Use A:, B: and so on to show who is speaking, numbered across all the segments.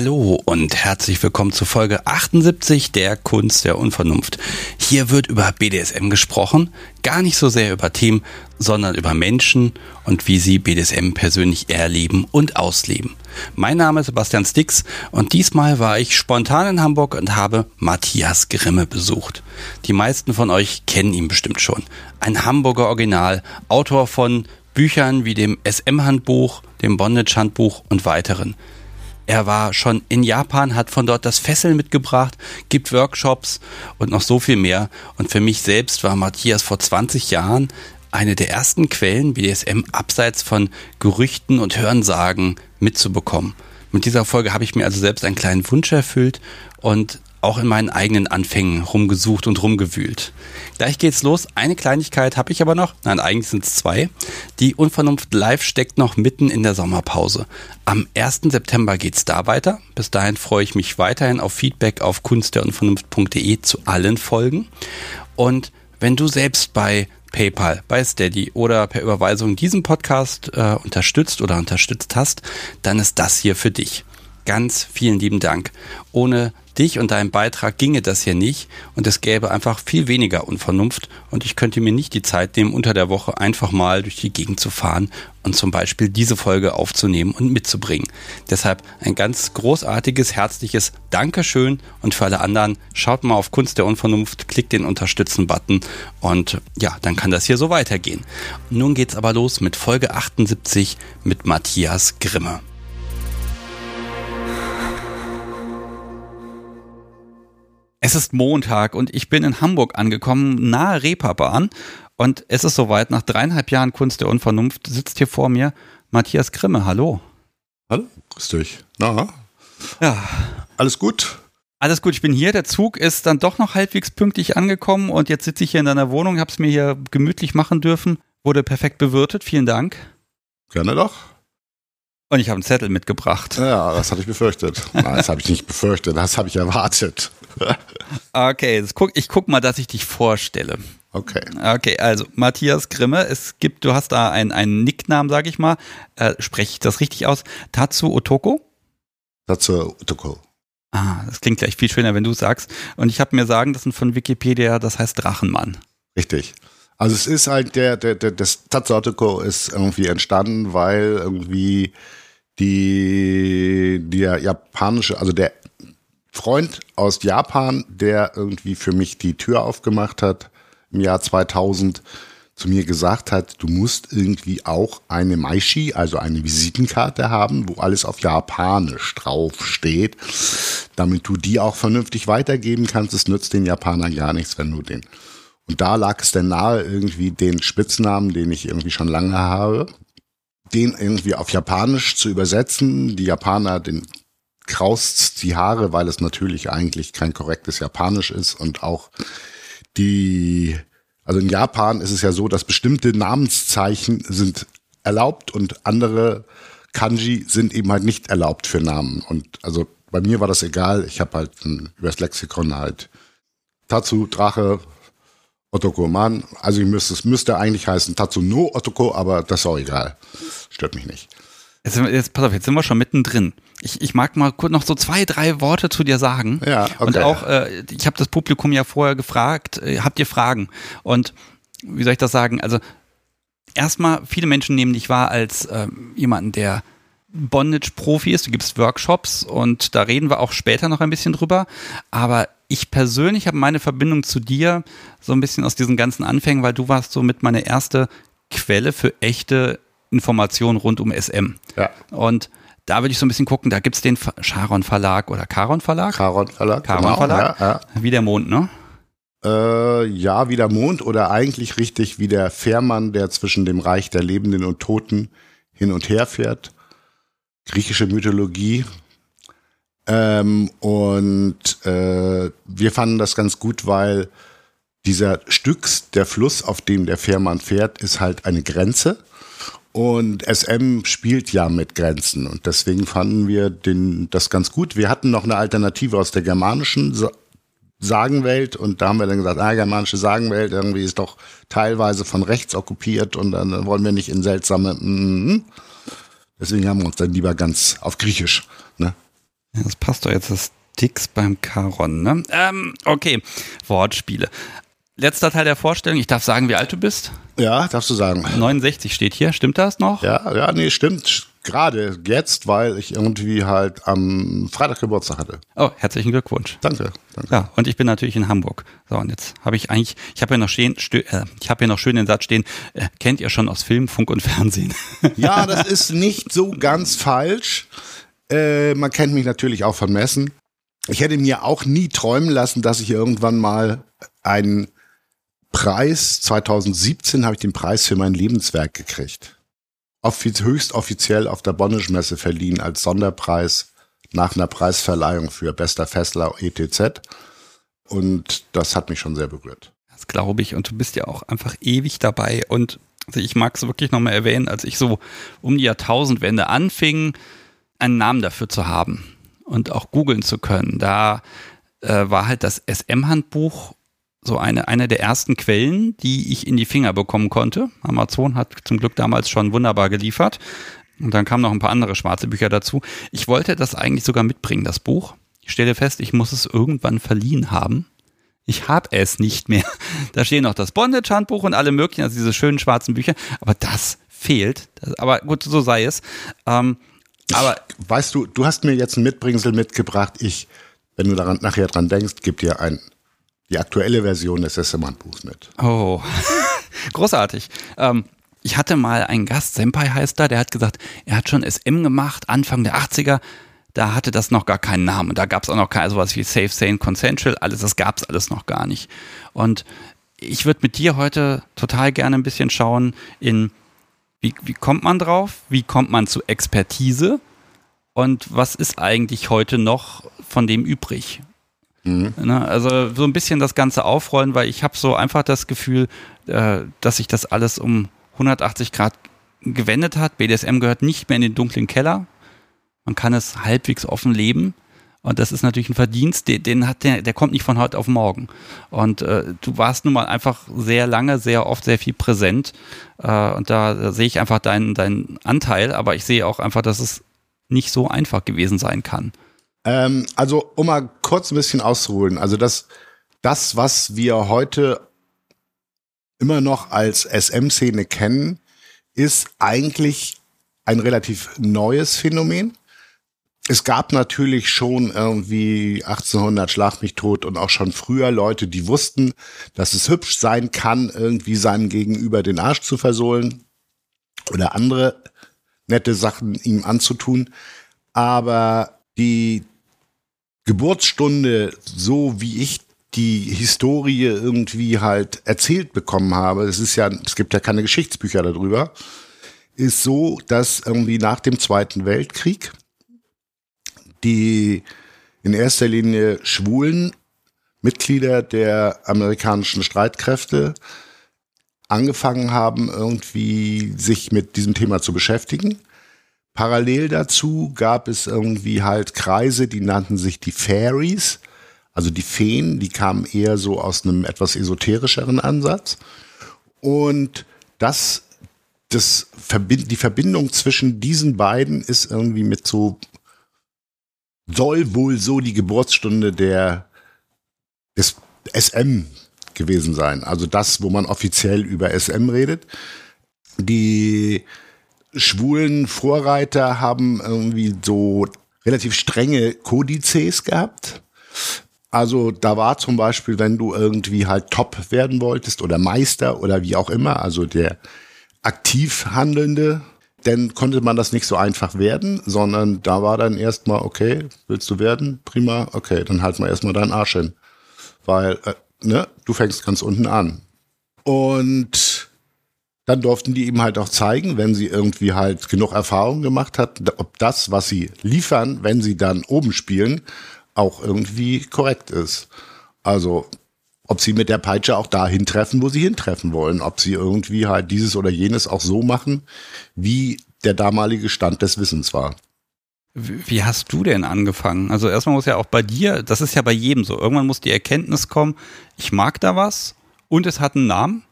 A: Hallo und herzlich willkommen zu Folge 78 der Kunst der Unvernunft. Hier wird über BDSM gesprochen, gar nicht so sehr über Themen, sondern über Menschen und wie sie BDSM persönlich erleben und ausleben. Mein Name ist Sebastian Stix und diesmal war ich spontan in Hamburg und habe Matthias Grimme besucht. Die meisten von euch kennen ihn bestimmt schon. Ein Hamburger Original, Autor von Büchern wie dem SM-Handbuch, dem Bondage-Handbuch und weiteren. Er war schon in Japan, hat von dort das Fesseln mitgebracht, gibt Workshops und noch so viel mehr. Und für mich selbst war Matthias vor 20 Jahren eine der ersten Quellen, BDSM abseits von Gerüchten und Hörensagen mitzubekommen. Mit dieser Folge habe ich mir also selbst einen kleinen Wunsch erfüllt und auch in meinen eigenen Anfängen rumgesucht und rumgewühlt. Gleich geht's los. Eine Kleinigkeit habe ich aber noch. Nein, eigentlich sind es zwei. Die Unvernunft Live steckt noch mitten in der Sommerpause. Am 1. September geht's da weiter. Bis dahin freue ich mich weiterhin auf Feedback auf kunstderunvernunft.de zu allen Folgen. Und wenn du selbst bei PayPal, bei Steady oder per Überweisung diesen Podcast äh, unterstützt oder unterstützt hast, dann ist das hier für dich. Ganz vielen lieben Dank. Ohne dich und deinen Beitrag ginge das hier nicht und es gäbe einfach viel weniger Unvernunft und ich könnte mir nicht die Zeit nehmen, unter der Woche einfach mal durch die Gegend zu fahren und zum Beispiel diese Folge aufzunehmen und mitzubringen. Deshalb ein ganz großartiges, herzliches Dankeschön und für alle anderen schaut mal auf Kunst der Unvernunft, klickt den Unterstützen-Button und ja, dann kann das hier so weitergehen. Nun geht's aber los mit Folge 78 mit Matthias Grimme. Es ist Montag und ich bin in Hamburg angekommen, nahe Reeperbahn. Und es ist soweit, nach dreieinhalb Jahren Kunst der Unvernunft sitzt hier vor mir Matthias Grimme. Hallo.
B: Hallo, grüß dich. Na?
A: Ja.
B: Alles gut?
A: Alles gut, ich bin hier. Der Zug ist dann doch noch halbwegs pünktlich angekommen und jetzt sitze ich hier in deiner Wohnung, habe es mir hier gemütlich machen dürfen, wurde perfekt bewirtet. Vielen Dank.
B: Gerne doch.
A: Und ich habe einen Zettel mitgebracht.
B: Ja, das hatte ich befürchtet. Nein, das habe ich nicht befürchtet, das habe ich erwartet.
A: Okay, guck, ich guck mal, dass ich dich vorstelle.
B: Okay.
A: Okay, also Matthias Grimme, es gibt, du hast da einen, einen Nicknamen, sage ich mal. Äh, Spreche ich das richtig aus? Tatsu Otoko?
B: Tatsu Otoko.
A: Ah, das klingt gleich viel schöner, wenn du sagst. Und ich habe mir sagen lassen von Wikipedia, das heißt Drachenmann.
B: Richtig. Also es ist halt der, der, der das Tatsu Otoko ist irgendwie entstanden, weil irgendwie die, der japanische, also der Freund aus Japan, der irgendwie für mich die Tür aufgemacht hat im Jahr 2000, zu mir gesagt hat, du musst irgendwie auch eine Maishi, also eine Visitenkarte haben, wo alles auf Japanisch draufsteht, damit du die auch vernünftig weitergeben kannst. Es nützt den Japanern gar nichts, wenn du den. Und da lag es dann nahe, irgendwie den Spitznamen, den ich irgendwie schon lange habe, den irgendwie auf Japanisch zu übersetzen. Die Japaner, den kraust die Haare, weil es natürlich eigentlich kein korrektes Japanisch ist und auch die, also in Japan ist es ja so, dass bestimmte Namenszeichen sind erlaubt und andere Kanji sind eben halt nicht erlaubt für Namen. Und also bei mir war das egal. Ich habe halt ein, übers Lexikon halt Tatsu, Drache, Otoko Mann. Also ich müsste, es müsste eigentlich heißen Tatsu no Otoko, aber das ist auch egal. Stört mich nicht.
A: Jetzt, jetzt, pass auf, jetzt sind wir schon mittendrin. Ich, ich mag mal kurz noch so zwei, drei Worte zu dir sagen.
B: Ja, okay.
A: Und auch, äh, ich habe das Publikum ja vorher gefragt, äh, habt ihr Fragen? Und wie soll ich das sagen? Also erstmal, viele Menschen nehmen dich wahr als äh, jemanden, der Bondage-Profi ist. Du gibst Workshops und da reden wir auch später noch ein bisschen drüber. Aber ich persönlich habe meine Verbindung zu dir so ein bisschen aus diesen ganzen Anfängen, weil du warst so mit meine erste Quelle für echte Informationen rund um SM.
B: Ja.
A: Und da würde ich so ein bisschen gucken, da gibt es den Charon Verlag oder Charon Verlag?
B: Charon Verlag.
A: Charon genau, Verlag. Ja, ja. Wie der Mond, ne?
B: Äh, ja, wie der Mond oder eigentlich richtig wie der Fährmann, der zwischen dem Reich der Lebenden und Toten hin und her fährt. Griechische Mythologie. Ähm, und äh, wir fanden das ganz gut, weil dieser Stücks, der Fluss, auf dem der Fährmann fährt, ist halt eine Grenze. Und SM spielt ja mit Grenzen und deswegen fanden wir den, das ganz gut. Wir hatten noch eine Alternative aus der germanischen Sagenwelt und da haben wir dann gesagt, ah, germanische Sagenwelt irgendwie ist doch teilweise von rechts okkupiert und dann wollen wir nicht in seltsame. Mm, deswegen haben wir uns dann lieber ganz auf Griechisch. Ne?
A: Ja, das passt doch jetzt, das Dix beim Charon, ne? Ähm, okay, Wortspiele. Letzter Teil der Vorstellung. Ich darf sagen, wie alt du bist?
B: Ja, darfst du sagen.
A: 69 steht hier. Stimmt das noch?
B: Ja, ja, nee, stimmt. Gerade jetzt, weil ich irgendwie halt am Freitag Geburtstag hatte.
A: Oh, herzlichen Glückwunsch.
B: Danke, danke.
A: Ja, und ich bin natürlich in Hamburg. So, und jetzt habe ich eigentlich, ich habe ja noch stehen, stö, äh, ich habe hier noch schön den Satz stehen, äh, kennt ihr schon aus Film, Funk und Fernsehen?
B: Ja, das ist nicht so ganz falsch. Äh, man kennt mich natürlich auch von Messen. Ich hätte mir auch nie träumen lassen, dass ich irgendwann mal einen Preis, 2017 habe ich den Preis für mein Lebenswerk gekriegt. Offiz höchst offiziell auf der Bonnisch-Messe verliehen als Sonderpreis nach einer Preisverleihung für bester Festler ETZ. Und das hat mich schon sehr berührt.
A: Das glaube ich. Und du bist ja auch einfach ewig dabei. Und also ich mag es wirklich nochmal erwähnen, als ich so um die Jahrtausendwende anfing, einen Namen dafür zu haben und auch googeln zu können. Da äh, war halt das SM-Handbuch so eine, eine der ersten Quellen, die ich in die Finger bekommen konnte. Amazon hat zum Glück damals schon wunderbar geliefert. Und dann kamen noch ein paar andere schwarze Bücher dazu. Ich wollte das eigentlich sogar mitbringen, das Buch. Ich stelle fest, ich muss es irgendwann verliehen haben. Ich habe es nicht mehr. Da stehen noch das Bondage-Handbuch und alle möglichen, also diese schönen schwarzen Bücher. Aber das fehlt. aber gut, so sei es. Ähm, aber
B: weißt du, du hast mir jetzt ein Mitbringsel mitgebracht. Ich, wenn du daran nachher dran denkst, gib dir ein die aktuelle Version des SM-Handbuchs mit.
A: Oh, großartig. Ähm, ich hatte mal einen Gast, Senpai heißt er, der hat gesagt, er hat schon SM gemacht, Anfang der 80er. Da hatte das noch gar keinen Namen. Da gab es auch noch kein sowas wie Safe, Sane, Consensual. Alles, das gab es alles noch gar nicht. Und ich würde mit dir heute total gerne ein bisschen schauen in, wie, wie kommt man drauf? Wie kommt man zu Expertise? Und was ist eigentlich heute noch von dem übrig? Mhm. Ne, also so ein bisschen das Ganze aufrollen, weil ich habe so einfach das Gefühl, äh, dass sich das alles um 180 Grad gewendet hat. BDSM gehört nicht mehr in den dunklen Keller. Man kann es halbwegs offen leben. Und das ist natürlich ein Verdienst, den, den hat der, der kommt nicht von heute auf morgen. Und äh, du warst nun mal einfach sehr lange, sehr oft, sehr viel präsent. Äh, und da, da sehe ich einfach deinen, deinen Anteil, aber ich sehe auch einfach, dass es nicht so einfach gewesen sein kann.
B: Ähm, also, um mal kurz ein bisschen auszuholen, also das, das, was wir heute immer noch als SM-Szene kennen, ist eigentlich ein relativ neues Phänomen. Es gab natürlich schon irgendwie 1800 Schlag mich tot und auch schon früher Leute, die wussten, dass es hübsch sein kann, irgendwie seinem Gegenüber den Arsch zu versohlen oder andere nette Sachen ihm anzutun. Aber die Geburtsstunde, so wie ich die Historie irgendwie halt erzählt bekommen habe, es ist ja, es gibt ja keine Geschichtsbücher darüber, ist so, dass irgendwie nach dem Zweiten Weltkrieg die in erster Linie schwulen Mitglieder der amerikanischen Streitkräfte angefangen haben, irgendwie sich mit diesem Thema zu beschäftigen Parallel dazu gab es irgendwie halt Kreise, die nannten sich die Fairies, also die Feen, die kamen eher so aus einem etwas esoterischeren Ansatz. Und das, das die Verbindung zwischen diesen beiden ist irgendwie mit so, soll wohl so die Geburtsstunde der, des SM gewesen sein. Also das, wo man offiziell über SM redet. Die schwulen Vorreiter haben irgendwie so relativ strenge Kodizes gehabt. Also da war zum Beispiel, wenn du irgendwie halt Top werden wolltest oder Meister oder wie auch immer, also der aktiv Handelnde, dann konnte man das nicht so einfach werden, sondern da war dann erstmal, okay, willst du werden? Prima, okay, dann halt mal erstmal deinen Arsch hin. Weil, äh, ne, du fängst ganz unten an. Und dann durften die ihm halt auch zeigen, wenn sie irgendwie halt genug Erfahrung gemacht hat, ob das, was sie liefern, wenn sie dann oben spielen, auch irgendwie korrekt ist. Also ob sie mit der Peitsche auch dahin treffen, wo sie hintreffen wollen, ob sie irgendwie halt dieses oder jenes auch so machen, wie der damalige Stand des Wissens war.
A: Wie hast du denn angefangen? Also erstmal muss ja auch bei dir, das ist ja bei jedem so, irgendwann muss die Erkenntnis kommen, ich mag da was und es hat einen Namen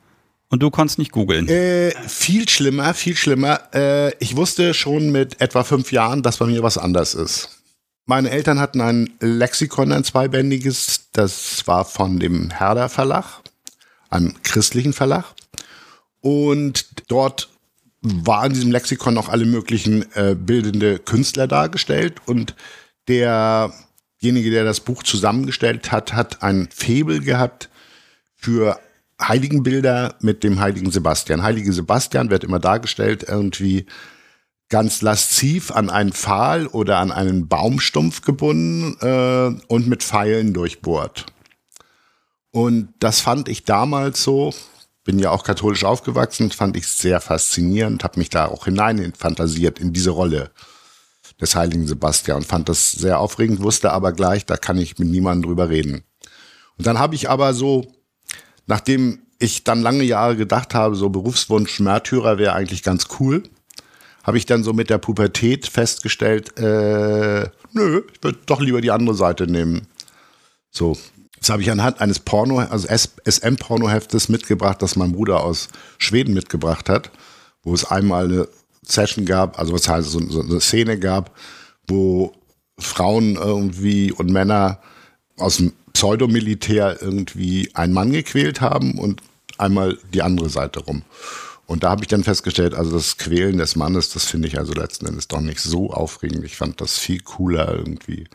A: und du konntest nicht googeln.
B: Äh, viel schlimmer, viel schlimmer. Äh, ich wusste schon mit etwa fünf Jahren, dass bei mir was anders ist. meine Eltern hatten ein Lexikon, ein zweibändiges. Das war von dem Herder Verlag, einem christlichen Verlag. Und dort war in diesem Lexikon noch alle möglichen äh, bildende Künstler dargestellt. Und derjenige, der das Buch zusammengestellt hat, hat ein Febel gehabt für Heiligenbilder mit dem heiligen Sebastian. Heilige Sebastian wird immer dargestellt irgendwie ganz lasziv an einen Pfahl oder an einen Baumstumpf gebunden äh, und mit Pfeilen durchbohrt. Und das fand ich damals so, bin ja auch katholisch aufgewachsen, fand ich sehr faszinierend, habe mich da auch hinein fantasiert in diese Rolle des heiligen Sebastian und fand das sehr aufregend, wusste aber gleich, da kann ich mit niemandem drüber reden. Und dann habe ich aber so, nachdem ich dann lange Jahre gedacht habe, so Berufswunsch Märtyrer wäre eigentlich ganz cool, habe ich dann so mit der Pubertät festgestellt, äh, nö, ich würde doch lieber die andere Seite nehmen. So, das habe ich anhand eines Porno, also SM-Pornoheftes mitgebracht, das mein Bruder aus Schweden mitgebracht hat, wo es einmal eine Session gab, also was heißt so, so eine Szene gab, wo Frauen irgendwie und Männer aus dem Pseudomilitär irgendwie einen Mann gequält haben und einmal die andere Seite rum. Und da habe ich dann festgestellt, also das Quälen des Mannes, das finde ich also letzten Endes doch nicht so aufregend. Ich fand das viel cooler irgendwie,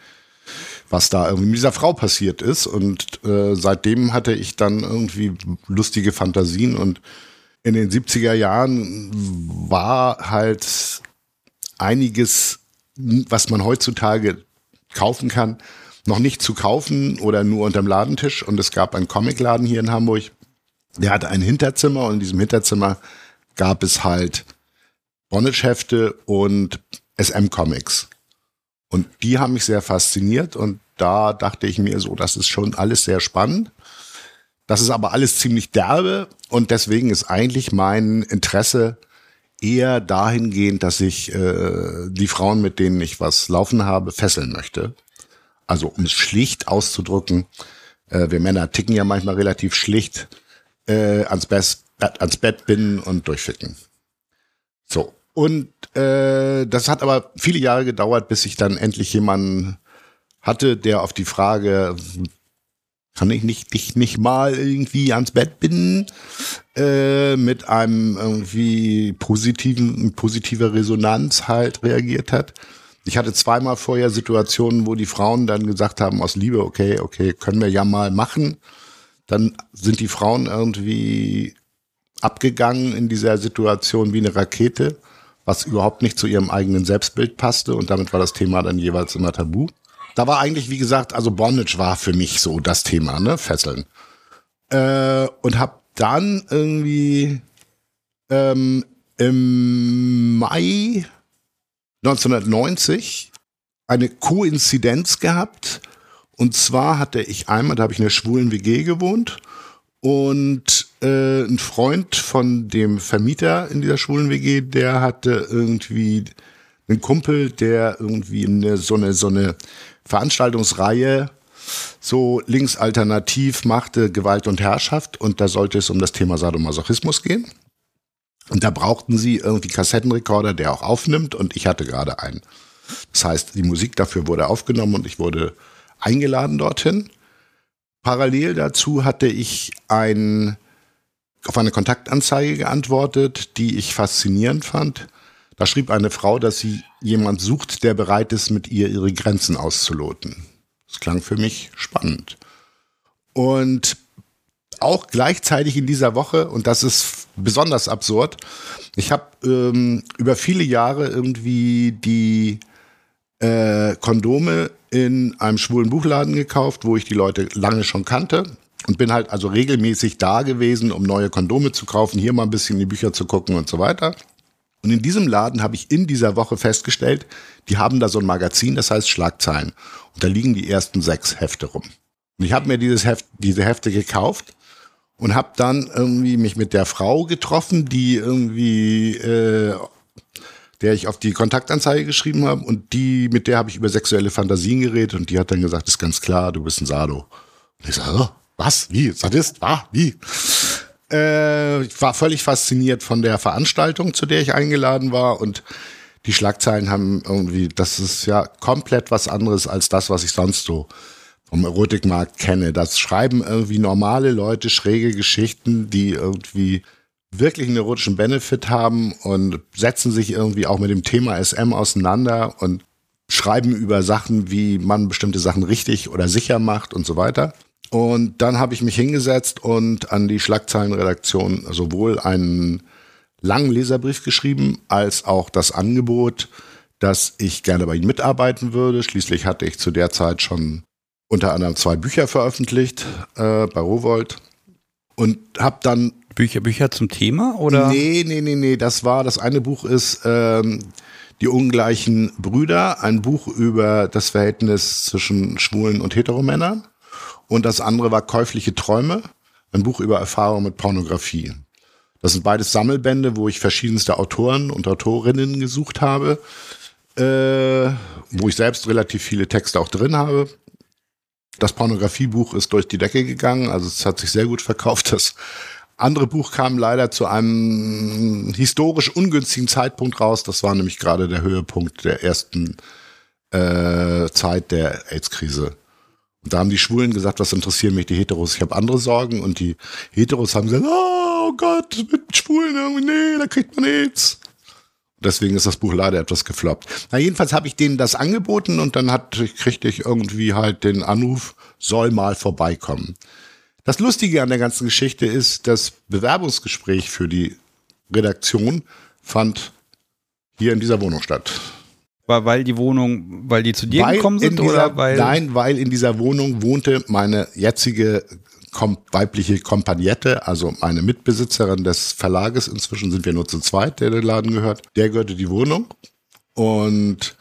B: was da irgendwie mit dieser Frau passiert ist. Und äh, seitdem hatte ich dann irgendwie lustige Fantasien und in den 70er Jahren war halt einiges, was man heutzutage kaufen kann, noch nicht zu kaufen oder nur unterm Ladentisch. Und es gab einen Comicladen hier in Hamburg, der hatte ein Hinterzimmer und in diesem Hinterzimmer gab es halt Bondage-Hefte und SM-Comics. Und die haben mich sehr fasziniert und da dachte ich mir so, das ist schon alles sehr spannend. Das ist aber alles ziemlich derbe und deswegen ist eigentlich mein Interesse eher dahingehend, dass ich äh, die Frauen, mit denen ich was laufen habe, fesseln möchte. Also um es schlicht auszudrücken, äh, wir Männer ticken ja manchmal relativ schlicht äh, ans, Best, ans Bett binden und durchficken. So. Und äh, das hat aber viele Jahre gedauert, bis ich dann endlich jemanden hatte, der auf die Frage, kann ich nicht dich nicht mal irgendwie ans Bett binden, äh, mit einem irgendwie positiven, positiver Resonanz halt reagiert hat. Ich hatte zweimal vorher Situationen, wo die Frauen dann gesagt haben, aus Liebe, okay, okay, können wir ja mal machen. Dann sind die Frauen irgendwie abgegangen in dieser Situation wie eine Rakete, was überhaupt nicht zu ihrem eigenen Selbstbild passte und damit war das Thema dann jeweils immer tabu. Da war eigentlich, wie gesagt, also Bondage war für mich so das Thema, ne, Fesseln. Äh, und hab dann irgendwie ähm, im Mai 1990 eine Koinzidenz gehabt. Und zwar hatte ich einmal, da habe ich in der schwulen WG gewohnt und äh, ein Freund von dem Vermieter in dieser schwulen WG, der hatte irgendwie einen Kumpel, der irgendwie eine, so eine so eine Veranstaltungsreihe so linksalternativ machte Gewalt und Herrschaft und da sollte es um das Thema Sadomasochismus gehen. Und da brauchten sie irgendwie Kassettenrekorder, der auch aufnimmt und ich hatte gerade einen. Das heißt, die Musik dafür wurde aufgenommen und ich wurde eingeladen dorthin. Parallel dazu hatte ich ein, auf eine Kontaktanzeige geantwortet, die ich faszinierend fand. Da schrieb eine Frau, dass sie jemand sucht, der bereit ist, mit ihr ihre Grenzen auszuloten. Das klang für mich spannend. Und auch gleichzeitig in dieser Woche, und das ist besonders absurd, ich habe ähm, über viele Jahre irgendwie die äh, Kondome in einem schwulen Buchladen gekauft, wo ich die Leute lange schon kannte und bin halt also regelmäßig da gewesen, um neue Kondome zu kaufen, hier mal ein bisschen in die Bücher zu gucken und so weiter. Und in diesem Laden habe ich in dieser Woche festgestellt, die haben da so ein Magazin, das heißt Schlagzeilen. Und da liegen die ersten sechs Hefte rum. Und ich habe mir dieses Heft, diese Hefte gekauft und habe dann irgendwie mich mit der Frau getroffen, die irgendwie äh, der ich auf die Kontaktanzeige geschrieben habe und die, mit der habe ich über sexuelle Fantasien geredet und die hat dann gesagt, ist ganz klar, du bist ein Sado. Und ich sage, was? Wie? Sadist? Ah, wie? Äh, ich war völlig fasziniert von der Veranstaltung, zu der ich eingeladen war und die Schlagzeilen haben irgendwie, das ist ja komplett was anderes als das, was ich sonst so vom Erotikmarkt kenne. Das schreiben irgendwie normale Leute schräge Geschichten, die irgendwie wirklich einen erotischen Benefit haben und setzen sich irgendwie auch mit dem Thema SM auseinander und schreiben über Sachen, wie man bestimmte Sachen richtig oder sicher macht und so weiter. Und dann habe ich mich hingesetzt und an die Schlagzeilenredaktion sowohl einen langen Leserbrief geschrieben, als auch das Angebot, dass ich gerne bei Ihnen mitarbeiten würde. Schließlich hatte ich zu der Zeit schon unter anderem zwei Bücher veröffentlicht äh, bei Rowold und habe dann
A: Bücher, Bücher zum Thema oder?
B: Nee, nee, nee, nee. Das war, das eine Buch ist ähm, Die ungleichen Brüder, ein Buch über das Verhältnis zwischen Schwulen und Heteromännern. Und das andere war Käufliche Träume, ein Buch über Erfahrung mit Pornografie. Das sind beides Sammelbände, wo ich verschiedenste Autoren und Autorinnen gesucht habe, äh, wo ich selbst relativ viele Texte auch drin habe. Das Pornografiebuch ist durch die Decke gegangen, also es hat sich sehr gut verkauft. Das andere Buch kam leider zu einem historisch ungünstigen Zeitpunkt raus. Das war nämlich gerade der Höhepunkt der ersten äh, Zeit der AIDS-Krise. Und da haben die Schwulen gesagt, was interessieren mich die Heteros? Ich habe andere Sorgen. Und die Heteros haben gesagt, oh Gott, mit Schwulen irgendwie, nee, da kriegt man AIDS. Deswegen ist das Buch leider etwas gefloppt. Na, jedenfalls habe ich denen das angeboten und dann hat, kriegte ich irgendwie halt den Anruf, soll mal vorbeikommen. Das Lustige an der ganzen Geschichte ist, das Bewerbungsgespräch für die Redaktion fand hier in dieser Wohnung statt.
A: War, weil die Wohnung, weil die zu dir
B: weil
A: gekommen sind
B: dieser,
A: oder weil?
B: Nein, weil in dieser Wohnung wohnte meine jetzige kom weibliche Kompagnette, also meine Mitbesitzerin des Verlages. Inzwischen sind wir nur zu zweit, der den Laden gehört. Der gehörte die Wohnung und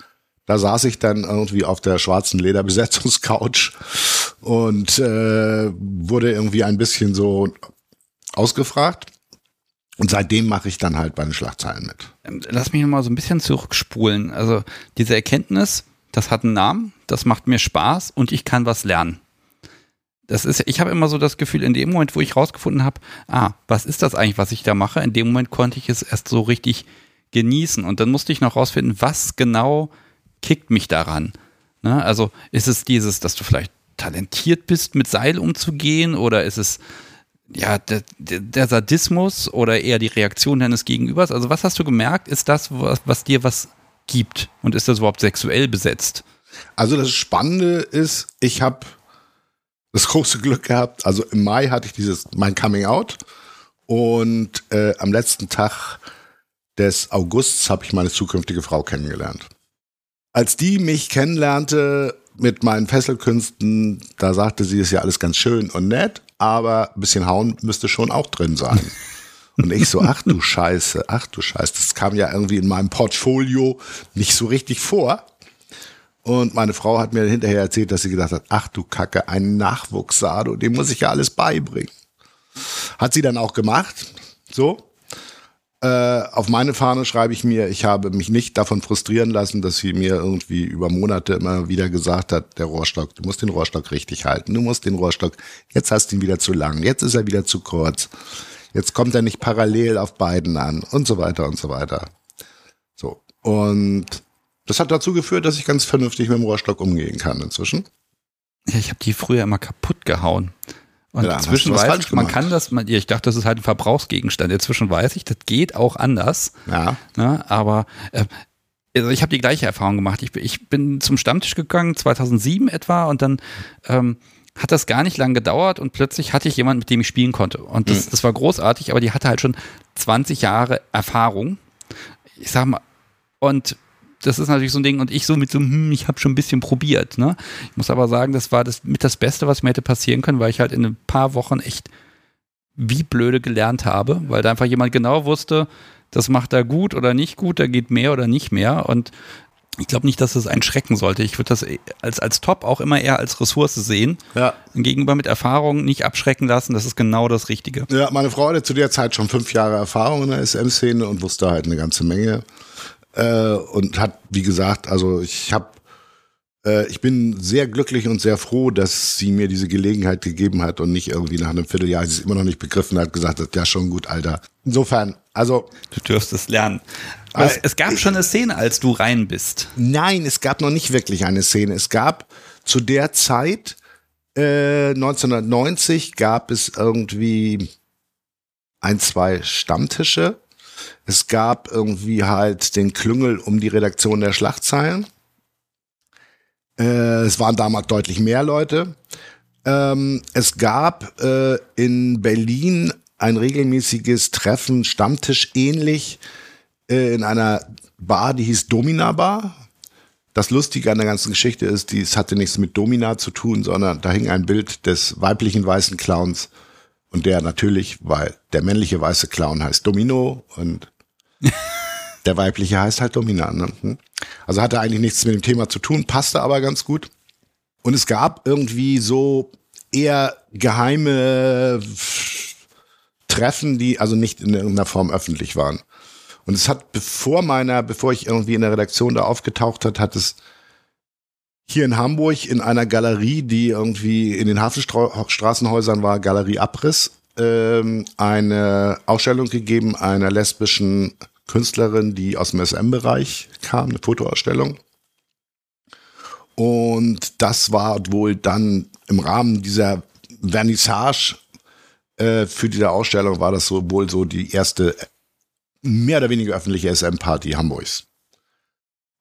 B: da saß ich dann irgendwie auf der schwarzen Lederbesetzungscouch und äh, wurde irgendwie ein bisschen so ausgefragt. Und seitdem mache ich dann halt bei den Schlagzeilen mit.
A: Ähm, lass mich nochmal so ein bisschen zurückspulen. Also diese Erkenntnis, das hat einen Namen, das macht mir Spaß und ich kann was lernen. Das ist, ich habe immer so das Gefühl, in dem Moment, wo ich rausgefunden habe, ah, was ist das eigentlich, was ich da mache? In dem Moment konnte ich es erst so richtig genießen. Und dann musste ich noch rausfinden, was genau kickt mich daran. Ne? Also ist es dieses, dass du vielleicht talentiert bist, mit Seil umzugehen oder ist es ja der, der, Sadismus oder eher die Reaktion deines Gegenübers? Also was hast du gemerkt, ist das, was, was dir was gibt und ist das überhaupt sexuell besetzt?
B: Also das Spannende ist, ich habe das große Glück gehabt. Also im Mai hatte ich dieses mein Coming Out und äh, am letzten Tag des Augusts habe ich meine zukünftige Frau kennengelernt. Als die mich kennenlernte mit meinen Fesselkünsten, da sagte sie, ist ja alles ganz schön und nett, aber ein bisschen hauen müsste schon auch drin sein. Und ich so, ach du Scheiße, ach du Scheiße, das kam ja irgendwie in meinem Portfolio nicht so richtig vor. Und meine Frau hat mir hinterher erzählt, dass sie gedacht hat, ach du Kacke, ein Nachwuchssado, dem muss ich ja alles beibringen. Hat sie dann auch gemacht, so. Äh, auf meine Fahne schreibe ich mir, ich habe mich nicht davon frustrieren lassen, dass sie mir irgendwie über Monate immer wieder gesagt hat, der Rohrstock, du musst den Rohrstock richtig halten, du musst den Rohrstock, jetzt hast du ihn wieder zu lang, jetzt ist er wieder zu kurz, jetzt kommt er nicht parallel auf beiden an und so weiter und so weiter. So. Und das hat dazu geführt, dass ich ganz vernünftig mit dem Rohrstock umgehen kann inzwischen.
A: Ja, ich habe die früher immer kaputt gehauen. Und ja, inzwischen weiß ich, man kann das, man, ich dachte, das ist halt ein Verbrauchsgegenstand. Inzwischen weiß ich, das geht auch anders.
B: Ja.
A: Ne, aber äh, also ich habe die gleiche Erfahrung gemacht. Ich, ich, bin zum Stammtisch gegangen, 2007 etwa, und dann ähm, hat das gar nicht lang gedauert und plötzlich hatte ich jemanden, mit dem ich spielen konnte. Und das, mhm. das war großartig, aber die hatte halt schon 20 Jahre Erfahrung. Ich sag mal, und das ist natürlich so ein Ding und ich so mit so, hm, ich habe schon ein bisschen probiert. Ne? Ich muss aber sagen, das war das mit das Beste, was mir hätte passieren können, weil ich halt in ein paar Wochen echt wie blöde gelernt habe, weil da einfach jemand genau wusste, das macht er gut oder nicht gut, da geht mehr oder nicht mehr und ich glaube nicht, dass es einen schrecken sollte. Ich würde das als, als Top auch immer eher als Ressource sehen.
B: Ja.
A: Gegenüber mit Erfahrung nicht abschrecken lassen, das ist genau das Richtige.
B: Ja, meine Frau hatte zu der Zeit schon fünf Jahre Erfahrung in der SM-Szene und wusste halt eine ganze Menge. Äh, und hat, wie gesagt, also ich habe äh, ich bin sehr glücklich und sehr froh, dass sie mir diese Gelegenheit gegeben hat und nicht irgendwie nach einem Vierteljahr, sie es immer noch nicht begriffen hat, gesagt hat, ja schon gut, Alter. Insofern Also.
A: Du dürfst es lernen. Aber es, es gab schon eine Szene, als du rein bist.
B: Nein, es gab noch nicht wirklich eine Szene. Es gab zu der Zeit, äh, 1990, gab es irgendwie ein, zwei Stammtische. Es gab irgendwie halt den Klüngel um die Redaktion der Schlachtzeilen. Äh, es waren damals deutlich mehr Leute. Ähm, es gab äh, in Berlin ein regelmäßiges Treffen, Stammtisch ähnlich, äh, in einer Bar, die hieß Domina Bar. Das Lustige an der ganzen Geschichte ist, dies hatte nichts mit Domina zu tun, sondern da hing ein Bild des weiblichen weißen Clowns. Und der natürlich, weil der männliche weiße Clown heißt Domino und der weibliche heißt halt Domina. Ne? Hm? Also hatte eigentlich nichts mit dem Thema zu tun, passte aber ganz gut. Und es gab irgendwie so eher geheime Treffen, die also nicht in irgendeiner Form öffentlich waren. Und es hat bevor meiner, bevor ich irgendwie in der Redaktion da aufgetaucht hat, hat es hier in Hamburg in einer Galerie, die irgendwie in den Hafenstraßenhäusern war, Galerie Abriss, ähm, eine Ausstellung gegeben einer lesbischen Künstlerin, die aus dem SM-Bereich kam, eine Fotoausstellung. Und das war wohl dann im Rahmen dieser Vernissage äh, für diese Ausstellung war das so wohl so die erste mehr oder weniger öffentliche SM-Party Hamburgs.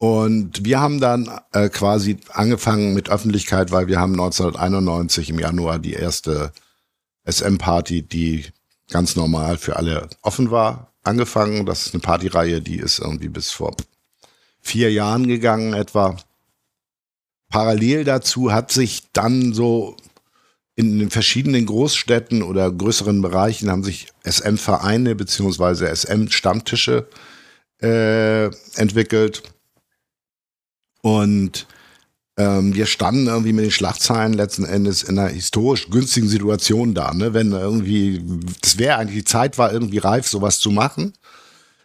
B: Und wir haben dann äh, quasi angefangen mit Öffentlichkeit, weil wir haben 1991 im Januar die erste SM-Party, die ganz normal für alle offen war, angefangen. Das ist eine Partyreihe, die ist irgendwie bis vor vier Jahren gegangen etwa. Parallel dazu hat sich dann so in den verschiedenen Großstädten oder größeren Bereichen haben sich SM-Vereine beziehungsweise SM-Stammtische äh, entwickelt. Und ähm, wir standen irgendwie mit den Schlagzeilen letzten Endes in einer historisch günstigen Situation da. Ne? Wenn irgendwie, das wäre eigentlich die Zeit war irgendwie reif, sowas zu machen.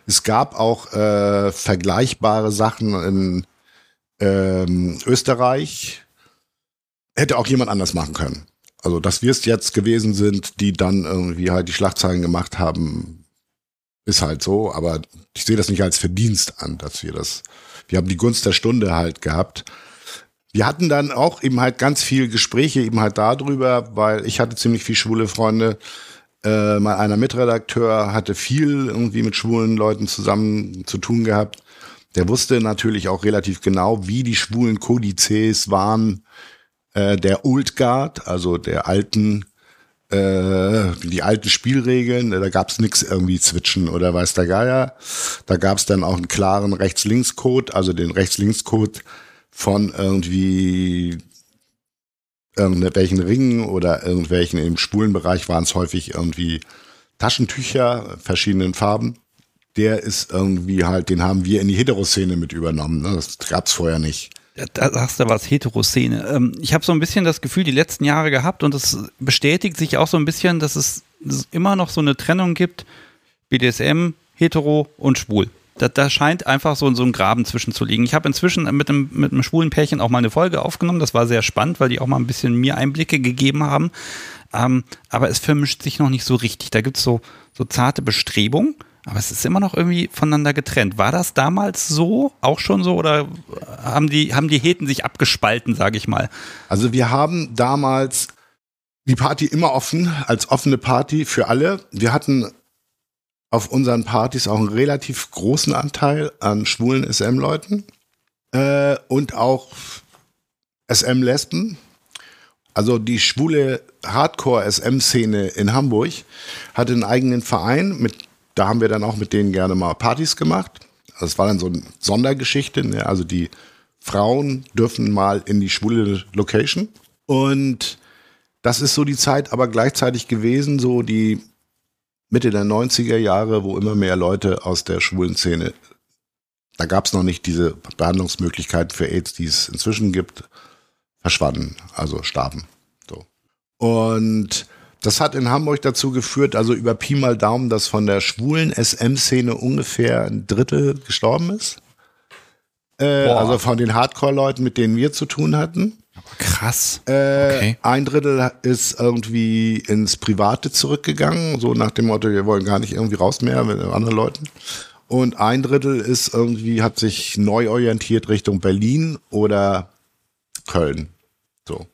B: Es gab auch äh, vergleichbare Sachen in ähm, Österreich. Hätte auch jemand anders machen können. Also, dass wir es jetzt gewesen sind, die dann irgendwie halt die Schlagzeilen gemacht haben, ist halt so. Aber ich sehe das nicht als Verdienst an, dass wir das, wir haben die Gunst der Stunde halt gehabt. Wir hatten dann auch eben halt ganz viel Gespräche eben halt darüber, weil ich hatte ziemlich viel schwule Freunde. Äh, mal einer Mitredakteur hatte viel irgendwie mit schwulen Leuten zusammen zu tun gehabt. Der wusste natürlich auch relativ genau, wie die schwulen Kodizes waren, äh, der Old Guard, also der alten, äh, die alten Spielregeln. Da gab es nichts irgendwie zwitschen oder weiß der Geier. Da gab es dann auch einen klaren Rechts-Links-Code, also den Rechts-Links-Code von irgendwie irgendwelchen Ringen oder irgendwelchen im schwulen Bereich waren es häufig irgendwie Taschentücher verschiedenen Farben. Der ist irgendwie halt, den haben wir in die Heteroszene mit übernommen. Ne? Das gab's vorher nicht.
A: Da sagst du was, Heteroszene. Ähm, ich habe so ein bisschen das Gefühl, die letzten Jahre gehabt und es bestätigt sich auch so ein bisschen, dass es, immer noch so eine Trennung gibt, BDSM, hetero und schwul. Da, da scheint einfach so, so ein Graben zwischen zu liegen. Ich habe inzwischen mit einem, mit einem schwulen Pärchen auch mal eine Folge aufgenommen. Das war sehr spannend, weil die auch mal ein bisschen mir Einblicke gegeben haben. Ähm, aber es vermischt sich noch nicht so richtig. Da gibt es so, so zarte Bestrebungen aber es ist immer noch irgendwie voneinander getrennt. War das damals so, auch schon so, oder haben die, haben die Heten sich abgespalten, sage ich mal?
B: Also wir haben damals die Party immer offen, als offene Party für alle. Wir hatten auf unseren Partys auch einen relativ großen Anteil an schwulen SM-Leuten äh, und auch SM-Lesben. Also die schwule Hardcore-SM-Szene in Hamburg hatte einen eigenen Verein mit da haben wir dann auch mit denen gerne mal Partys gemacht. Das war dann so eine Sondergeschichte. Ne? Also die Frauen dürfen mal in die schwule Location. Und das ist so die Zeit aber gleichzeitig gewesen, so die Mitte der 90er Jahre, wo immer mehr Leute aus der schwulen Szene, da gab es noch nicht diese Behandlungsmöglichkeiten für AIDS, die es inzwischen gibt, verschwanden, also starben. So. Und das hat in Hamburg dazu geführt, also über Pi mal Daumen, dass von der schwulen SM-Szene ungefähr ein Drittel gestorben ist. Äh, also von den Hardcore-Leuten, mit denen wir zu tun hatten.
A: Krass.
B: Äh, okay. Ein Drittel ist irgendwie ins Private zurückgegangen, so nach dem Motto, wir wollen gar nicht irgendwie raus mehr mit anderen Leuten. Und ein Drittel ist irgendwie, hat sich neu orientiert Richtung Berlin oder Köln. So.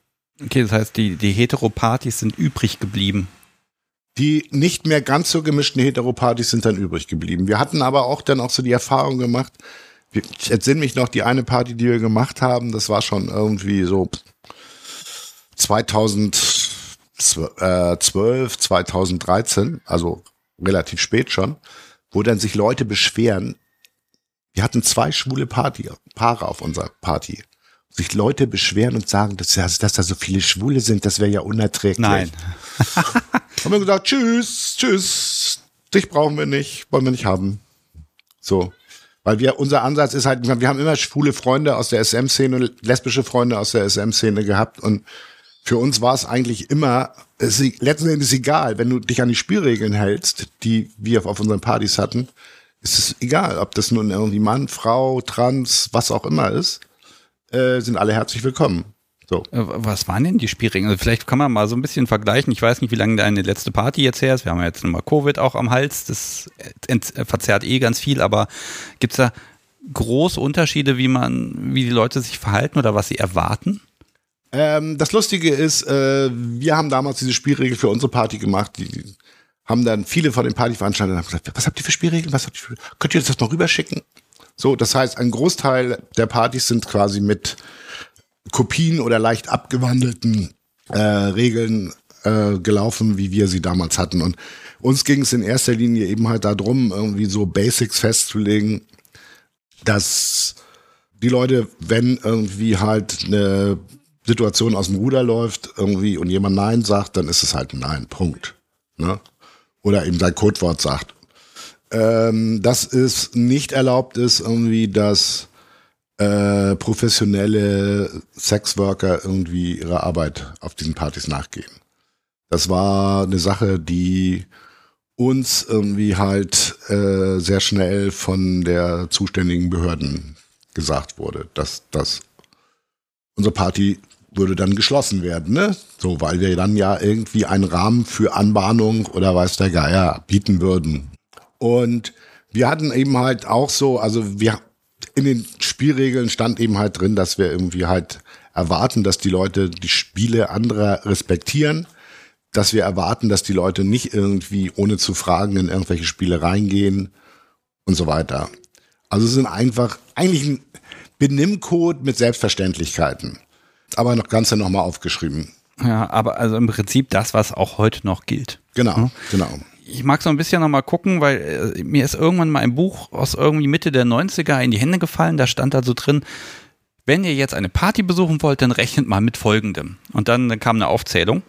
A: Okay, das heißt, die, die Heteropartys sind übrig geblieben.
B: Die nicht mehr ganz so gemischten Heteropartys sind dann übrig geblieben. Wir hatten aber auch dann auch so die Erfahrung gemacht, ich entsinne mich noch, die eine Party, die wir gemacht haben, das war schon irgendwie so 2012, 2013, also relativ spät schon, wo dann sich Leute beschweren. Wir hatten zwei schwule Party, Paare auf unserer Party. Sich Leute beschweren und sagen, dass, dass da so viele Schwule sind, das wäre ja unerträglich.
A: Nein.
B: haben wir gesagt, tschüss, tschüss, dich brauchen wir nicht, wollen wir nicht haben. So. Weil wir, unser Ansatz ist halt, wir haben immer schwule Freunde aus der SM-Szene, lesbische Freunde aus der SM-Szene gehabt und für uns war es eigentlich immer, es ist, letzten Endes egal, wenn du dich an die Spielregeln hältst, die wir auf unseren Partys hatten, ist es egal, ob das nun irgendwie Mann, Frau, Trans, was auch immer ist, äh, sind alle herzlich willkommen. So.
A: Äh, was waren denn die Spielregeln? Also vielleicht kann man mal so ein bisschen vergleichen. Ich weiß nicht, wie lange deine letzte Party jetzt her ist. Wir haben ja jetzt nochmal Covid auch am Hals. Das verzerrt eh ganz viel. Aber gibt es da große Unterschiede, wie man, wie die Leute sich verhalten oder was sie erwarten?
B: Ähm, das Lustige ist, äh, wir haben damals diese Spielregel für unsere Party gemacht. Die haben dann viele von den Partyveranstaltern gesagt, was habt ihr für Spielregeln? Was habt ihr für, könnt ihr das mal rüberschicken? So, das heißt, ein Großteil der Partys sind quasi mit Kopien oder leicht abgewandelten äh, Regeln äh, gelaufen, wie wir sie damals hatten. Und uns ging es in erster Linie eben halt darum, irgendwie so Basics festzulegen, dass die Leute, wenn irgendwie halt eine Situation aus dem Ruder läuft irgendwie und jemand Nein sagt, dann ist es halt ein Nein, Punkt. Ne? Oder eben sein Codewort sagt. Ähm, dass es nicht erlaubt ist, irgendwie, dass äh, professionelle Sexworker irgendwie ihrer Arbeit auf diesen Partys nachgehen. Das war eine Sache, die uns irgendwie halt äh, sehr schnell von der zuständigen Behörden gesagt wurde, dass das unsere Party würde dann geschlossen werden, ne? So, weil wir dann ja irgendwie einen Rahmen für Anbahnung oder weiß der Geier bieten würden. Und wir hatten eben halt auch so, also wir in den Spielregeln stand eben halt drin, dass wir irgendwie halt erwarten, dass die Leute die Spiele anderer respektieren, dass wir erwarten, dass die Leute nicht irgendwie ohne zu fragen in irgendwelche Spiele reingehen und so weiter. Also es sind einfach eigentlich ein Benimmcode mit Selbstverständlichkeiten aber noch Ganze nochmal aufgeschrieben.
A: Ja, aber also im Prinzip das, was auch heute noch gilt.
B: Genau, genau.
A: Ich mag so ein bisschen nochmal gucken, weil äh, mir ist irgendwann mal ein Buch aus irgendwie Mitte der 90er in die Hände gefallen. Da stand da so drin, wenn ihr jetzt eine Party besuchen wollt, dann rechnet mal mit folgendem. Und dann, dann kam eine Aufzählung.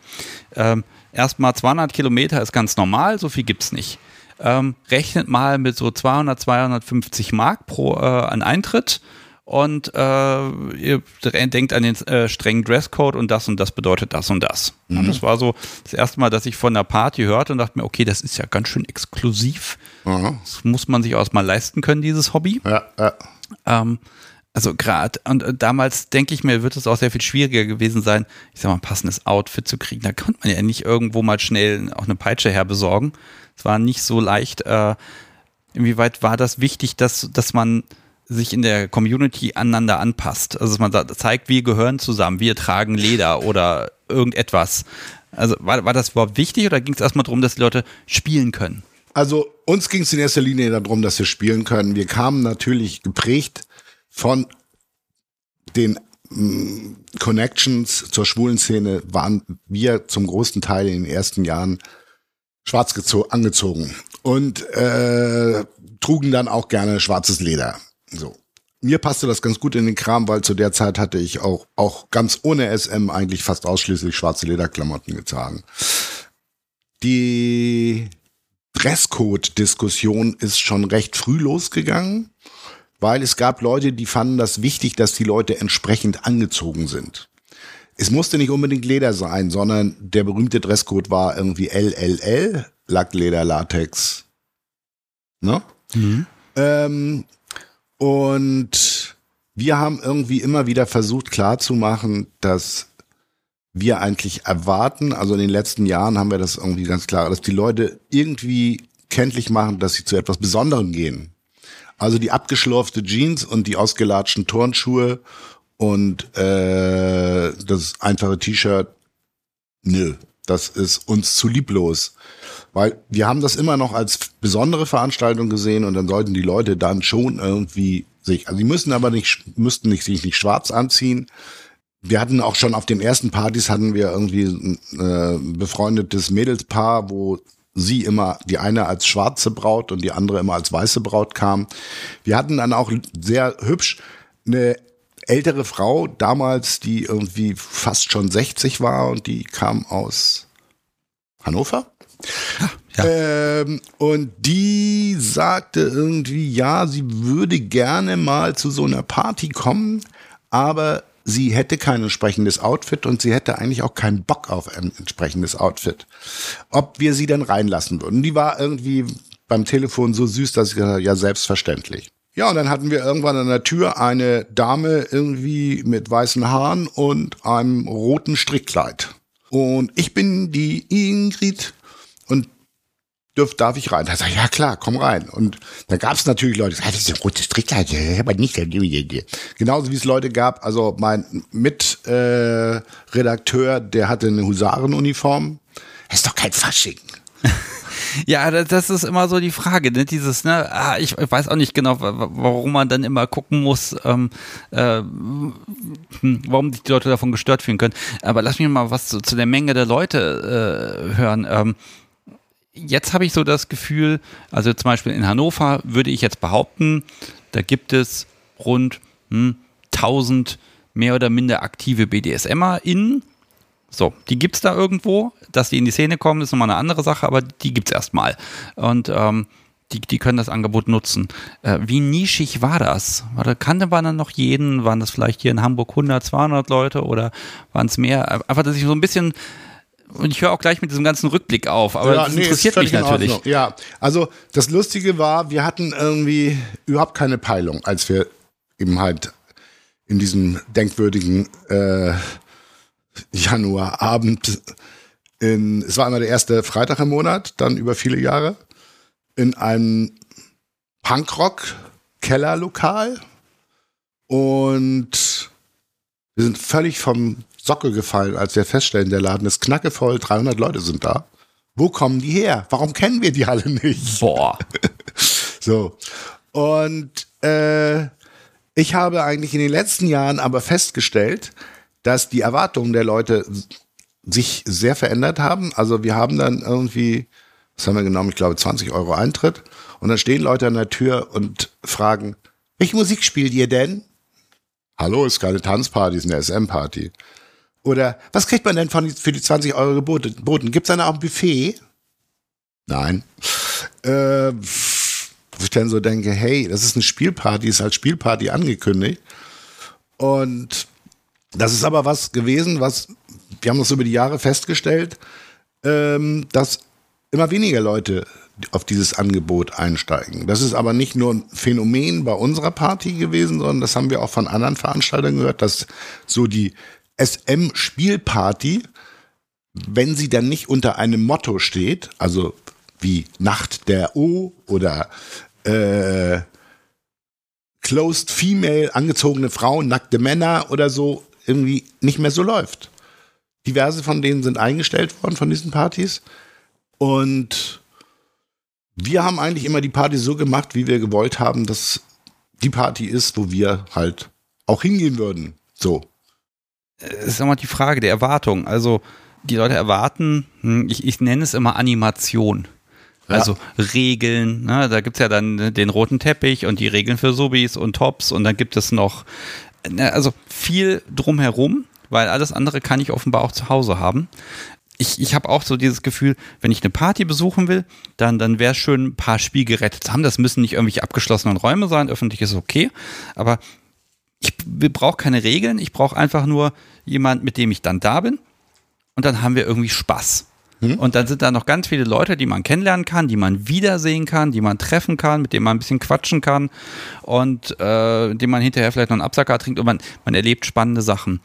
A: Ähm, Erstmal 200 Kilometer ist ganz normal, so viel gibt's nicht. Ähm, rechnet mal mit so 200, 250 Mark pro äh, an Eintritt und äh, ihr denkt an den äh, strengen Dresscode und das und das bedeutet das und das. Mhm. Und das war so das erste Mal, dass ich von der Party hörte und dachte mir, okay, das ist ja ganz schön exklusiv. Mhm. Das muss man sich auch mal leisten können, dieses Hobby. Ja, ja. Ähm, also gerade, und äh, damals denke ich mir, wird es auch sehr viel schwieriger gewesen sein, ich sag mal, ein passendes Outfit zu kriegen. Da konnte man ja nicht irgendwo mal schnell auch eine Peitsche herbesorgen. Es war nicht so leicht. Äh, inwieweit war das wichtig, dass, dass man sich in der Community aneinander anpasst. Also dass man da zeigt, wir gehören zusammen, wir tragen Leder oder irgendetwas. Also war, war das überhaupt wichtig oder ging es erstmal darum, dass die Leute spielen können?
B: Also uns ging es in erster Linie darum, dass wir spielen können. Wir kamen natürlich geprägt von den mm, Connections zur schwulen Szene, waren wir zum großen Teil in den ersten Jahren schwarz angezogen und äh, trugen dann auch gerne schwarzes Leder. So. Mir passte das ganz gut in den Kram, weil zu der Zeit hatte ich auch, auch ganz ohne SM eigentlich fast ausschließlich schwarze Lederklamotten getragen. Die Dresscode-Diskussion ist schon recht früh losgegangen, weil es gab Leute, die fanden das wichtig, dass die Leute entsprechend angezogen sind. Es musste nicht unbedingt Leder sein, sondern der berühmte Dresscode war irgendwie LLL, Lackleder, Latex. Ne? Mhm. Ähm, und wir haben irgendwie immer wieder versucht klarzumachen, dass wir eigentlich erwarten, also in den letzten Jahren haben wir das irgendwie ganz klar, dass die Leute irgendwie kenntlich machen, dass sie zu etwas Besonderem gehen. Also die abgeschlurfte Jeans und die ausgelatschten Turnschuhe und äh, das einfache T-Shirt, nö, das ist uns zu lieblos. Weil wir haben das immer noch als besondere Veranstaltung gesehen und dann sollten die Leute dann schon irgendwie sich, also die müssen aber nicht, müssten nicht, sich nicht schwarz anziehen. Wir hatten auch schon auf den ersten Partys hatten wir irgendwie ein äh, befreundetes Mädelspaar, wo sie immer, die eine als schwarze Braut und die andere immer als weiße Braut kam. Wir hatten dann auch sehr hübsch eine ältere Frau damals, die irgendwie fast schon 60 war und die kam aus Hannover. Ja. Ähm, und die sagte irgendwie, ja, sie würde gerne mal zu so einer Party kommen, aber sie hätte kein entsprechendes Outfit und sie hätte eigentlich auch keinen Bock auf ein entsprechendes Outfit. Ob wir sie denn reinlassen würden. Die war irgendwie beim Telefon so süß, dass ich gesagt ja, selbstverständlich. Ja, und dann hatten wir irgendwann an der Tür eine Dame irgendwie mit weißen Haaren und einem roten Strickkleid. Und ich bin die Ingrid dürf, darf ich rein? Da sag ich, ja klar, komm rein. Und dann gab es natürlich Leute, die sagen, das ist ein rotes Strickkleid, aber nicht. Genauso wie es Leute gab, also mein Mitredakteur, äh, der hatte eine Husarenuniform. Das ist doch kein Fasching.
A: Ja, das ist immer so die Frage, ne? Dieses, ne, ah, ich weiß auch nicht genau, warum man dann immer gucken muss, ähm, äh, hm, warum sich die Leute davon gestört fühlen können. Aber lass mich mal was zu, zu der Menge der Leute äh, hören. Ähm, jetzt habe ich so das Gefühl, also zum Beispiel in Hannover würde ich jetzt behaupten, da gibt es rund hm, 1000 mehr oder minder aktive BDSMerInnen. So, die gibt es da irgendwo. Dass die in die Szene kommen, ist nochmal eine andere Sache, aber die gibt es erstmal. Und ähm, die, die können das Angebot nutzen. Äh, wie nischig war das? War kannte man dann noch jeden? Waren das vielleicht hier in Hamburg 100, 200 Leute oder waren es mehr? Einfach, dass ich so ein bisschen und ich höre auch gleich mit diesem ganzen Rückblick auf, aber ja, das nee, interessiert mich natürlich.
B: Ja, also das Lustige war, wir hatten irgendwie überhaupt keine Peilung, als wir eben halt in diesem denkwürdigen äh, Januarabend in, es war einmal der erste Freitag im Monat, dann über viele Jahre, in einem Punkrock-Kellerlokal und wir sind völlig vom Socke gefallen, als wir feststellen, der Laden ist knackevoll, 300 Leute sind da. Wo kommen die her? Warum kennen wir die alle nicht?
A: Boah.
B: so. Und äh, ich habe eigentlich in den letzten Jahren aber festgestellt, dass die Erwartungen der Leute sich sehr verändert haben. Also wir haben dann irgendwie, was haben wir genommen? Ich glaube 20 Euro Eintritt. Und dann stehen Leute an der Tür und fragen, welche Musik spielt ihr denn? Hallo, ist keine Tanzparty, ist eine SM-Party. Oder was kriegt man denn von, für die 20 Euro geboten? Gibt es dann auch ein Buffet? Nein. Äh, ich dann so denke, hey, das ist eine Spielparty, ist als Spielparty angekündigt. Und das ist aber was gewesen, was, wir haben das über die Jahre festgestellt, ähm, dass immer weniger Leute auf dieses Angebot einsteigen. Das ist aber nicht nur ein Phänomen bei unserer Party gewesen, sondern das haben wir auch von anderen Veranstaltern gehört, dass so die SM-Spielparty, wenn sie dann nicht unter einem Motto steht, also wie Nacht der O oder äh, Closed Female, angezogene Frauen, nackte Männer oder so, irgendwie nicht mehr so läuft. Diverse von denen sind eingestellt worden von diesen Partys. Und wir haben eigentlich immer die Party so gemacht, wie wir gewollt haben, dass die Party ist, wo wir halt auch hingehen würden. So
A: ist immer die Frage der Erwartung. Also die Leute erwarten, hm, ich, ich nenne es immer Animation. Also ja. Regeln, ne? da gibt es ja dann den roten Teppich und die Regeln für Subis und Tops und dann gibt es noch, ne, also viel drumherum, weil alles andere kann ich offenbar auch zu Hause haben. Ich, ich habe auch so dieses Gefühl, wenn ich eine Party besuchen will, dann, dann wäre es schön, ein paar Spielgeräte zu haben. Das müssen nicht irgendwelche abgeschlossenen Räume sein, öffentlich ist okay, aber ich brauche keine Regeln, ich brauche einfach nur jemand, mit dem ich dann da bin und dann haben wir irgendwie Spaß. Hm? Und dann sind da noch ganz viele Leute, die man kennenlernen kann, die man wiedersehen kann, die man treffen kann, mit denen man ein bisschen quatschen kann und äh, dem man hinterher vielleicht noch einen Absacker trinkt und man, man erlebt spannende Sachen.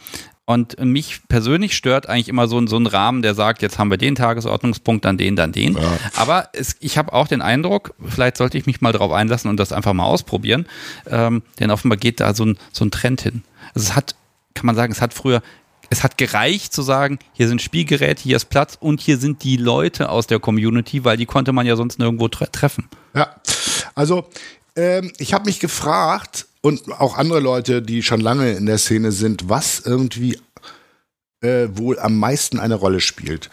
A: Und mich persönlich stört eigentlich immer so, so ein Rahmen, der sagt, jetzt haben wir den Tagesordnungspunkt, dann den, dann den. Ja. Aber es, ich habe auch den Eindruck, vielleicht sollte ich mich mal drauf einlassen und das einfach mal ausprobieren. Ähm, denn offenbar geht da so ein, so ein Trend hin. Also es hat, kann man sagen, es hat früher es hat gereicht zu sagen, hier sind Spielgeräte, hier ist Platz und hier sind die Leute aus der Community, weil die konnte man ja sonst nirgendwo tre treffen.
B: Ja, also ähm, ich habe mich gefragt und auch andere Leute, die schon lange in der Szene sind, was irgendwie äh, wohl am meisten eine Rolle spielt.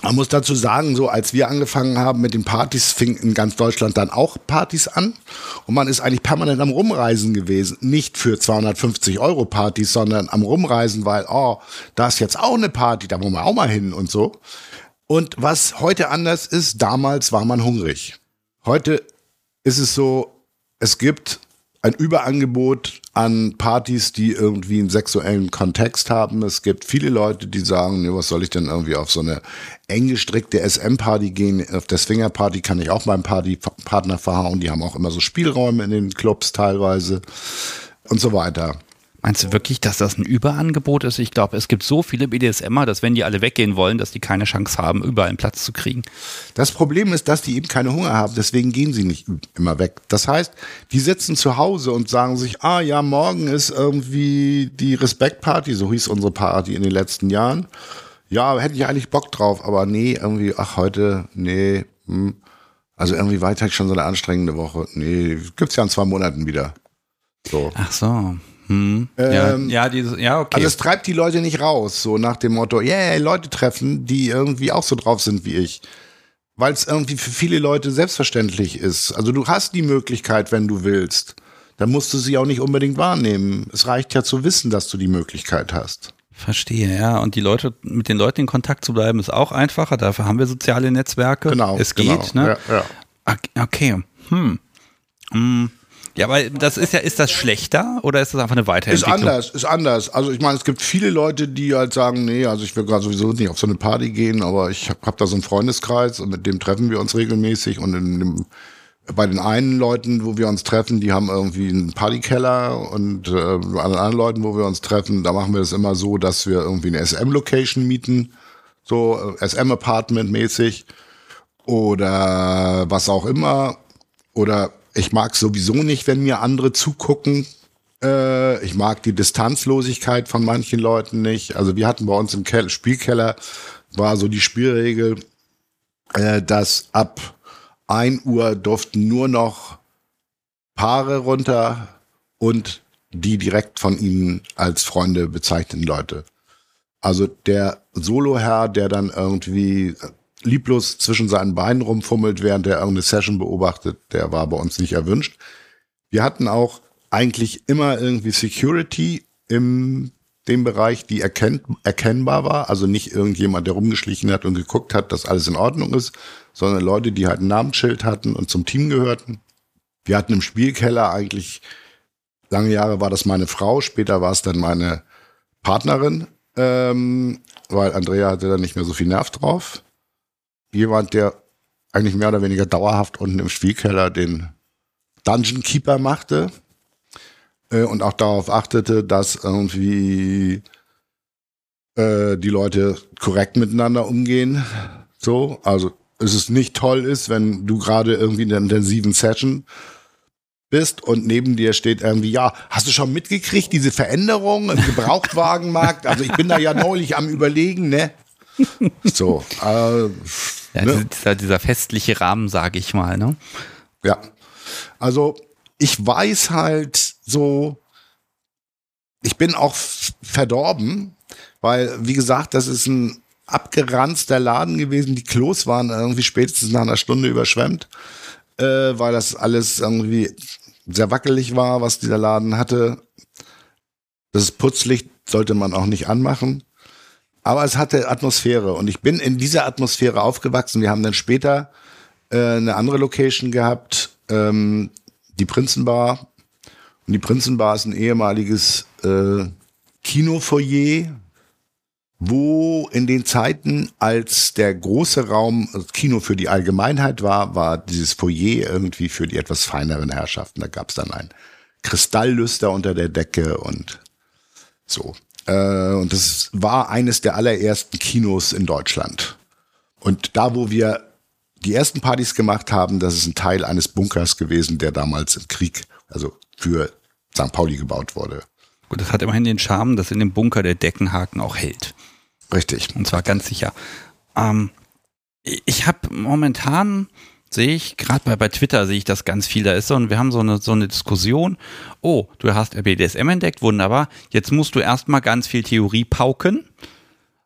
B: Man muss dazu sagen, so als wir angefangen haben mit den Partys, fing in ganz Deutschland dann auch Partys an. Und man ist eigentlich permanent am Rumreisen gewesen. Nicht für 250 Euro Partys, sondern am Rumreisen, weil, oh, da ist jetzt auch eine Party, da wollen wir auch mal hin und so. Und was heute anders ist, damals war man hungrig. Heute ist es so, es gibt ein Überangebot an Partys, die irgendwie einen sexuellen Kontext haben. Es gibt viele Leute, die sagen, nee, was soll ich denn irgendwie auf so eine eng gestrickte SM-Party gehen? Auf der Swinger-Party kann ich auch meinen Partypartner verhauen. Die haben auch immer so Spielräume in den Clubs teilweise und so weiter.
A: Meinst du wirklich, dass das ein Überangebot ist? Ich glaube, es gibt so viele BDSMer, dass wenn die alle weggehen wollen, dass die keine Chance haben, überall einen Platz zu kriegen.
B: Das Problem ist, dass die eben keine Hunger haben, deswegen gehen sie nicht immer weg. Das heißt, die sitzen zu Hause und sagen sich, ah ja, morgen ist irgendwie die Respektparty, so hieß unsere Party in den letzten Jahren. Ja, hätte ich eigentlich Bock drauf, aber nee, irgendwie, ach, heute, nee, hm. Also irgendwie weiter ich schon so eine anstrengende Woche. Nee, gibt's ja in zwei Monaten wieder.
A: So. Ach so. Hm.
B: Ähm, ja, ja, dieses, ja, okay. Also es treibt die Leute nicht raus, so nach dem Motto, yeah, Leute treffen, die irgendwie auch so drauf sind wie ich. Weil es irgendwie für viele Leute selbstverständlich ist. Also du hast die Möglichkeit, wenn du willst. Dann musst du sie auch nicht unbedingt wahrnehmen. Es reicht ja zu wissen, dass du die Möglichkeit hast.
A: Verstehe, ja. Und die Leute, mit den Leuten in Kontakt zu bleiben, ist auch einfacher. Dafür haben wir soziale Netzwerke.
B: Genau.
A: Es
B: genau.
A: geht, ne? Ja, ja. Okay. Hm. Ja, aber das ist ja, ist das schlechter oder ist das einfach eine Weiterentwicklung?
B: Ist anders, ist anders. Also ich meine, es gibt viele Leute, die halt sagen, nee, also ich will gerade sowieso nicht auf so eine Party gehen, aber ich habe hab da so einen Freundeskreis und mit dem treffen wir uns regelmäßig und in dem, bei den einen Leuten, wo wir uns treffen, die haben irgendwie einen Partykeller und äh, bei den anderen Leuten, wo wir uns treffen, da machen wir das immer so, dass wir irgendwie eine SM-Location mieten, so äh, SM-Apartment mäßig oder was auch immer oder ich mag sowieso nicht, wenn mir andere zugucken. Äh, ich mag die Distanzlosigkeit von manchen Leuten nicht. Also wir hatten bei uns im Kel Spielkeller war so die Spielregel, äh, dass ab 1 Uhr durften nur noch Paare runter und die direkt von ihnen als Freunde bezeichneten Leute. Also der Soloherr, der dann irgendwie lieblos zwischen seinen Beinen rumfummelt, während er irgendeine Session beobachtet, der war bei uns nicht erwünscht. Wir hatten auch eigentlich immer irgendwie Security im dem Bereich, die erkennt, erkennbar war, also nicht irgendjemand, der rumgeschlichen hat und geguckt hat, dass alles in Ordnung ist, sondern Leute, die halt ein Namensschild hatten und zum Team gehörten. Wir hatten im Spielkeller eigentlich, lange Jahre war das meine Frau, später war es dann meine Partnerin, ähm, weil Andrea hatte da nicht mehr so viel Nerv drauf jemand, der eigentlich mehr oder weniger dauerhaft unten im Spielkeller den Dungeon Keeper machte äh, und auch darauf achtete, dass irgendwie äh, die Leute korrekt miteinander umgehen. So, also es ist nicht toll ist, wenn du gerade irgendwie in der intensiven Session bist und neben dir steht irgendwie, ja, hast du schon mitgekriegt, diese Veränderung im Gebrauchtwagenmarkt? Also ich bin da ja neulich am überlegen, ne? So, äh,
A: ja, ne? dieser, dieser festliche Rahmen, sage ich mal, ne?
B: Ja. Also ich weiß halt so, ich bin auch verdorben, weil, wie gesagt, das ist ein abgeranzter Laden gewesen. Die Klos waren irgendwie spätestens nach einer Stunde überschwemmt, äh, weil das alles irgendwie sehr wackelig war, was dieser Laden hatte. Das Putzlicht sollte man auch nicht anmachen. Aber es hatte Atmosphäre und ich bin in dieser Atmosphäre aufgewachsen. Wir haben dann später äh, eine andere Location gehabt, ähm, die Prinzenbar. Und die Prinzenbar ist ein ehemaliges äh, Kinofoyer. wo in den Zeiten, als der große Raum das Kino für die Allgemeinheit war, war dieses Foyer irgendwie für die etwas feineren Herrschaften. Da gab es dann ein Kristalllüster unter der Decke und so. Äh, und das war eines der allerersten Kinos in Deutschland. Und da, wo wir die ersten Partys gemacht haben, das ist ein Teil eines Bunkers gewesen, der damals im Krieg, also für St. Pauli gebaut wurde.
A: Gut, das hat immerhin den Charme, dass in dem Bunker der Deckenhaken auch hält.
B: Richtig.
A: Und zwar ganz sicher. Ähm, ich habe momentan sehe ich, gerade bei, bei Twitter sehe ich das ganz viel. Da ist so, und wir haben so eine, so eine Diskussion. Oh, du hast BDSM entdeckt, wunderbar. Jetzt musst du erstmal ganz viel Theorie pauken.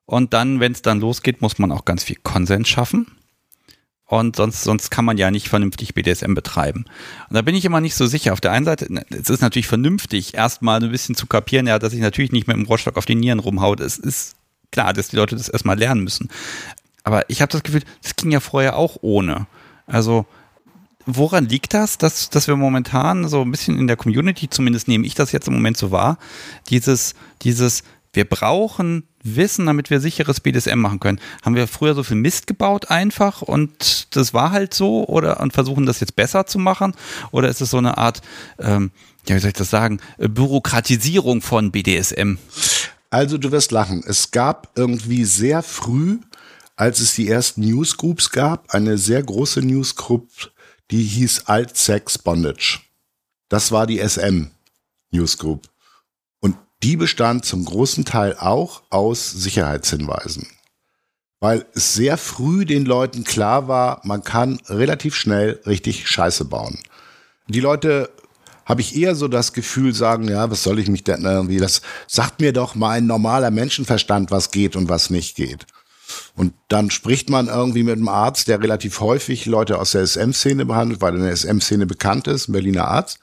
A: Und dann, wenn es dann losgeht, muss man auch ganz viel Konsens schaffen. Und sonst, sonst kann man ja nicht vernünftig BDSM betreiben. Und da bin ich immer nicht so sicher. Auf der einen Seite, es ist natürlich vernünftig, erstmal ein bisschen zu kapieren, ja, dass ich natürlich nicht mit dem Rohrstock auf die Nieren rumhaut. Es ist klar, dass die Leute das erstmal lernen müssen. Aber ich habe das Gefühl, das ging ja vorher auch ohne. Also, woran liegt das, dass, dass wir momentan so ein bisschen in der Community, zumindest nehme ich das jetzt im Moment so wahr, dieses, dieses, wir brauchen Wissen, damit wir sicheres BDSM machen können. Haben wir früher so viel Mist gebaut einfach und das war halt so oder und versuchen das jetzt besser zu machen? Oder ist es so eine Art, ähm, ja, wie soll ich das sagen, Bürokratisierung von BDSM?
B: Also du wirst lachen. Es gab irgendwie sehr früh, als es die ersten Newsgroups gab, eine sehr große Newsgroup, die hieß Alt Sex Bondage. Das war die SM Newsgroup. Und die bestand zum großen Teil auch aus Sicherheitshinweisen. Weil es sehr früh den Leuten klar war, man kann relativ schnell richtig Scheiße bauen. Die Leute habe ich eher so das Gefühl, sagen, ja, was soll ich mich denn irgendwie, das sagt mir doch mal ein normaler Menschenverstand, was geht und was nicht geht. Und dann spricht man irgendwie mit einem Arzt, der relativ häufig Leute aus der SM-Szene behandelt, weil in der SM-Szene bekannt ist, ein Berliner Arzt.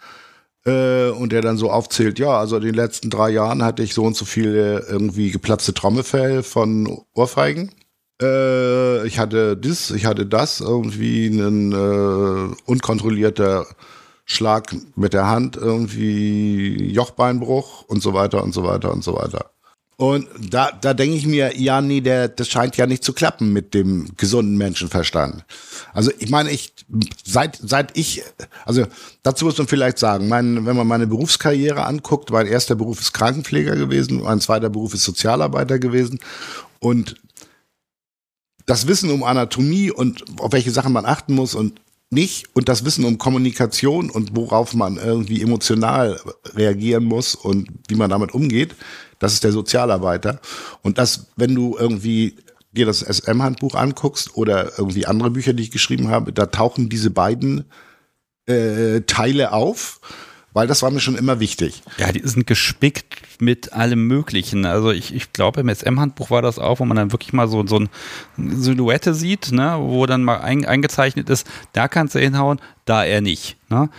B: Äh, und der dann so aufzählt, ja, also in den letzten drei Jahren hatte ich so und so viele irgendwie geplatzte Trommelfell von Ohrfeigen. Äh, ich hatte das, ich hatte das, irgendwie ein äh, unkontrollierter Schlag mit der Hand, irgendwie Jochbeinbruch und so weiter und so weiter und so weiter. Und da, da denke ich mir, ja, nee, der, das scheint ja nicht zu klappen mit dem gesunden Menschenverstand. Also ich meine, ich, seit, seit ich, also dazu muss man vielleicht sagen, mein, wenn man meine Berufskarriere anguckt, mein erster Beruf ist Krankenpfleger gewesen, mein zweiter Beruf ist Sozialarbeiter gewesen und das Wissen um Anatomie und auf welche Sachen man achten muss und nicht und das Wissen um Kommunikation und worauf man irgendwie emotional reagieren muss und wie man damit umgeht, das ist der Sozialarbeiter. Und das, wenn du irgendwie dir das SM-Handbuch anguckst oder irgendwie andere Bücher, die ich geschrieben habe, da tauchen diese beiden äh, Teile auf weil das war mir schon immer wichtig.
A: Ja, die sind gespickt mit allem Möglichen. Also ich, ich glaube, im SM-Handbuch war das auch, wo man dann wirklich mal so, so eine Silhouette sieht, ne, wo dann mal ein, eingezeichnet ist, da kannst du hinhauen, da er nicht. Ne?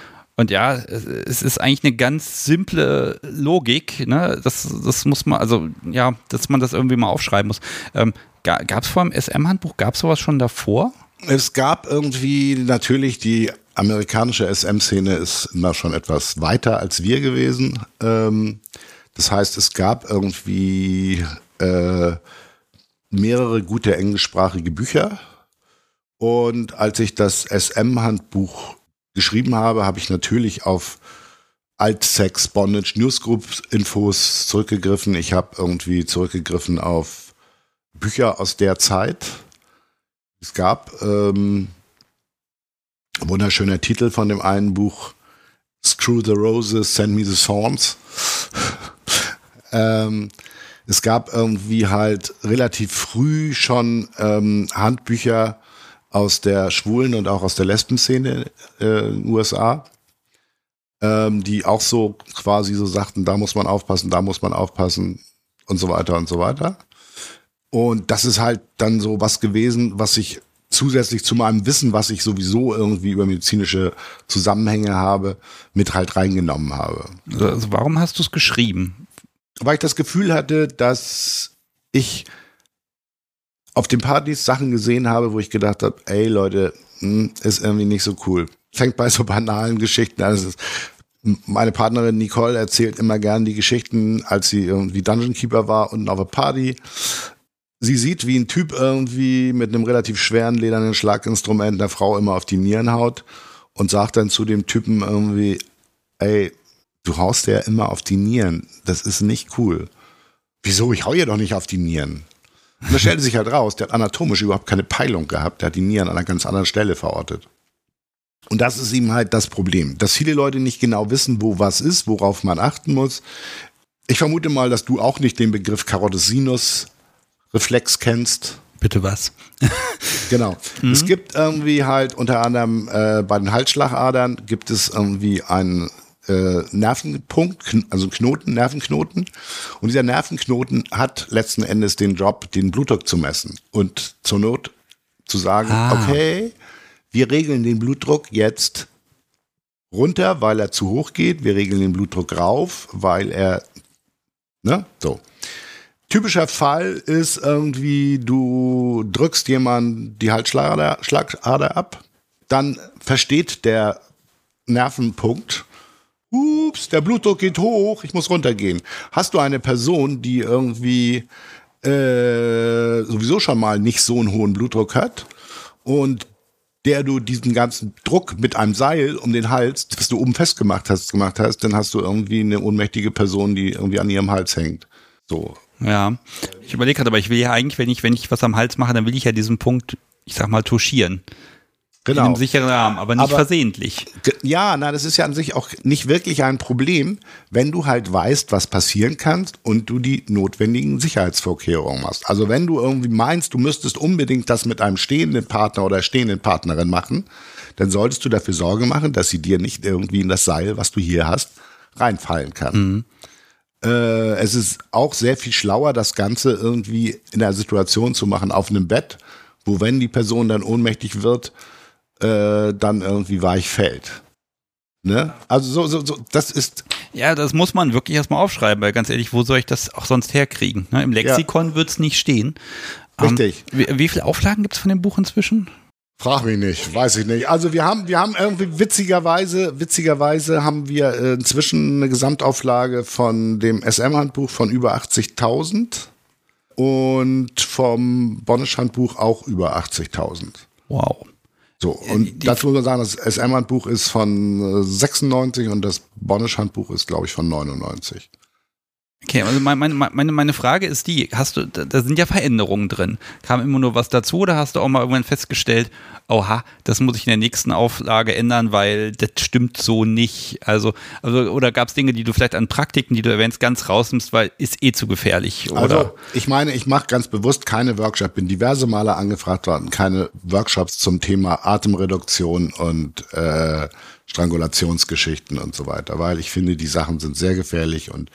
A: Und ja, es ist eigentlich eine ganz simple Logik, ne? Das, das muss man, also ja, dass man das irgendwie mal aufschreiben muss. Ähm, gab es vor dem SM-Handbuch, gab es sowas schon davor?
B: Es gab irgendwie natürlich die amerikanische SM-Szene ist immer schon etwas weiter als wir gewesen. Ähm, das heißt, es gab irgendwie äh, mehrere gute englischsprachige Bücher. Und als ich das SM-Handbuch geschrieben habe, habe ich natürlich auf Altsex, Bondage, Newsgroups Infos zurückgegriffen. Ich habe irgendwie zurückgegriffen auf Bücher aus der Zeit. Es gab ähm, Wunderschöner Titel von dem einen Buch. Screw the Roses, Send Me the Thorns. ähm, es gab irgendwie halt relativ früh schon ähm, Handbücher aus der Schwulen- und auch aus der Lesben-Szene äh, in den USA, ähm, die auch so quasi so sagten, da muss man aufpassen, da muss man aufpassen und so weiter und so weiter. Und das ist halt dann so was gewesen, was sich zusätzlich zu meinem Wissen, was ich sowieso irgendwie über medizinische Zusammenhänge habe, mit halt reingenommen habe.
A: Also warum hast du es geschrieben?
B: Weil ich das Gefühl hatte, dass ich auf den Partys Sachen gesehen habe, wo ich gedacht habe, ey Leute, hm, ist irgendwie nicht so cool. Fängt bei so banalen Geschichten an. Meine Partnerin Nicole erzählt immer gern die Geschichten, als sie irgendwie Dungeon Keeper war und auf einer Party sie sieht, wie ein Typ irgendwie mit einem relativ schweren ledernen Schlaginstrument der Frau immer auf die Nieren haut und sagt dann zu dem Typen irgendwie, ey, du haust ja immer auf die Nieren. Das ist nicht cool. Wieso? Ich hau ja doch nicht auf die Nieren. Und da stellte sich halt raus, der hat anatomisch überhaupt keine Peilung gehabt. Der hat die Nieren an einer ganz anderen Stelle verortet. Und das ist ihm halt das Problem, dass viele Leute nicht genau wissen, wo was ist, worauf man achten muss. Ich vermute mal, dass du auch nicht den Begriff Karotissinus Reflex kennst.
A: Bitte was?
B: genau. Mhm. Es gibt irgendwie halt unter anderem äh, bei den Halsschlagadern gibt es irgendwie einen äh, Nervenpunkt, also Knoten, Nervenknoten. Und dieser Nervenknoten hat letzten Endes den Job, den Blutdruck zu messen und zur Not zu sagen, ah. okay, wir regeln den Blutdruck jetzt runter, weil er zu hoch geht. Wir regeln den Blutdruck rauf, weil er, ne, so. Typischer Fall ist irgendwie, du drückst jemand die Halsschlagader Schlagader ab, dann versteht der Nervenpunkt, ups, der Blutdruck geht hoch, ich muss runtergehen. Hast du eine Person, die irgendwie äh, sowieso schon mal nicht so einen hohen Blutdruck hat und der du diesen ganzen Druck mit einem Seil um den Hals, was du oben festgemacht hast, gemacht hast, dann hast du irgendwie eine ohnmächtige Person, die irgendwie an ihrem Hals hängt. So.
A: Ja, ich überlege gerade, aber ich will ja eigentlich, wenn ich, wenn ich was am Hals mache, dann will ich ja diesen Punkt, ich sag mal, touchieren. Genau. In einem sicheren Rahmen, aber nicht aber, versehentlich.
B: Ja, na, das ist ja an sich auch nicht wirklich ein Problem, wenn du halt weißt, was passieren kann und du die notwendigen Sicherheitsvorkehrungen machst. Also wenn du irgendwie meinst, du müsstest unbedingt das mit einem stehenden Partner oder stehenden Partnerin machen, dann solltest du dafür Sorge machen, dass sie dir nicht irgendwie in das Seil, was du hier hast, reinfallen kann. Mhm. Äh, es ist auch sehr viel schlauer, das Ganze irgendwie in der Situation zu machen auf einem Bett, wo wenn die Person dann ohnmächtig wird, äh, dann irgendwie weich fällt. Ne? Also so, so, so, das ist.
A: Ja, das muss man wirklich erstmal aufschreiben, weil ganz ehrlich, wo soll ich das auch sonst herkriegen? Ne? Im Lexikon ja. wird es nicht stehen.
B: Richtig.
A: Ähm, wie, wie viele Auflagen gibt es von dem Buch inzwischen?
B: Frag mich nicht, weiß ich nicht. Also wir haben, wir haben irgendwie witzigerweise, witzigerweise haben wir äh, inzwischen eine Gesamtauflage von dem SM-Handbuch von über 80.000 und vom Bonnisch-Handbuch auch über 80.000.
A: Wow.
B: So, und dazu muss man sagen, das SM-Handbuch ist von 96 äh, und das Bonnisch-Handbuch ist, glaube ich, von 99.
A: Okay, also meine, meine, meine Frage ist die, hast du, da sind ja Veränderungen drin. Kam immer nur was dazu oder hast du auch mal irgendwann festgestellt, oha, das muss ich in der nächsten Auflage ändern, weil das stimmt so nicht. Also, also oder gab es Dinge, die du vielleicht an Praktiken, die du erwähnst, ganz rausnimmst, weil ist eh zu gefährlich, oder? Also,
B: ich meine, ich mache ganz bewusst keine Workshops, bin diverse Male angefragt worden, keine Workshops zum Thema Atemreduktion und äh, Strangulationsgeschichten und so weiter, weil ich finde, die Sachen sind sehr gefährlich und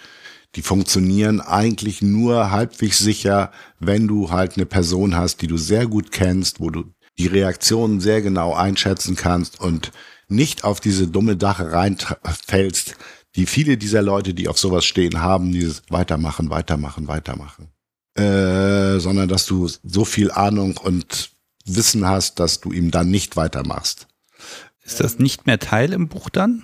B: die funktionieren eigentlich nur halbwegs sicher, wenn du halt eine Person hast, die du sehr gut kennst, wo du die Reaktionen sehr genau einschätzen kannst und nicht auf diese dumme Dache reinfällst, die viele dieser Leute, die auf sowas stehen, haben, dieses weitermachen, weitermachen, weitermachen. Äh, sondern dass du so viel Ahnung und Wissen hast, dass du ihm dann nicht weitermachst.
A: Ist das nicht mehr Teil im Buch dann?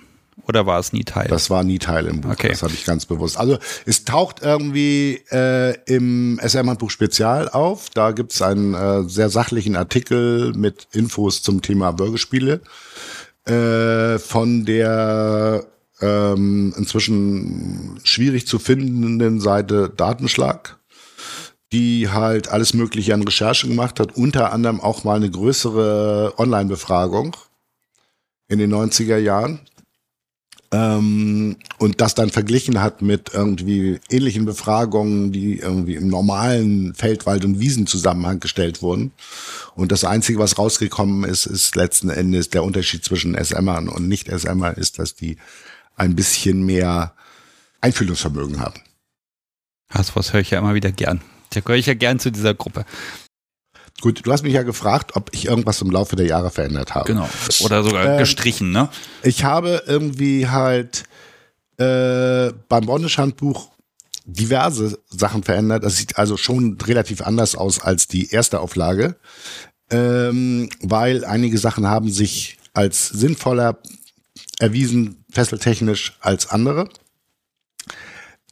A: Oder war es nie Teil?
B: Das war nie Teil im Buch. Okay. Das habe ich ganz bewusst. Also es taucht irgendwie äh, im SM-Handbuch Spezial auf. Da gibt es einen äh, sehr sachlichen Artikel mit Infos zum Thema Würgespiele äh, von der ähm, inzwischen schwierig zu findenden Seite Datenschlag die halt alles Mögliche an Recherche gemacht hat, unter anderem auch mal eine größere Online-Befragung in den 90er Jahren ähm, und das dann verglichen hat mit irgendwie ähnlichen Befragungen, die irgendwie im normalen Feldwald- und Wiesenzusammenhang gestellt wurden. Und das Einzige, was rausgekommen ist, ist letzten Endes der Unterschied zwischen SMern und Nicht-SMern ist, dass die ein bisschen mehr Einfühlungsvermögen haben.
A: Das was höre ich ja immer wieder gern. Da gehöre ich ja gern zu dieser Gruppe.
B: Gut, du hast mich ja gefragt, ob ich irgendwas im Laufe der Jahre verändert habe.
A: Genau. Oder sogar ähm, gestrichen, ne?
B: Ich habe irgendwie halt äh, beim Bonnisch-Handbuch diverse Sachen verändert. Das sieht also schon relativ anders aus als die erste Auflage, ähm, weil einige Sachen haben sich als sinnvoller erwiesen, fesseltechnisch als andere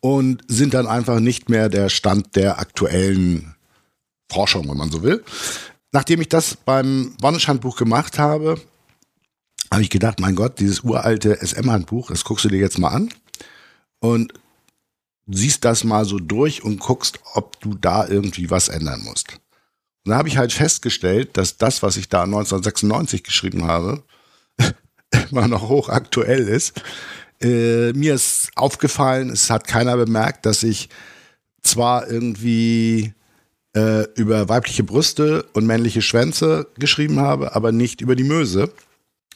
B: und sind dann einfach nicht mehr der Stand der aktuellen Forschung, wenn man so will. Nachdem ich das beim Bonnisch-Handbuch gemacht habe, habe ich gedacht, mein Gott, dieses uralte SM-Handbuch, das guckst du dir jetzt mal an und siehst das mal so durch und guckst, ob du da irgendwie was ändern musst. Und da habe ich halt festgestellt, dass das, was ich da 1996 geschrieben habe, immer noch hochaktuell ist. Äh, mir ist aufgefallen, es hat keiner bemerkt, dass ich zwar irgendwie äh, über weibliche Brüste und männliche Schwänze geschrieben habe, aber nicht über die Möse.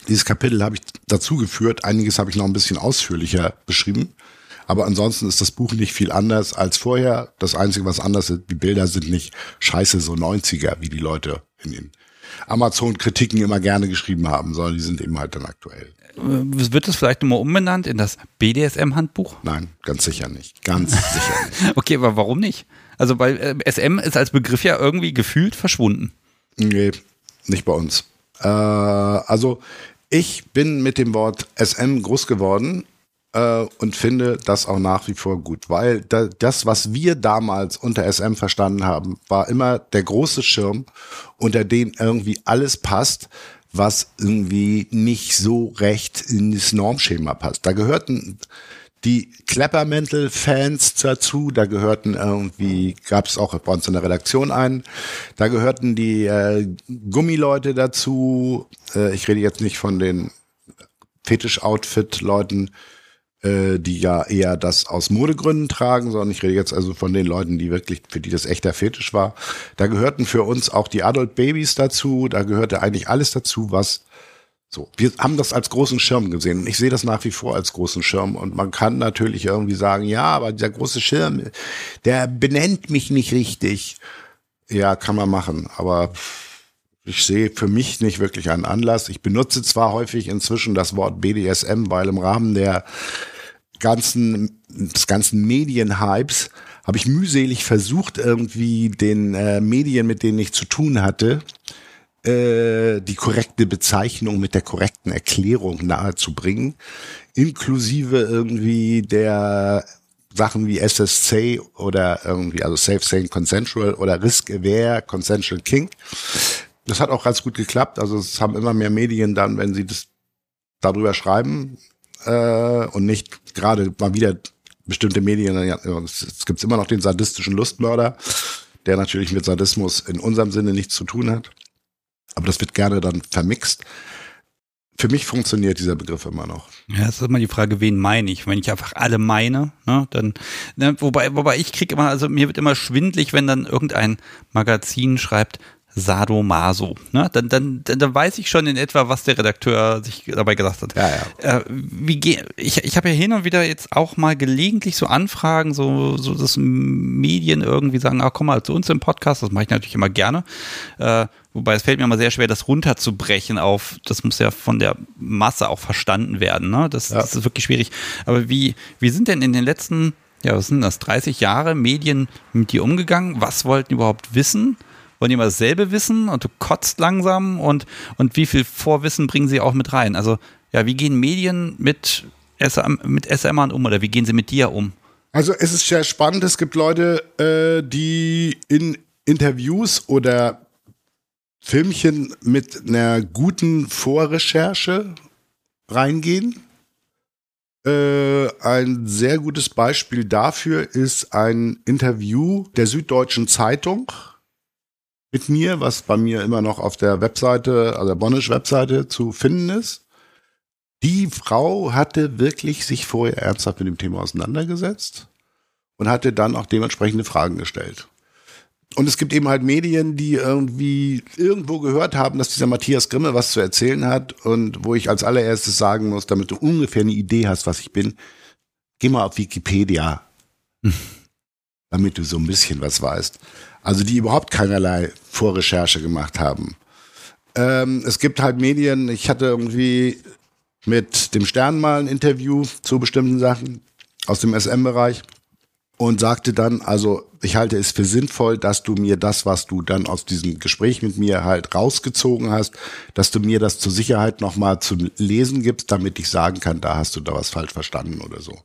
B: Dieses Kapitel habe ich dazu geführt. Einiges habe ich noch ein bisschen ausführlicher beschrieben. Aber ansonsten ist das Buch nicht viel anders als vorher. Das Einzige, was anders ist, die Bilder sind nicht scheiße so 90er, wie die Leute in den Amazon-Kritiken immer gerne geschrieben haben, sondern die sind eben halt dann aktuell.
A: Äh, wird es vielleicht nochmal umbenannt in das BDSM-Handbuch?
B: Nein, ganz sicher nicht. Ganz sicher nicht.
A: Okay, aber warum nicht? Also, weil äh, SM ist als Begriff ja irgendwie gefühlt verschwunden.
B: Nee, nicht bei uns. Äh, also, ich bin mit dem Wort SM groß geworden äh, und finde das auch nach wie vor gut, weil da, das, was wir damals unter SM verstanden haben, war immer der große Schirm, unter den irgendwie alles passt, was irgendwie nicht so recht in das Normschema passt. Da gehörten die Kleppermäntel-Fans dazu, da gehörten irgendwie, gab es auch bei uns in der Redaktion einen, da gehörten die äh, Gummileute dazu, äh, ich rede jetzt nicht von den Fetisch-Outfit-Leuten, äh, die ja eher das aus Modegründen tragen, sondern ich rede jetzt also von den Leuten, die wirklich, für die das echter Fetisch war. Da gehörten für uns auch die Adult Babies dazu, da gehörte eigentlich alles dazu, was so, wir haben das als großen Schirm gesehen ich sehe das nach wie vor als großen Schirm und man kann natürlich irgendwie sagen, ja, aber dieser große Schirm, der benennt mich nicht richtig. Ja, kann man machen, aber ich sehe für mich nicht wirklich einen Anlass. Ich benutze zwar häufig inzwischen das Wort BDSM, weil im Rahmen der ganzen, des ganzen Medienhypes habe ich mühselig versucht, irgendwie den äh, Medien, mit denen ich zu tun hatte, äh, die korrekte Bezeichnung mit der korrekten Erklärung nahezubringen, inklusive irgendwie der Sachen wie SSC oder irgendwie, also Safe, Sane, Consensual oder Risk Aware, Consensual King. Das hat auch ganz gut geklappt. Also es haben immer mehr Medien dann, wenn sie das darüber schreiben äh, und nicht gerade mal wieder bestimmte Medien, es gibt immer noch den sadistischen Lustmörder, der natürlich mit Sadismus in unserem Sinne nichts zu tun hat. Aber das wird gerne dann vermixt. Für mich funktioniert dieser Begriff immer noch.
A: Ja, das ist immer die Frage, wen meine ich? Wenn ich einfach alle meine, ne, dann, ne, wobei, wobei ich kriege immer, also mir wird immer schwindlig, wenn dann irgendein Magazin schreibt, Sadomaso. Ne? Dann, dann, dann, weiß ich schon in etwa, was der Redakteur sich dabei gedacht hat.
B: Ja, ja.
A: Äh, wie geh, ich ich habe ja hin und wieder jetzt auch mal gelegentlich so Anfragen, so, so dass Medien irgendwie sagen, ah, komm mal zu uns im Podcast, das mache ich natürlich immer gerne. Äh, wobei es fällt mir immer sehr schwer, das runterzubrechen auf, das muss ja von der Masse auch verstanden werden. Ne? Das, ja. das ist wirklich schwierig. Aber wie, wie sind denn in den letzten, ja, was sind das, 30 Jahre Medien mit dir umgegangen? Was wollten überhaupt wissen? wollen die immer dasselbe wissen und du kotzt langsam und, und wie viel Vorwissen bringen sie auch mit rein? Also, ja, wie gehen Medien mit, SM, mit SMern um oder wie gehen sie mit dir um?
B: Also, es ist sehr spannend. Es gibt Leute, äh, die in Interviews oder Filmchen mit einer guten Vorrecherche reingehen. Äh, ein sehr gutes Beispiel dafür ist ein Interview der Süddeutschen Zeitung mit mir, was bei mir immer noch auf der Webseite, also der Bonnisch-Webseite zu finden ist. Die Frau hatte wirklich sich vorher ernsthaft mit dem Thema auseinandergesetzt und hatte dann auch dementsprechende Fragen gestellt. Und es gibt eben halt Medien, die irgendwie irgendwo gehört haben, dass dieser Matthias Grimme was zu erzählen hat und wo ich als allererstes sagen muss, damit du ungefähr eine Idee hast, was ich bin, geh mal auf Wikipedia, damit du so ein bisschen was weißt. Also die überhaupt keinerlei Vorrecherche gemacht haben. Ähm, es gibt halt Medien, ich hatte irgendwie mit dem Stern mal ein Interview zu bestimmten Sachen aus dem SM-Bereich und sagte dann, also ich halte es für sinnvoll, dass du mir das, was du dann aus diesem Gespräch mit mir halt rausgezogen hast, dass du mir das zur Sicherheit nochmal zu lesen gibst, damit ich sagen kann, da hast du da was falsch verstanden oder so.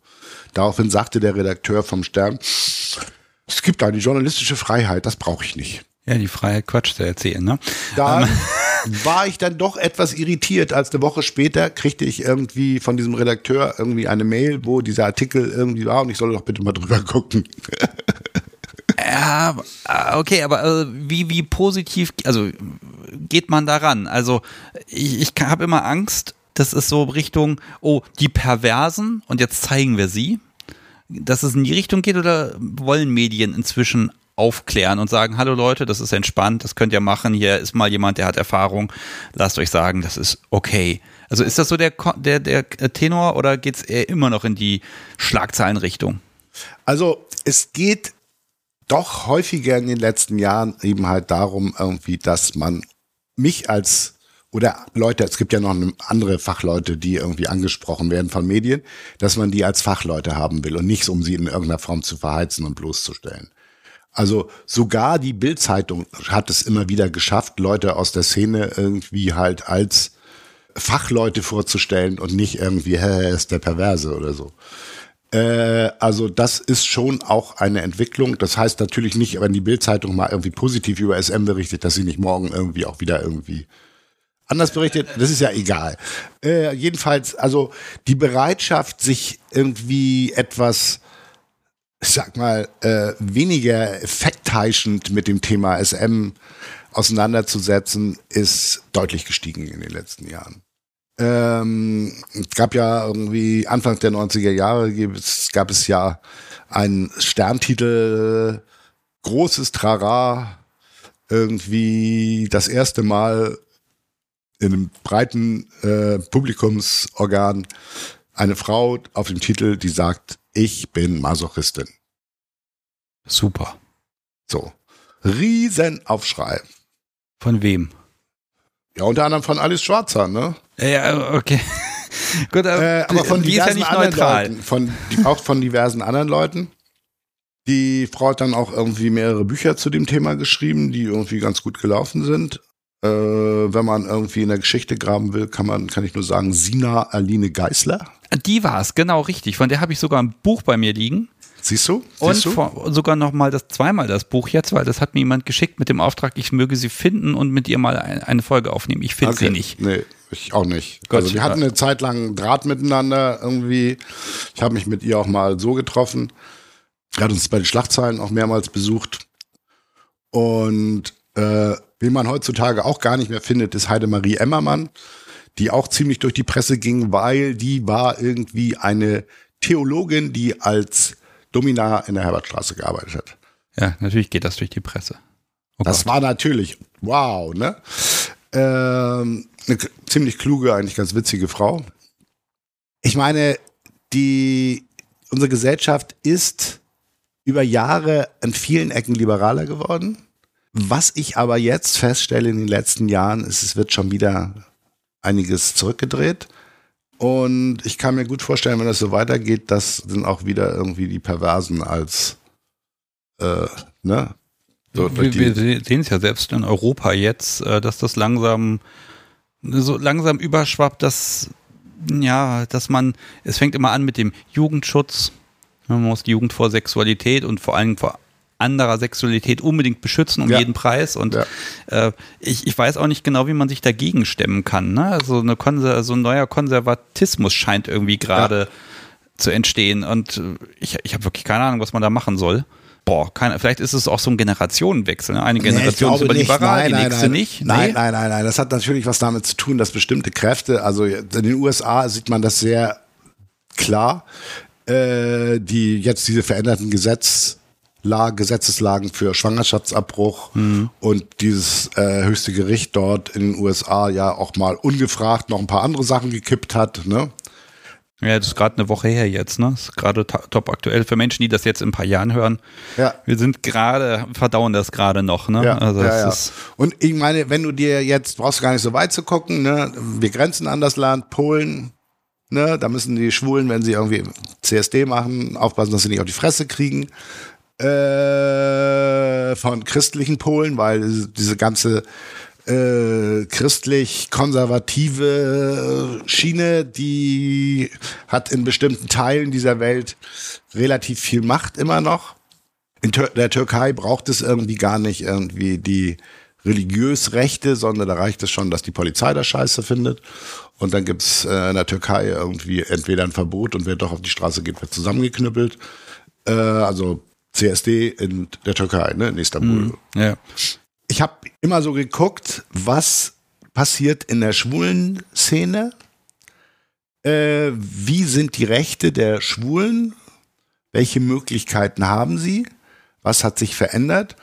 B: Daraufhin sagte der Redakteur vom Stern, es gibt eine journalistische Freiheit, das brauche ich nicht.
A: Ja, die Freiheit Quatsch zu erzählen, ne?
B: Da ähm. war ich dann doch etwas irritiert, als eine Woche später kriegte ich irgendwie von diesem Redakteur irgendwie eine Mail, wo dieser Artikel irgendwie war und ich soll doch bitte mal drüber gucken.
A: Ja, okay, aber äh, wie, wie positiv, also geht man daran? Also ich, ich habe immer Angst, das ist so Richtung, oh, die Perversen und jetzt zeigen wir sie. Dass es in die Richtung geht oder wollen Medien inzwischen aufklären und sagen, hallo Leute, das ist entspannt, das könnt ihr machen, hier ist mal jemand, der hat Erfahrung, lasst euch sagen, das ist okay. Also ist das so der, der, der Tenor oder geht es eher immer noch in die Schlagzeilenrichtung?
B: Also es geht doch häufiger in den letzten Jahren eben halt darum, irgendwie, dass man mich als oder Leute, es gibt ja noch andere Fachleute, die irgendwie angesprochen werden von Medien, dass man die als Fachleute haben will und nicht, um sie in irgendeiner Form zu verheizen und bloßzustellen. Also sogar die Bildzeitung hat es immer wieder geschafft, Leute aus der Szene irgendwie halt als Fachleute vorzustellen und nicht irgendwie, hä, ist der Perverse oder so. Äh, also das ist schon auch eine Entwicklung. Das heißt natürlich nicht, wenn die Bildzeitung mal irgendwie positiv über SM berichtet, dass sie nicht morgen irgendwie auch wieder irgendwie anders berichtet. Das ist ja egal. Äh, jedenfalls, also die Bereitschaft, sich irgendwie etwas sag mal, äh, weniger effektheischend mit dem Thema SM auseinanderzusetzen, ist deutlich gestiegen in den letzten Jahren. Ähm, es gab ja irgendwie Anfang der 90er Jahre gab es ja einen Sterntitel, großes Trara, irgendwie das erste Mal in einem breiten äh, Publikumsorgan eine Frau auf dem Titel, die sagt, ich bin Masochistin.
A: Super.
B: So. Riesenaufschrei.
A: Von wem?
B: Ja, unter anderem von Alice Schwarzer, ne?
A: Ja, okay.
B: Gut, äh, aber von diversen ja anderen neutral. Leuten, von, auch von diversen anderen Leuten. Die Frau hat dann auch irgendwie mehrere Bücher zu dem Thema geschrieben, die irgendwie ganz gut gelaufen sind. Äh, wenn man irgendwie in der Geschichte graben will, kann man, kann ich nur sagen, Sina Aline Geisler.
A: Die war es, genau richtig. Von der habe ich sogar ein Buch bei mir liegen.
B: Siehst du?
A: Siehst und? Vor, sogar noch mal das zweimal das Buch jetzt, weil das hat mir jemand geschickt mit dem Auftrag, ich möge sie finden und mit ihr mal ein, eine Folge aufnehmen. Ich finde okay. sie nicht.
B: Nee, ich auch nicht. Gott, also wir hatten eine Zeit lang Draht miteinander irgendwie. Ich habe mich mit ihr auch mal so getroffen. Er hat uns bei den Schlagzeilen auch mehrmals besucht. Und äh, wie man heutzutage auch gar nicht mehr findet, ist Heidemarie Emmermann, die auch ziemlich durch die Presse ging, weil die war irgendwie eine Theologin, die als Domina in der Herbertstraße gearbeitet hat.
A: Ja, natürlich geht das durch die Presse.
B: Oh das Gott. war natürlich, wow, ne? Ähm, eine ziemlich kluge, eigentlich ganz witzige Frau. Ich meine, die, unsere Gesellschaft ist über Jahre an vielen Ecken liberaler geworden. Was ich aber jetzt feststelle in den letzten Jahren, ist, es wird schon wieder einiges zurückgedreht. Und ich kann mir gut vorstellen, wenn das so weitergeht, dass dann auch wieder irgendwie die Perversen als, äh, ne?
A: So, wir, wir sehen es ja selbst in Europa jetzt, äh, dass das langsam, so langsam überschwappt, dass, ja, dass man, es fängt immer an mit dem Jugendschutz. Man muss die Jugend vor Sexualität und vor allem vor anderer Sexualität unbedingt beschützen um ja. jeden Preis. Und ja. äh, ich, ich weiß auch nicht genau, wie man sich dagegen stemmen kann. Ne? Also eine Konser so ein neuer Konservatismus scheint irgendwie gerade ja. zu entstehen. Und äh, ich, ich habe wirklich keine Ahnung, was man da machen soll. Boah, keine, vielleicht ist es auch so ein Generationenwechsel. Ne? Eine Generation nee, ist über liberal, die nächste
B: nein.
A: nicht.
B: Nee? Nein, nein, nein, nein. Das hat natürlich was damit zu tun, dass bestimmte Kräfte, also in den USA sieht man das sehr klar, äh, die jetzt diese veränderten Gesetz Lagen, Gesetzeslagen für Schwangerschaftsabbruch mhm. und dieses äh, höchste Gericht dort in den USA ja auch mal ungefragt noch ein paar andere Sachen gekippt hat. Ne?
A: Ja, das ist gerade eine Woche her jetzt, ne? Das ist gerade top aktuell für Menschen, die das jetzt in ein paar Jahren hören. Ja. Wir sind gerade, verdauen das gerade noch, ne?
B: Ja, also ja, ja. Und ich meine, wenn du dir jetzt, brauchst du gar nicht so weit zu gucken, ne? Wir grenzen an das Land, Polen, ne? Da müssen die Schwulen, wenn sie irgendwie CSD machen, aufpassen, dass sie nicht auf die Fresse kriegen äh, von christlichen Polen, weil diese ganze äh, christlich-konservative Schiene, die hat in bestimmten Teilen dieser Welt relativ viel Macht immer noch. In Tür der Türkei braucht es irgendwie gar nicht irgendwie die religiös Rechte, sondern da reicht es schon, dass die Polizei das scheiße findet. Und dann gibt's äh, in der Türkei irgendwie entweder ein Verbot und wer doch auf die Straße geht, wird zusammengeknüppelt. Äh, also CSD in der Türkei, ne, in Istanbul.
A: Mhm, ja.
B: Ich habe immer so geguckt, was passiert in der schwulen Szene. Äh, wie sind die Rechte der Schwulen? Welche Möglichkeiten haben sie? Was hat sich verändert?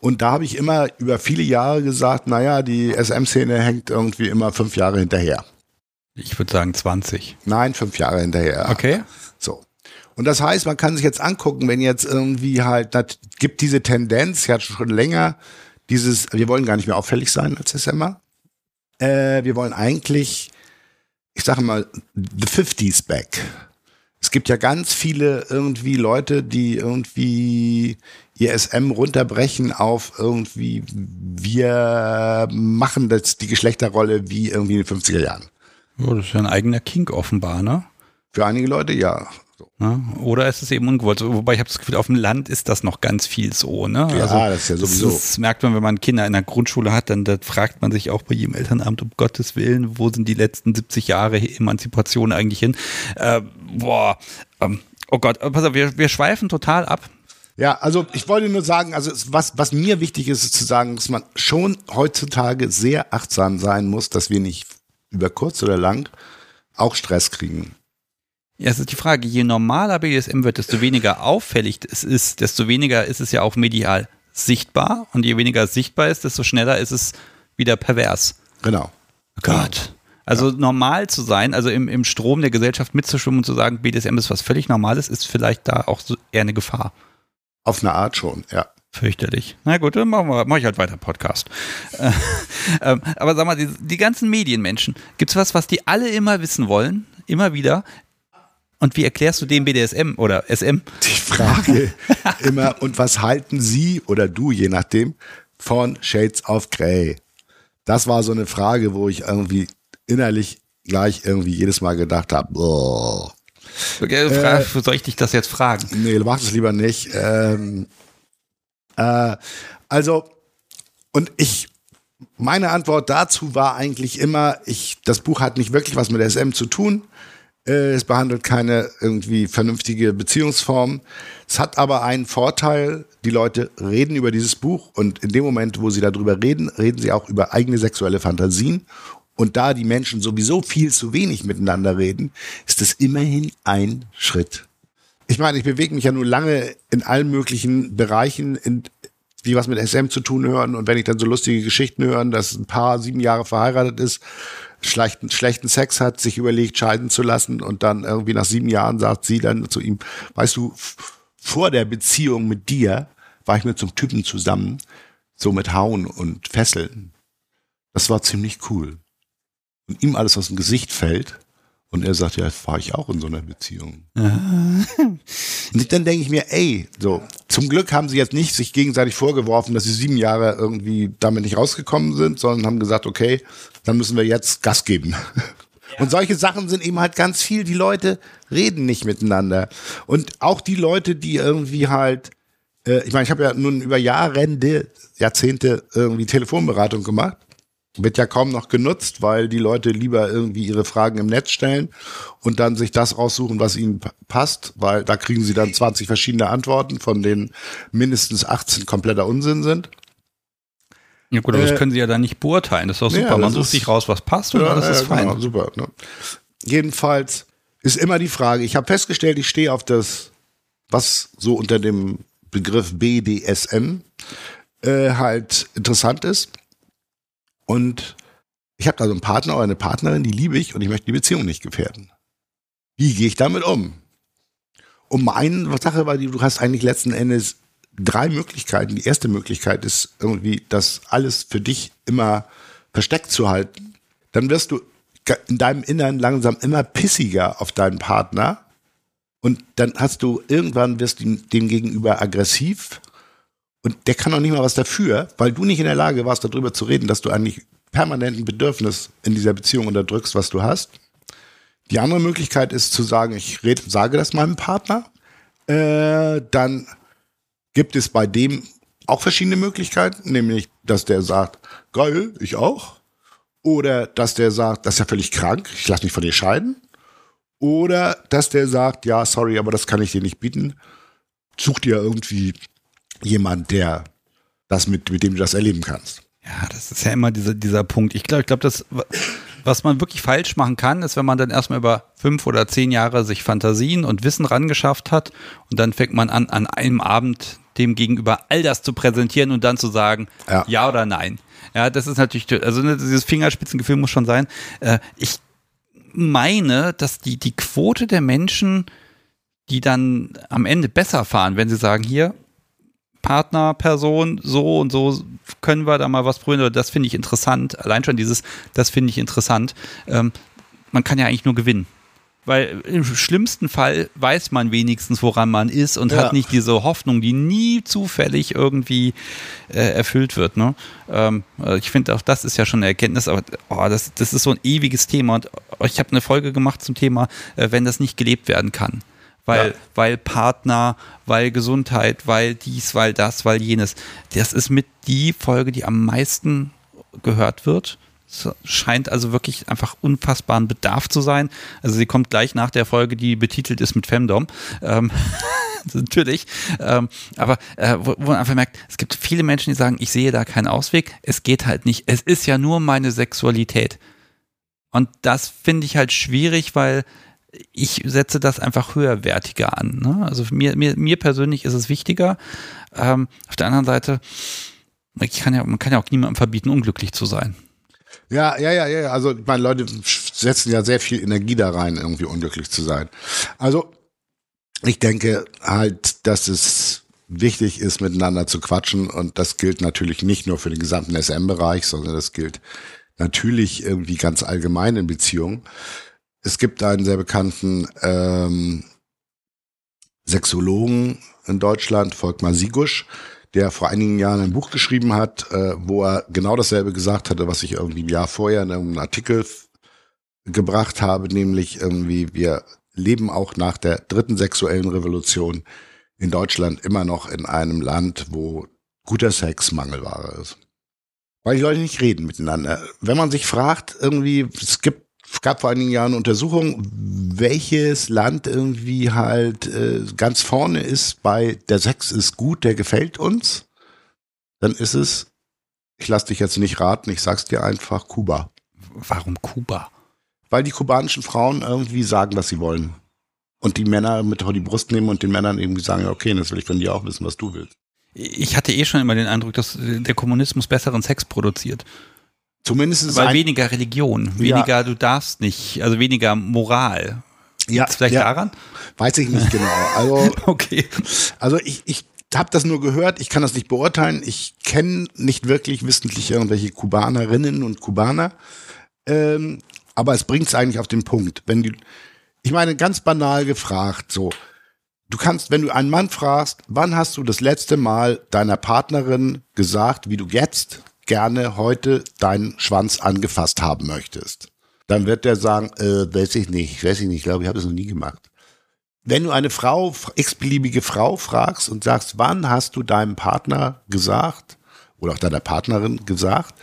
B: Und da habe ich immer über viele Jahre gesagt, naja, die SM-Szene hängt irgendwie immer fünf Jahre hinterher.
A: Ich würde sagen 20.
B: Nein, fünf Jahre hinterher.
A: Okay.
B: Und das heißt, man kann sich jetzt angucken, wenn jetzt irgendwie halt, das gibt diese Tendenz, ja schon länger, dieses, wir wollen gar nicht mehr auffällig sein als SMA. Äh, wir wollen eigentlich, ich sage mal, the 50s back. Es gibt ja ganz viele irgendwie Leute, die irgendwie ihr SM runterbrechen auf irgendwie, wir machen das, die Geschlechterrolle wie irgendwie in den 50er Jahren.
A: Oh, das ist ja ein eigener Kink offenbar, ne?
B: Für einige Leute ja.
A: Ja, oder ist es eben ungewollt? Wobei ich habe das Gefühl, auf dem Land ist das noch ganz viel so. Ne?
B: Ja,
A: also,
B: das ist ja sowieso.
A: Das, das, merkt man, wenn man Kinder in der Grundschule hat, dann da fragt man sich auch bei jedem Elternabend, um Gottes Willen, wo sind die letzten 70 Jahre Emanzipation eigentlich hin? Äh, boah, ähm, oh Gott, pass auf, wir, wir schweifen total ab.
B: Ja, also ich wollte nur sagen, also was, was mir wichtig ist, ist zu sagen, dass man schon heutzutage sehr achtsam sein muss, dass wir nicht über kurz oder lang auch Stress kriegen.
A: Ja, es ist die Frage, je normaler BDSM wird, desto weniger auffällig es ist, desto weniger ist es ja auch medial sichtbar und je weniger sichtbar ist, desto schneller ist es wieder pervers.
B: Genau.
A: Gott. Also ja. normal zu sein, also im, im Strom der Gesellschaft mitzuschwimmen und zu sagen, BDSM ist was völlig Normales, ist vielleicht da auch so eher eine Gefahr.
B: Auf eine Art schon, ja.
A: Fürchterlich. Na gut, dann machen wir, mach ich halt weiter Podcast. ähm, aber sag mal, die, die ganzen Medienmenschen, gibt's was, was die alle immer wissen wollen? Immer wieder? Und wie erklärst du dem BDSM oder SM?
B: Die Frage immer, und was halten Sie oder du, je nachdem, von Shades of Grey? Das war so eine Frage, wo ich irgendwie innerlich gleich irgendwie jedes Mal gedacht habe, boah.
A: Okay, äh, soll ich dich das jetzt fragen?
B: Nee, du machst es lieber nicht. Ähm, äh, also, und ich, meine Antwort dazu war eigentlich immer, ich, das Buch hat nicht wirklich was mit SM zu tun. Äh, es behandelt keine irgendwie vernünftige Beziehungsform. Es hat aber einen Vorteil, die Leute reden über dieses Buch und in dem Moment, wo sie darüber reden, reden sie auch über eigene sexuelle Fantasien. Und da die Menschen sowieso viel zu wenig miteinander reden, ist es immerhin ein Schritt. Ich meine, ich bewege mich ja nur lange in allen möglichen Bereichen, in, die was mit SM zu tun hören. Und wenn ich dann so lustige Geschichten höre, dass ein Paar sieben Jahre verheiratet ist, schlechten, schlechten Sex hat, sich überlegt, scheiden zu lassen und dann irgendwie nach sieben Jahren sagt sie dann zu ihm, weißt du, vor der Beziehung mit dir war ich mit so einem Typen zusammen, so mit Hauen und Fesseln. Das war ziemlich cool. Und ihm alles aus dem Gesicht fällt und er sagt, ja, war ich auch in so einer Beziehung. und dann denke ich mir, ey, so, zum Glück haben sie jetzt nicht sich gegenseitig vorgeworfen, dass sie sieben Jahre irgendwie damit nicht rausgekommen sind, sondern haben gesagt, okay, dann müssen wir jetzt Gas geben. Ja. Und solche Sachen sind eben halt ganz viel. Die Leute reden nicht miteinander. Und auch die Leute, die irgendwie halt, äh, ich meine, ich habe ja nun über Jahre, Jahrzehnte irgendwie Telefonberatung gemacht wird ja kaum noch genutzt, weil die Leute lieber irgendwie ihre Fragen im Netz stellen und dann sich das raussuchen, was ihnen passt, weil da kriegen sie dann 20 verschiedene Antworten, von denen mindestens 18 kompletter Unsinn sind.
A: Ja gut, aber äh, das können sie ja dann nicht beurteilen. Das ist doch super. Ja, Man sucht sich raus, was passt und ja, alles ist ja, fein. Genau,
B: super. Ne? Jedenfalls ist immer die Frage, ich habe festgestellt, ich stehe auf das, was so unter dem Begriff BDSM äh, halt interessant ist und ich habe da so einen Partner oder eine Partnerin, die liebe ich und ich möchte die Beziehung nicht gefährden. Wie gehe ich damit um? Und meine Sache war die, du hast eigentlich letzten Endes drei Möglichkeiten. Die erste Möglichkeit ist irgendwie, das alles für dich immer versteckt zu halten. Dann wirst du in deinem Innern langsam immer pissiger auf deinen Partner. Und dann hast du irgendwann wirst du dem gegenüber aggressiv und der kann auch nicht mal was dafür, weil du nicht in der Lage warst, darüber zu reden, dass du eigentlich permanent ein Bedürfnis in dieser Beziehung unterdrückst, was du hast. Die andere Möglichkeit ist zu sagen, ich red, sage das meinem Partner. Äh, dann gibt es bei dem auch verschiedene Möglichkeiten, nämlich, dass der sagt, geil, ich auch. Oder dass der sagt, das ist ja völlig krank, ich lasse mich von dir scheiden. Oder dass der sagt, ja, sorry, aber das kann ich dir nicht bieten. Such dir irgendwie jemand, der das mit, mit dem du das erleben kannst.
A: Ja, das ist ja immer dieser, dieser Punkt. Ich glaube, ich glaube, das, was man wirklich falsch machen kann, ist, wenn man dann erstmal über fünf oder zehn Jahre sich Fantasien und Wissen rangeschafft hat und dann fängt man an, an einem Abend dem gegenüber all das zu präsentieren und dann zu sagen, ja, ja oder nein. Ja, das ist natürlich, also ne, dieses Fingerspitzengefühl muss schon sein. Äh, ich meine, dass die, die Quote der Menschen, die dann am Ende besser fahren, wenn sie sagen, hier, Partnerperson, so und so können wir da mal was probieren, oder das finde ich interessant. Allein schon dieses, das finde ich interessant. Ähm, man kann ja eigentlich nur gewinnen. Weil im schlimmsten Fall weiß man wenigstens, woran man ist und ja. hat nicht diese Hoffnung, die nie zufällig irgendwie äh, erfüllt wird. Ne? Ähm, äh, ich finde auch das ist ja schon eine Erkenntnis, aber oh, das, das ist so ein ewiges Thema. Und ich habe eine Folge gemacht zum Thema, äh, wenn das nicht gelebt werden kann. Weil, ja. weil Partner, weil Gesundheit, weil dies, weil das, weil jenes. Das ist mit die Folge, die am meisten gehört wird es scheint also wirklich einfach unfassbaren Bedarf zu sein. Also sie kommt gleich nach der Folge, die betitelt ist mit Femdom. Ähm, natürlich. Ähm, aber äh, wo, wo man einfach merkt, es gibt viele Menschen, die sagen, ich sehe da keinen Ausweg. Es geht halt nicht. Es ist ja nur meine Sexualität. Und das finde ich halt schwierig, weil ich setze das einfach höherwertiger an. Ne? Also mir, mir, mir persönlich ist es wichtiger. Ähm, auf der anderen Seite, ich kann ja, man kann ja auch niemandem verbieten, unglücklich zu sein.
B: Ja, ja, ja, ja. Also, meine Leute setzen ja sehr viel Energie da rein, irgendwie unglücklich zu sein. Also, ich denke halt, dass es wichtig ist, miteinander zu quatschen. Und das gilt natürlich nicht nur für den gesamten SM-Bereich, sondern das gilt natürlich irgendwie ganz allgemein in Beziehungen. Es gibt einen sehr bekannten ähm, Sexologen in Deutschland, Volkmar Sigusch, der vor einigen Jahren ein Buch geschrieben hat, äh, wo er genau dasselbe gesagt hatte, was ich irgendwie ein Jahr vorher in einem Artikel gebracht habe, nämlich irgendwie wir leben auch nach der dritten sexuellen Revolution in Deutschland immer noch in einem Land, wo guter Sex Mangelware ist. Weil die Leute nicht reden miteinander. Wenn man sich fragt, irgendwie, es gibt gab vor einigen Jahren Untersuchungen, welches Land irgendwie halt äh, ganz vorne ist bei der Sex ist gut, der gefällt uns, dann ist es, ich lass dich jetzt nicht raten, ich sag's dir einfach, Kuba.
A: Warum Kuba?
B: Weil die kubanischen Frauen irgendwie sagen, was sie wollen. Und die Männer mit die Brust nehmen und den Männern irgendwie sagen, okay, das will ich von dir auch wissen, was du willst.
A: Ich hatte eh schon immer den Eindruck, dass der Kommunismus besseren Sex produziert.
B: Zumindest ist
A: Weil weniger Religion, weniger ja. du darfst nicht, also weniger Moral.
B: Ja, vielleicht ja. daran? Weiß ich nicht genau. Also, okay. Also ich, ich habe das nur gehört, ich kann das nicht beurteilen. Ich kenne nicht wirklich wissentlich irgendwelche Kubanerinnen und Kubaner. Ähm, aber es bringt es eigentlich auf den Punkt. Wenn du, ich meine, ganz banal gefragt, so, du kannst, wenn du einen Mann fragst, wann hast du das letzte Mal deiner Partnerin gesagt, wie du jetzt gerne heute deinen Schwanz angefasst haben möchtest, dann wird der sagen, äh, weiß ich nicht, weiß ich nicht, glaube ich, habe es noch nie gemacht. Wenn du eine Frau, x-beliebige Frau fragst und sagst, wann hast du deinem Partner gesagt oder auch deiner Partnerin gesagt,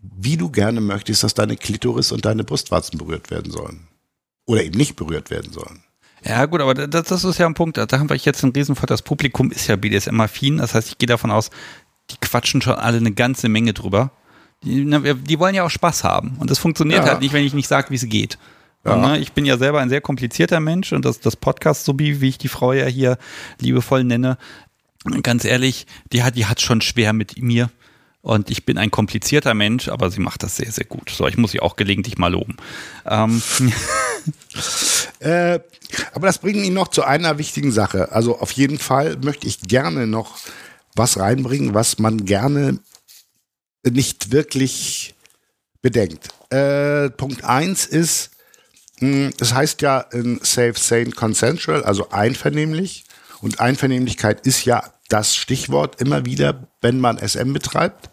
B: wie du gerne möchtest, dass deine Klitoris und deine Brustwarzen berührt werden sollen oder eben nicht berührt werden sollen.
A: Ja, gut, aber das, das ist ja ein Punkt. Da haben wir jetzt einen Riesenvorteil. Das Publikum ist ja BDSM-affin. Das heißt, ich gehe davon aus, die quatschen schon alle eine ganze Menge drüber. Die, die wollen ja auch Spaß haben. Und das funktioniert ja. halt nicht, wenn ich nicht sage, wie es geht. Ja. Und, ne, ich bin ja selber ein sehr komplizierter Mensch und das, das Podcast, so wie, ich die Frau ja hier liebevoll nenne, ganz ehrlich, die hat, die hat schon schwer mit mir. Und ich bin ein komplizierter Mensch, aber sie macht das sehr, sehr gut. So, ich muss sie auch gelegentlich mal loben. Ähm.
B: äh, aber das bringt mich noch zu einer wichtigen Sache. Also auf jeden Fall möchte ich gerne noch was reinbringen, was man gerne nicht wirklich bedenkt. Äh, Punkt eins ist, mh, das heißt ja in Safe, Sane, Consensual, also einvernehmlich. Und Einvernehmlichkeit ist ja das Stichwort immer wieder, wenn man SM betreibt.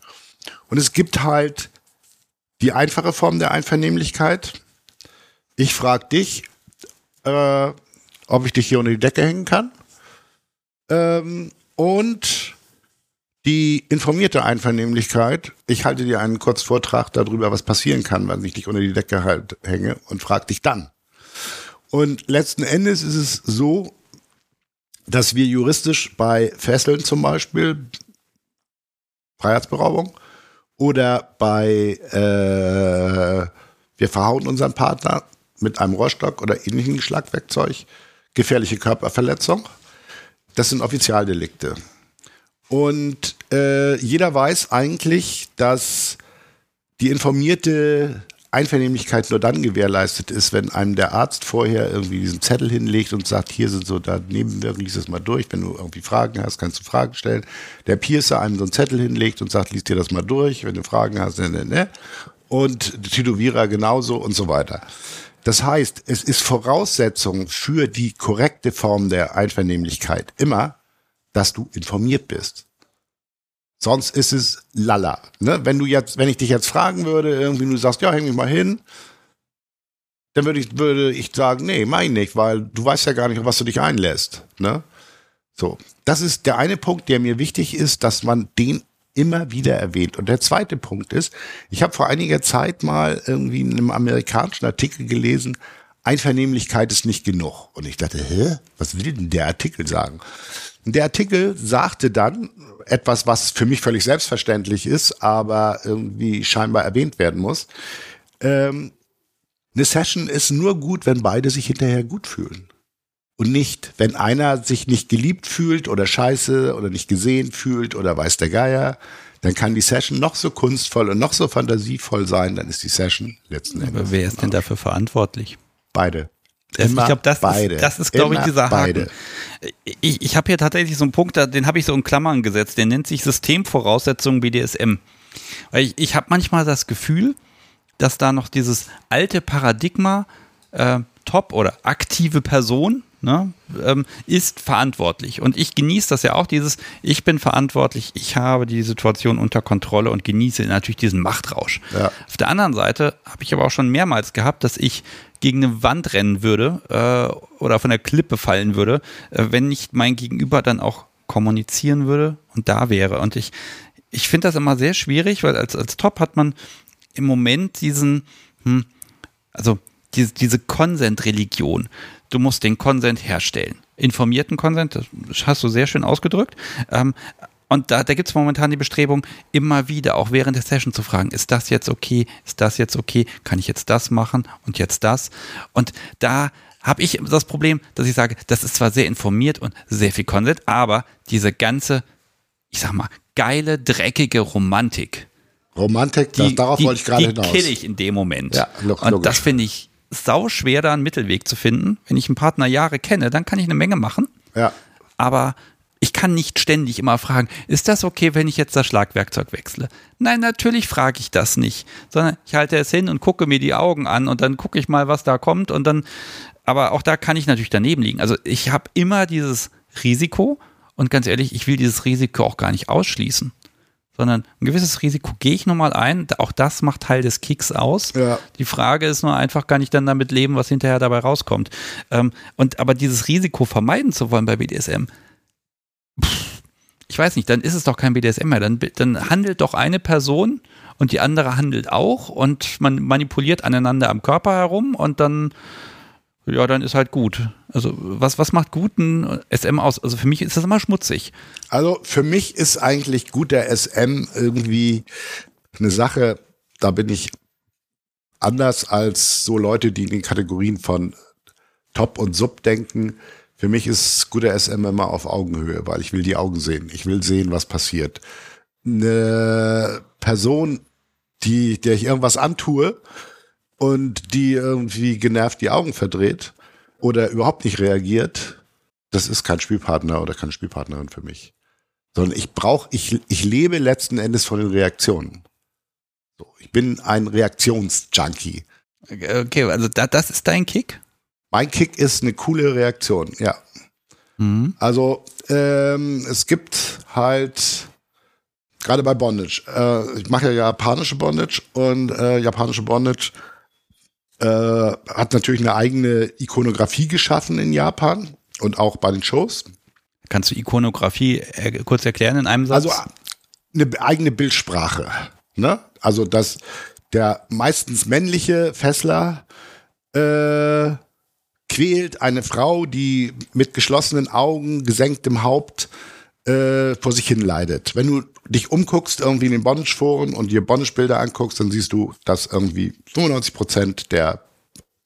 B: Und es gibt halt die einfache Form der Einvernehmlichkeit. Ich frage dich, äh, ob ich dich hier unter die Decke hängen kann. Ähm, und Die informierte Einvernehmlichkeit, ich halte dir einen Kurzvortrag darüber, was passieren kann, wenn ich dich unter die Decke halt hänge und frag dich dann. Und letzten Endes ist es so, dass wir juristisch bei Fesseln zum Beispiel, Freiheitsberaubung, oder bei äh, wir verhauen unseren Partner mit einem Rohrstock oder ähnlichem Schlagwerkzeug, gefährliche Körperverletzung. Das sind Offizialdelikte. Und äh, jeder weiß eigentlich, dass die informierte Einvernehmlichkeit nur dann gewährleistet ist, wenn einem der Arzt vorher irgendwie diesen Zettel hinlegt und sagt, hier sind so da Nebenwirkungen, lies es mal durch. Wenn du irgendwie Fragen hast, kannst du Fragen stellen. Der Piercer einem so einen Zettel hinlegt und sagt, lies dir das mal durch. Wenn du Fragen hast, ne, ne, ne. Und Tätowierer genauso und so weiter. Das heißt, es ist Voraussetzung für die korrekte Form der Einvernehmlichkeit immer, dass du informiert bist. Sonst ist es lala. Ne? Wenn du jetzt, wenn ich dich jetzt fragen würde, irgendwie du sagst, ja, häng mich mal hin, dann würde ich, würde ich sagen, nee, mein nicht, weil du weißt ja gar nicht, auf was du dich einlässt. Ne? So, das ist der eine Punkt, der mir wichtig ist, dass man den immer wieder erwähnt. Und der zweite Punkt ist, ich habe vor einiger Zeit mal irgendwie in einem amerikanischen Artikel gelesen, Einvernehmlichkeit ist nicht genug. Und ich dachte, hä, was will denn der Artikel sagen? Der Artikel sagte dann etwas, was für mich völlig selbstverständlich ist, aber irgendwie scheinbar erwähnt werden muss. Ähm, eine Session ist nur gut, wenn beide sich hinterher gut fühlen. Und nicht, wenn einer sich nicht geliebt fühlt oder scheiße oder nicht gesehen fühlt oder weiß der Geier, dann kann die Session noch so kunstvoll und noch so fantasievoll sein, dann ist die Session letzten Endes.
A: Aber wer ist denn dafür verantwortlich?
B: Beide.
A: Das, ich glaube, das beide. ist, das ist glaube ich, dieser beide. Haken. Ich, ich habe hier tatsächlich so einen Punkt, den habe ich so in Klammern gesetzt, der nennt sich Systemvoraussetzungen BDSM. Weil ich, ich habe manchmal das Gefühl, dass da noch dieses alte Paradigma äh, Top oder aktive Person ne, ähm, ist verantwortlich. Und ich genieße das ja auch, dieses, ich bin verantwortlich, ich habe die Situation unter Kontrolle und genieße natürlich diesen Machtrausch. Ja. Auf der anderen Seite habe ich aber auch schon mehrmals gehabt, dass ich gegen eine Wand rennen würde äh, oder von der Klippe fallen würde, äh, wenn nicht mein Gegenüber dann auch kommunizieren würde und da wäre. Und ich, ich finde das immer sehr schwierig, weil als, als Top hat man im Moment diesen, hm, also diese, diese Konsent-Religion. Du musst den Konsent herstellen. Informierten Konsent, das hast du sehr schön ausgedrückt. Ähm, und da, da gibt es momentan die Bestrebung, immer wieder, auch während der Session zu fragen, ist das jetzt okay, ist das jetzt okay, kann ich jetzt das machen und jetzt das? Und da habe ich das Problem, dass ich sage, das ist zwar sehr informiert und sehr viel Konsent, aber diese ganze, ich sag mal, geile, dreckige Romantik.
B: Romantik, die, darauf
A: die,
B: wollte ich gerade hinaus.
A: Die kill ich in dem Moment.
B: Ja,
A: logisch. Und das finde ich sau schwer, da einen Mittelweg zu finden. Wenn ich einen Partner Jahre kenne, dann kann ich eine Menge machen.
B: Ja.
A: Aber ich kann nicht ständig immer fragen, ist das okay, wenn ich jetzt das Schlagwerkzeug wechsle? Nein, natürlich frage ich das nicht, sondern ich halte es hin und gucke mir die Augen an und dann gucke ich mal, was da kommt und dann, aber auch da kann ich natürlich daneben liegen. Also ich habe immer dieses Risiko und ganz ehrlich, ich will dieses Risiko auch gar nicht ausschließen sondern ein gewisses Risiko gehe ich nochmal ein. Auch das macht Teil des Kicks aus. Ja. Die Frage ist nur einfach, kann ich dann damit leben, was hinterher dabei rauskommt. Ähm, und aber dieses Risiko vermeiden zu wollen bei BDSM, pff, ich weiß nicht, dann ist es doch kein BDSM mehr. Dann, dann handelt doch eine Person und die andere handelt auch und man manipuliert aneinander am Körper herum und dann ja, dann ist halt gut. Also was, was macht guten SM aus? Also für mich ist das immer schmutzig.
B: Also für mich ist eigentlich guter SM irgendwie eine Sache, da bin ich anders als so Leute, die in den Kategorien von Top und Sub denken. Für mich ist guter SM immer auf Augenhöhe, weil ich will die Augen sehen. Ich will sehen, was passiert. Eine Person, die, der ich irgendwas antue, und die irgendwie genervt die Augen verdreht oder überhaupt nicht reagiert, das ist kein Spielpartner oder keine Spielpartnerin für mich. Sondern ich brauche, ich, ich lebe letzten Endes von den Reaktionen. So, ich bin ein Reaktionsjunkie.
A: Okay, also da, das ist dein Kick?
B: Mein Kick ist eine coole Reaktion, ja. Mhm. Also ähm, es gibt halt gerade bei Bondage. Äh, ich mache ja japanische Bondage und äh, japanische Bondage äh, hat natürlich eine eigene Ikonografie geschaffen in Japan und auch bei den Shows.
A: Kannst du Ikonografie äh, kurz erklären in einem Satz?
B: Also eine eigene Bildsprache. Ne? Also, dass der meistens männliche Fessler äh, quält eine Frau, die mit geschlossenen Augen, gesenktem Haupt äh, vor sich hin leidet. Wenn du dich umguckst irgendwie in den Bondage-Foren und dir Bondage-Bilder anguckst, dann siehst du, dass irgendwie 95 Prozent der,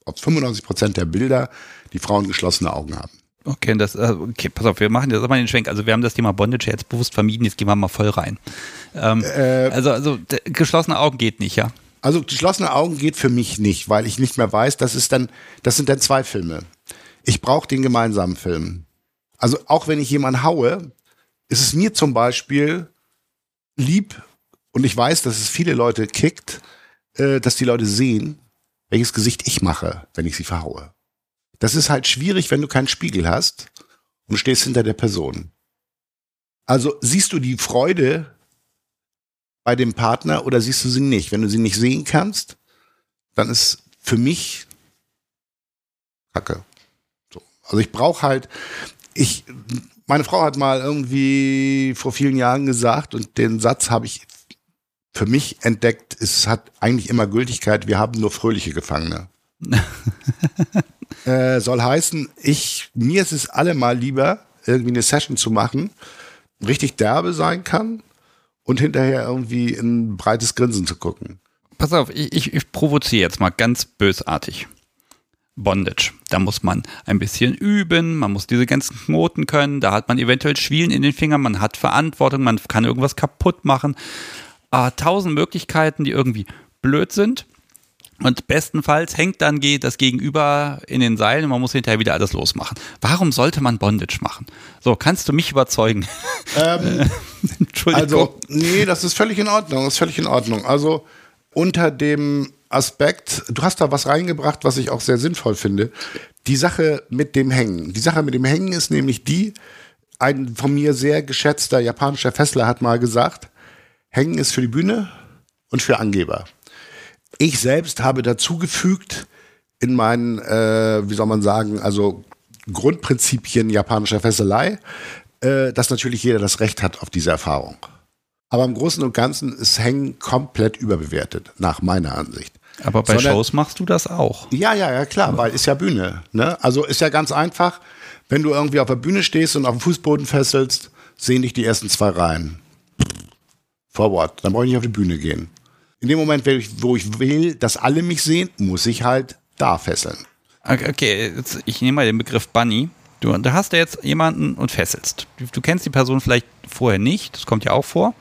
B: ob 95 Prozent der Bilder die Frauen geschlossene Augen haben.
A: Okay, das, äh, okay, pass auf, wir machen jetzt mal den Schwenk. Also wir haben das Thema Bondage jetzt bewusst vermieden, jetzt gehen wir mal voll rein. Ähm, äh, also, also geschlossene Augen geht nicht, ja?
B: Also geschlossene Augen geht für mich nicht, weil ich nicht mehr weiß, das ist dann, das sind dann zwei Filme. Ich brauche den gemeinsamen Film. Also auch wenn ich jemanden haue, ist es mir zum Beispiel lieb und ich weiß, dass es viele Leute kickt, äh, dass die Leute sehen, welches Gesicht ich mache, wenn ich sie verhaue. Das ist halt schwierig, wenn du keinen Spiegel hast und stehst hinter der Person. Also siehst du die Freude bei dem Partner oder siehst du sie nicht? Wenn du sie nicht sehen kannst, dann ist für mich Kacke. So. Also ich brauche halt, ich, meine Frau hat mal irgendwie vor vielen Jahren gesagt und den Satz habe ich für mich entdeckt, es hat eigentlich immer Gültigkeit, wir haben nur fröhliche Gefangene. äh, soll heißen, ich, mir ist es allemal lieber, irgendwie eine Session zu machen, richtig derbe sein kann, und hinterher irgendwie ein breites Grinsen zu gucken.
A: Pass auf, ich, ich, ich provoziere jetzt mal ganz bösartig. Bondage. Da muss man ein bisschen üben, man muss diese ganzen Knoten können, da hat man eventuell Schwielen in den Fingern, man hat Verantwortung, man kann irgendwas kaputt machen. Ah, tausend Möglichkeiten, die irgendwie blöd sind. Und bestenfalls hängt dann das Gegenüber in den Seilen und man muss hinterher wieder alles losmachen. Warum sollte man Bondage machen? So, kannst du mich überzeugen? Ähm,
B: Entschuldigung. Also, nee, das ist völlig in Ordnung. Das ist völlig in Ordnung. Also, unter dem Aspekt, du hast da was reingebracht, was ich auch sehr sinnvoll finde. Die Sache mit dem Hängen. Die Sache mit dem Hängen ist nämlich die, ein von mir sehr geschätzter japanischer Fessler hat mal gesagt, Hängen ist für die Bühne und für Angeber. Ich selbst habe dazugefügt in meinen, äh, wie soll man sagen, also Grundprinzipien japanischer Fesselei, äh, dass natürlich jeder das Recht hat auf diese Erfahrung. Aber im Großen und Ganzen ist Hängen komplett überbewertet, nach meiner Ansicht.
A: Aber bei Sondern, Shows machst du das auch.
B: Ja, ja, ja, klar, weil ist ja Bühne. Ne? Also ist ja ganz einfach, wenn du irgendwie auf der Bühne stehst und auf dem Fußboden fesselst, sehen dich die ersten zwei Reihen. Forward, dann brauche ich nicht auf die Bühne gehen. In dem Moment, wo ich will, dass alle mich sehen, muss ich halt da fesseln.
A: Okay, jetzt, ich nehme mal den Begriff Bunny. Du, da hast du jetzt jemanden und fesselst. Du, du, kennst die Person vielleicht vorher nicht, das kommt ja auch vor.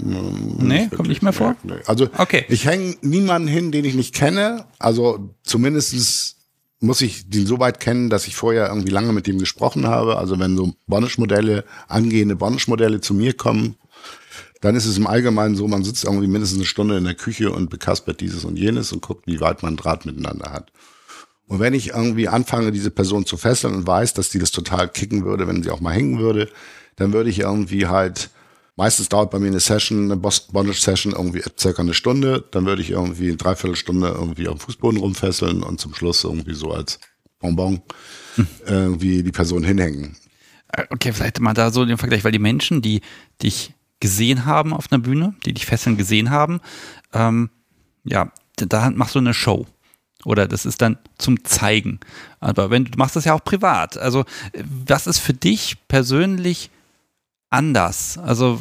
B: Hm, nee, kommt nicht mehr vor? Nee. Also okay. ich hänge niemanden hin, den ich nicht kenne. Also zumindest muss ich den so weit kennen, dass ich vorher irgendwie lange mit dem gesprochen habe. Also wenn so Bonish-Modelle, angehende Bonish-Modelle zu mir kommen, dann ist es im Allgemeinen so, man sitzt irgendwie mindestens eine Stunde in der Küche und bekaspert dieses und jenes und guckt, wie weit man Draht miteinander hat. Und wenn ich irgendwie anfange, diese Person zu fesseln und weiß, dass die das total kicken würde, wenn sie auch mal hängen würde, dann würde ich irgendwie halt, meistens dauert bei mir eine Session, eine Bondage-Session irgendwie circa eine Stunde, dann würde ich irgendwie eine Dreiviertelstunde irgendwie am Fußboden rumfesseln und zum Schluss irgendwie so als Bonbon hm. irgendwie die Person hinhängen.
A: Äh, okay, vielleicht mal da so den Vergleich, weil die Menschen, die dich gesehen haben auf einer Bühne, die dich fesseln gesehen haben, ähm, ja, da machst du eine Show. Oder das ist dann zum Zeigen. Aber wenn du machst das ja auch privat. Also, was ist für dich persönlich anders? Also,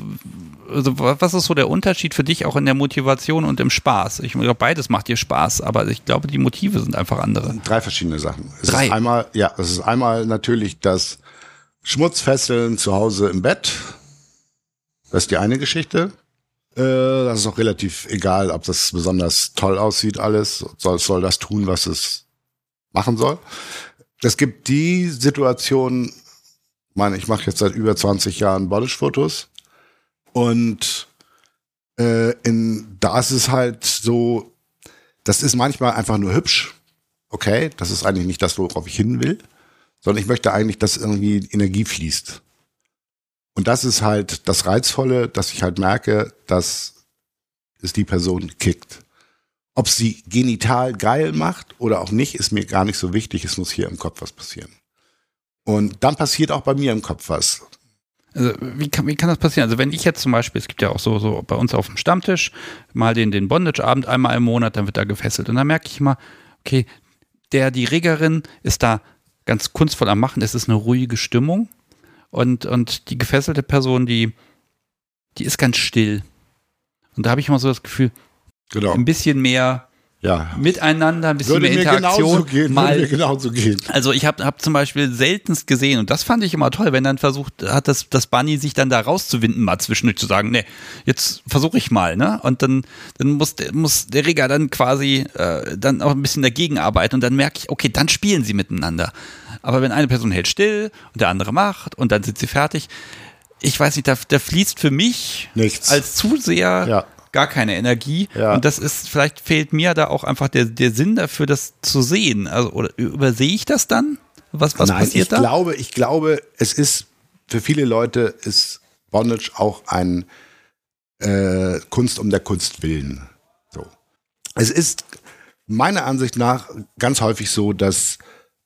A: also, was ist so der Unterschied für dich auch in der Motivation und im Spaß? Ich glaube, beides macht dir Spaß, aber ich glaube, die Motive sind einfach andere.
B: Drei verschiedene Sachen.
A: Es Drei.
B: Ist einmal, ja, es ist einmal natürlich das Schmutzfesseln zu Hause im Bett. Das ist die eine Geschichte. Äh, das ist auch relativ egal, ob das besonders toll aussieht, alles. Soll, soll das tun, was es machen soll. Es gibt die Situation, meine, ich mache jetzt seit über 20 Jahren Bodish-Fotos und äh, in, da ist es halt so, das ist manchmal einfach nur hübsch. Okay, das ist eigentlich nicht das, worauf ich hin will, sondern ich möchte eigentlich, dass irgendwie Energie fließt. Und das ist halt das Reizvolle, dass ich halt merke, dass es die Person kickt. Ob sie genital geil macht oder auch nicht, ist mir gar nicht so wichtig. Es muss hier im Kopf was passieren. Und dann passiert auch bei mir im Kopf was.
A: Also wie kann, wie kann das passieren? Also wenn ich jetzt zum Beispiel, es gibt ja auch so, so bei uns auf dem Stammtisch mal den, den Bondage-Abend einmal im Monat, dann wird da gefesselt. Und dann merke ich immer, okay, der, die Regerin ist da ganz kunstvoll am Machen, es ist eine ruhige Stimmung. Und, und die gefesselte Person, die, die ist ganz still. Und da habe ich immer so das Gefühl, genau. ein bisschen mehr ja. miteinander, ein bisschen
B: würde
A: mehr Interaktion.
B: Gehen,
A: mal,
B: genauso gehen.
A: Also ich habe hab zum Beispiel seltenst gesehen, und das fand ich immer toll, wenn dann versucht hat, das, das Bunny sich dann da rauszuwinden, mal zwischendurch zu sagen, nee, jetzt versuche ich mal, ne? Und dann, dann muss, muss der Rigger dann quasi äh, dann auch ein bisschen dagegen arbeiten und dann merke ich, okay, dann spielen sie miteinander. Aber wenn eine Person hält still und der andere macht und dann sind sie fertig, ich weiß nicht, da, da fließt für mich
B: Nichts.
A: als Zuseher ja gar keine Energie. Ja. Und das ist, vielleicht fehlt mir da auch einfach der, der Sinn dafür, das zu sehen. Also, oder übersehe ich das dann? Was, was
B: Nein,
A: passiert
B: ich
A: da?
B: Glaube, ich glaube, es ist, für viele Leute ist Bondage auch ein äh, Kunst um der Kunst willen. So. Es ist meiner Ansicht nach ganz häufig so, dass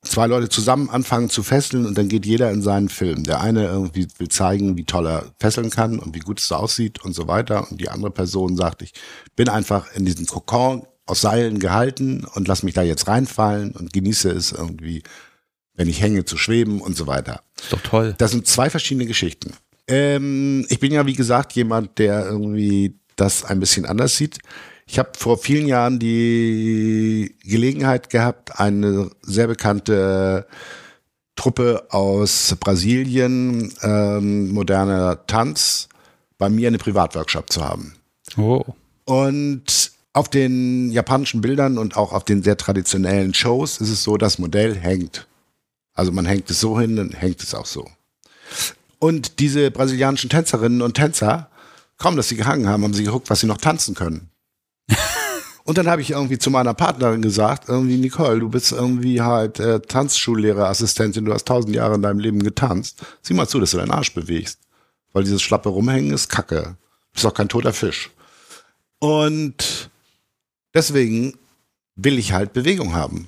B: zwei Leute zusammen anfangen zu fesseln und dann geht jeder in seinen Film. Der eine irgendwie will zeigen, wie toll er fesseln kann und wie gut es aussieht und so weiter. Und die andere Person sagt, ich bin einfach in diesem Kokon aus Seilen gehalten und lass mich da jetzt reinfallen und genieße es irgendwie, wenn ich hänge, zu schweben und so weiter.
A: Ist doch toll.
B: Das sind zwei verschiedene Geschichten. Ähm, ich bin ja, wie gesagt, jemand, der irgendwie das ein bisschen anders sieht. Ich habe vor vielen Jahren die Gelegenheit gehabt, eine sehr bekannte Truppe aus Brasilien, ähm, moderner Tanz, bei mir eine Privatworkshop zu haben.
A: Oh.
B: Und auf den japanischen Bildern und auch auf den sehr traditionellen Shows ist es so, das Modell hängt. Also man hängt es so hin, dann hängt es auch so. Und diese brasilianischen Tänzerinnen und Tänzer, kaum dass sie gehangen haben, haben sie geguckt, was sie noch tanzen können. Und dann habe ich irgendwie zu meiner Partnerin gesagt, irgendwie Nicole, du bist irgendwie halt äh, Tanzschullehrerassistentin, du hast tausend Jahre in deinem Leben getanzt. Sieh mal zu, dass du deinen Arsch bewegst. Weil dieses schlappe Rumhängen ist Kacke. Bist doch kein toter Fisch. Und deswegen will ich halt Bewegung haben.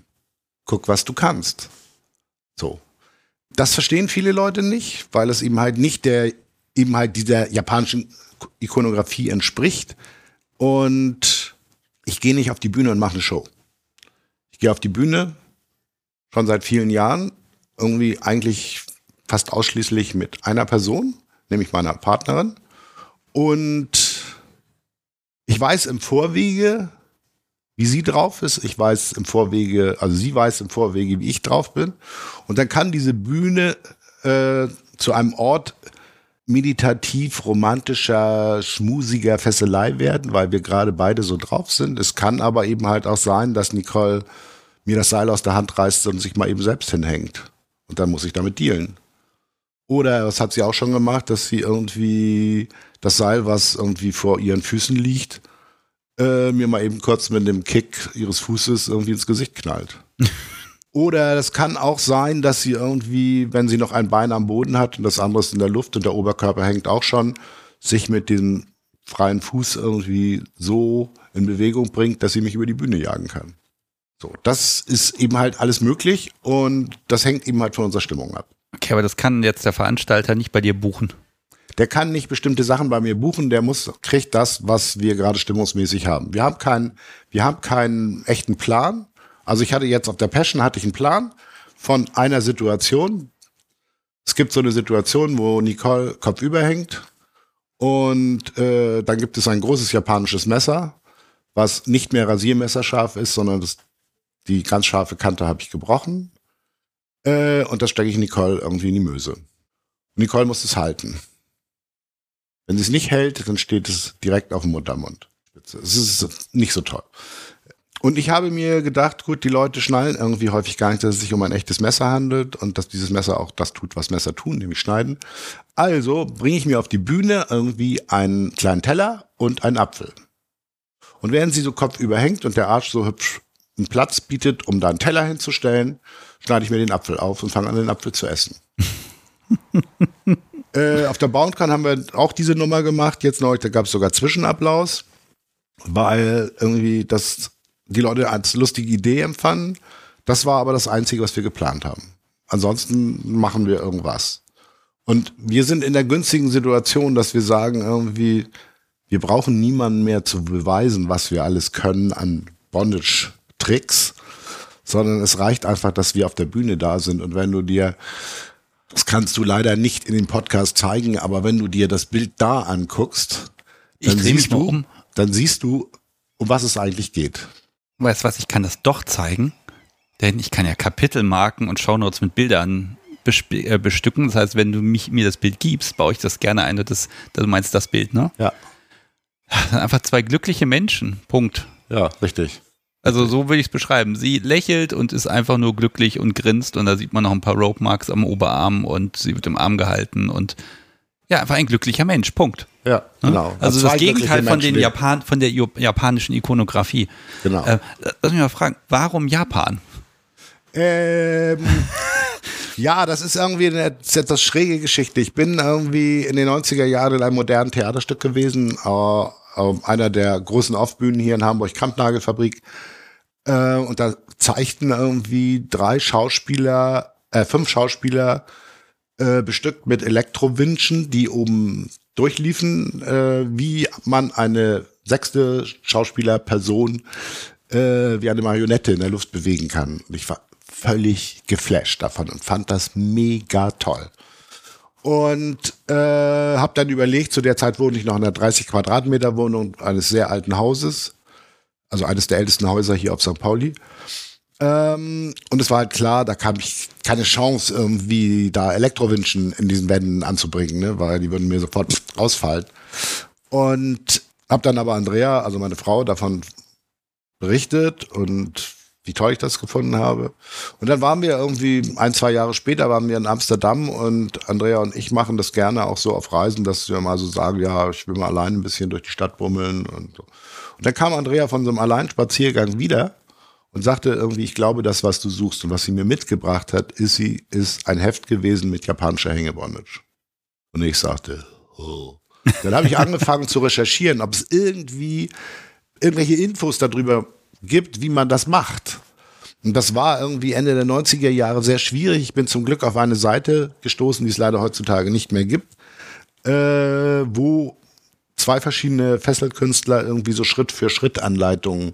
B: Guck, was du kannst. So. Das verstehen viele Leute nicht, weil es eben halt nicht der, eben halt dieser japanischen Ikonografie entspricht. Und ich gehe nicht auf die Bühne und mache eine Show. Ich gehe auf die Bühne schon seit vielen Jahren, irgendwie eigentlich fast ausschließlich mit einer Person, nämlich meiner Partnerin. Und ich weiß im Vorwege, wie sie drauf ist. Ich weiß im Vorwege, also sie weiß im Vorwege, wie ich drauf bin. Und dann kann diese Bühne äh, zu einem Ort meditativ romantischer, schmusiger Fesselei werden, weil wir gerade beide so drauf sind. Es kann aber eben halt auch sein, dass Nicole mir das Seil aus der Hand reißt und sich mal eben selbst hinhängt. Und dann muss ich damit dealen. Oder das hat sie auch schon gemacht, dass sie irgendwie das Seil, was irgendwie vor ihren Füßen liegt, äh, mir mal eben kurz mit dem Kick ihres Fußes irgendwie ins Gesicht knallt. Oder es kann auch sein, dass sie irgendwie, wenn sie noch ein Bein am Boden hat und das andere ist in der Luft und der Oberkörper hängt auch schon, sich mit dem freien Fuß irgendwie so in Bewegung bringt, dass sie mich über die Bühne jagen kann. So, das ist eben halt alles möglich und das hängt eben halt von unserer Stimmung ab.
A: Okay, aber das kann jetzt der Veranstalter nicht bei dir buchen.
B: Der kann nicht bestimmte Sachen bei mir buchen, der muss, kriegt das, was wir gerade stimmungsmäßig haben. Wir haben keinen, wir haben keinen echten Plan. Also ich hatte jetzt auf der Passion hatte ich einen Plan von einer Situation. Es gibt so eine Situation, wo Nicole kopfüber hängt und äh, dann gibt es ein großes japanisches Messer, was nicht mehr rasiermesserscharf ist, sondern das, die ganz scharfe Kante habe ich gebrochen. Äh, und das stecke ich Nicole irgendwie in die Möse. Und Nicole muss es halten. Wenn sie es nicht hält, dann steht es direkt auf dem Muttermund. Es ist nicht so toll. Und ich habe mir gedacht, gut, die Leute schnallen irgendwie häufig gar nicht, dass es sich um ein echtes Messer handelt und dass dieses Messer auch das tut, was Messer tun, nämlich schneiden. Also bringe ich mir auf die Bühne irgendwie einen kleinen Teller und einen Apfel. Und während sie so kopfüber hängt und der Arsch so hübsch einen Platz bietet, um da einen Teller hinzustellen, schneide ich mir den Apfel auf und fange an, den Apfel zu essen. äh, auf der Boundcon haben wir auch diese Nummer gemacht. Jetzt neulich, da gab es sogar Zwischenapplaus, weil irgendwie das die Leute als lustige Idee empfanden. Das war aber das Einzige, was wir geplant haben. Ansonsten machen wir irgendwas. Und wir sind in der günstigen Situation, dass wir sagen irgendwie, wir brauchen niemanden mehr zu beweisen, was wir alles können an Bondage-Tricks, sondern es reicht einfach, dass wir auf der Bühne da sind. Und wenn du dir, das kannst du leider nicht in dem Podcast zeigen, aber wenn du dir das Bild da anguckst, dann siehst du, um. dann siehst du, um was es eigentlich geht.
A: Weißt du was, ich kann das doch zeigen, denn ich kann ja Kapitelmarken und Shownotes mit Bildern äh, bestücken. Das heißt, wenn du mich, mir das Bild gibst, baue ich das gerne ein. Das, du meinst das Bild, ne?
B: Ja.
A: Einfach zwei glückliche Menschen. Punkt.
B: Ja, richtig.
A: Also so würde ich es beschreiben. Sie lächelt und ist einfach nur glücklich und grinst und da sieht man noch ein paar Rope Marks am Oberarm und sie wird im Arm gehalten und ja, einfach ein glücklicher Mensch. Punkt.
B: Ja, genau.
A: Also das Gegenteil von, den Japan, von der japanischen Ikonografie.
B: Genau. Äh,
A: lass mich mal fragen, warum Japan?
B: Ähm, ja, das ist irgendwie eine etwas schräge Geschichte. Ich bin irgendwie in den 90er Jahren in einem modernen Theaterstück gewesen, äh, einer der großen Aufbühnen hier in Hamburg, Kampnagelfabrik. Äh, und da zeigten irgendwie drei Schauspieler, äh, fünf Schauspieler äh, bestückt mit Elektrowinschen, die oben durchliefen, äh, wie man eine sechste Schauspielerperson äh, wie eine Marionette in der Luft bewegen kann. Und ich war völlig geflasht davon und fand das mega toll. Und äh, habe dann überlegt, zu der Zeit wohnte ich noch in einer 30 Quadratmeter Wohnung eines sehr alten Hauses, also eines der ältesten Häuser hier auf St. Pauli. Ähm, und es war halt klar, da kam ich keine Chance, irgendwie da Elektrowinschen in diesen Wänden anzubringen, ne? weil die würden mir sofort ausfallen. Und habe dann aber Andrea, also meine Frau, davon berichtet und wie toll ich das gefunden habe. Und dann waren wir irgendwie ein, zwei Jahre später waren wir in Amsterdam und Andrea und ich machen das gerne auch so auf Reisen, dass wir mal so sagen, ja, ich will mal allein ein bisschen durch die Stadt bummeln und so. Und dann kam Andrea von so einem Alleinspaziergang wieder und sagte irgendwie, ich glaube, das, was du suchst und was sie mir mitgebracht hat, ist sie, ist ein Heft gewesen mit japanischer Hängebondage. Und ich sagte, oh. Dann habe ich angefangen zu recherchieren, ob es irgendwie irgendwelche Infos darüber gibt, wie man das macht. Und das war irgendwie Ende der 90er Jahre sehr schwierig. Ich bin zum Glück auf eine Seite gestoßen, die es leider heutzutage nicht mehr gibt, äh, wo zwei verschiedene Fesselkünstler irgendwie so Schritt für Schritt Anleitungen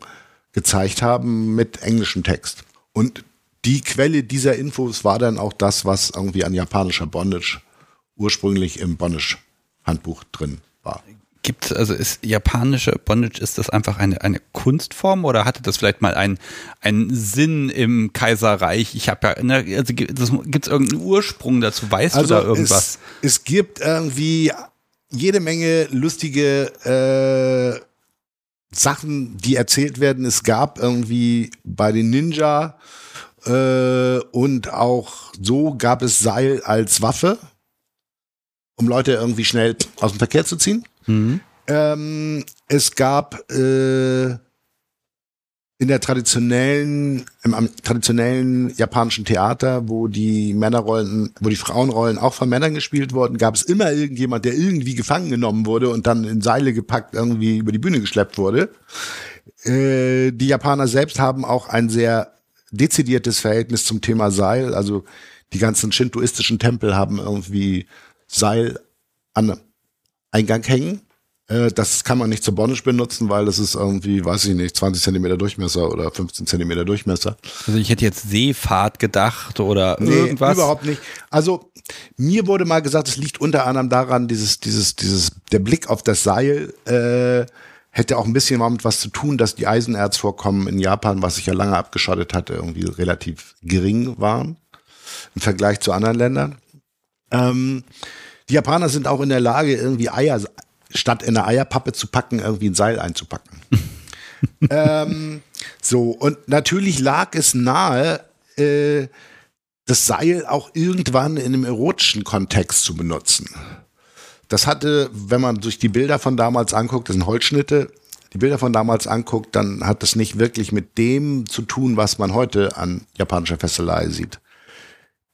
B: gezeigt haben mit englischem Text. Und die Quelle dieser Infos war dann auch das, was irgendwie an japanischer Bondage ursprünglich im Bondage-Handbuch drin war
A: gibt also ist japanische Bondage, ist das einfach eine, eine Kunstform oder hatte das vielleicht mal einen, einen Sinn im Kaiserreich? Ich habe ja, ne, also gibt es irgendeinen Ursprung dazu? Weißt also du da irgendwas?
B: Es, es gibt irgendwie jede Menge lustige äh, Sachen, die erzählt werden. Es gab irgendwie bei den Ninja äh, und auch so gab es Seil als Waffe, um Leute irgendwie schnell aus dem Verkehr zu ziehen. Mhm. Ähm, es gab äh, in der traditionellen, im, traditionellen japanischen Theater, wo die Männerrollen, wo die Frauenrollen auch von Männern gespielt wurden, gab es immer irgendjemand, der irgendwie gefangen genommen wurde und dann in Seile gepackt irgendwie über die Bühne geschleppt wurde. Äh, die Japaner selbst haben auch ein sehr dezidiertes Verhältnis zum Thema Seil. Also die ganzen shintoistischen Tempel haben irgendwie Seil an Eingang hängen. Äh, das kann man nicht zur Bondage benutzen, weil das ist irgendwie, weiß ich nicht, 20 Zentimeter Durchmesser oder 15 Zentimeter Durchmesser.
A: Also ich hätte jetzt Seefahrt gedacht oder nee, irgendwas.
B: überhaupt nicht. Also mir wurde mal gesagt, es liegt unter anderem daran, dieses, dieses, dieses, der Blick auf das Seil äh, hätte auch ein bisschen damit was zu tun, dass die Eisenerzvorkommen in Japan, was sich ja lange abgeschottet hatte, irgendwie relativ gering waren im Vergleich zu anderen Ländern. Ähm, die Japaner sind auch in der Lage, irgendwie Eier, statt in eine Eierpappe zu packen, irgendwie ein Seil einzupacken. ähm, so, und natürlich lag es nahe, äh, das Seil auch irgendwann in einem erotischen Kontext zu benutzen. Das hatte, wenn man sich die Bilder von damals anguckt, das sind Holzschnitte, die Bilder von damals anguckt, dann hat das nicht wirklich mit dem zu tun, was man heute an japanischer Fesselei sieht.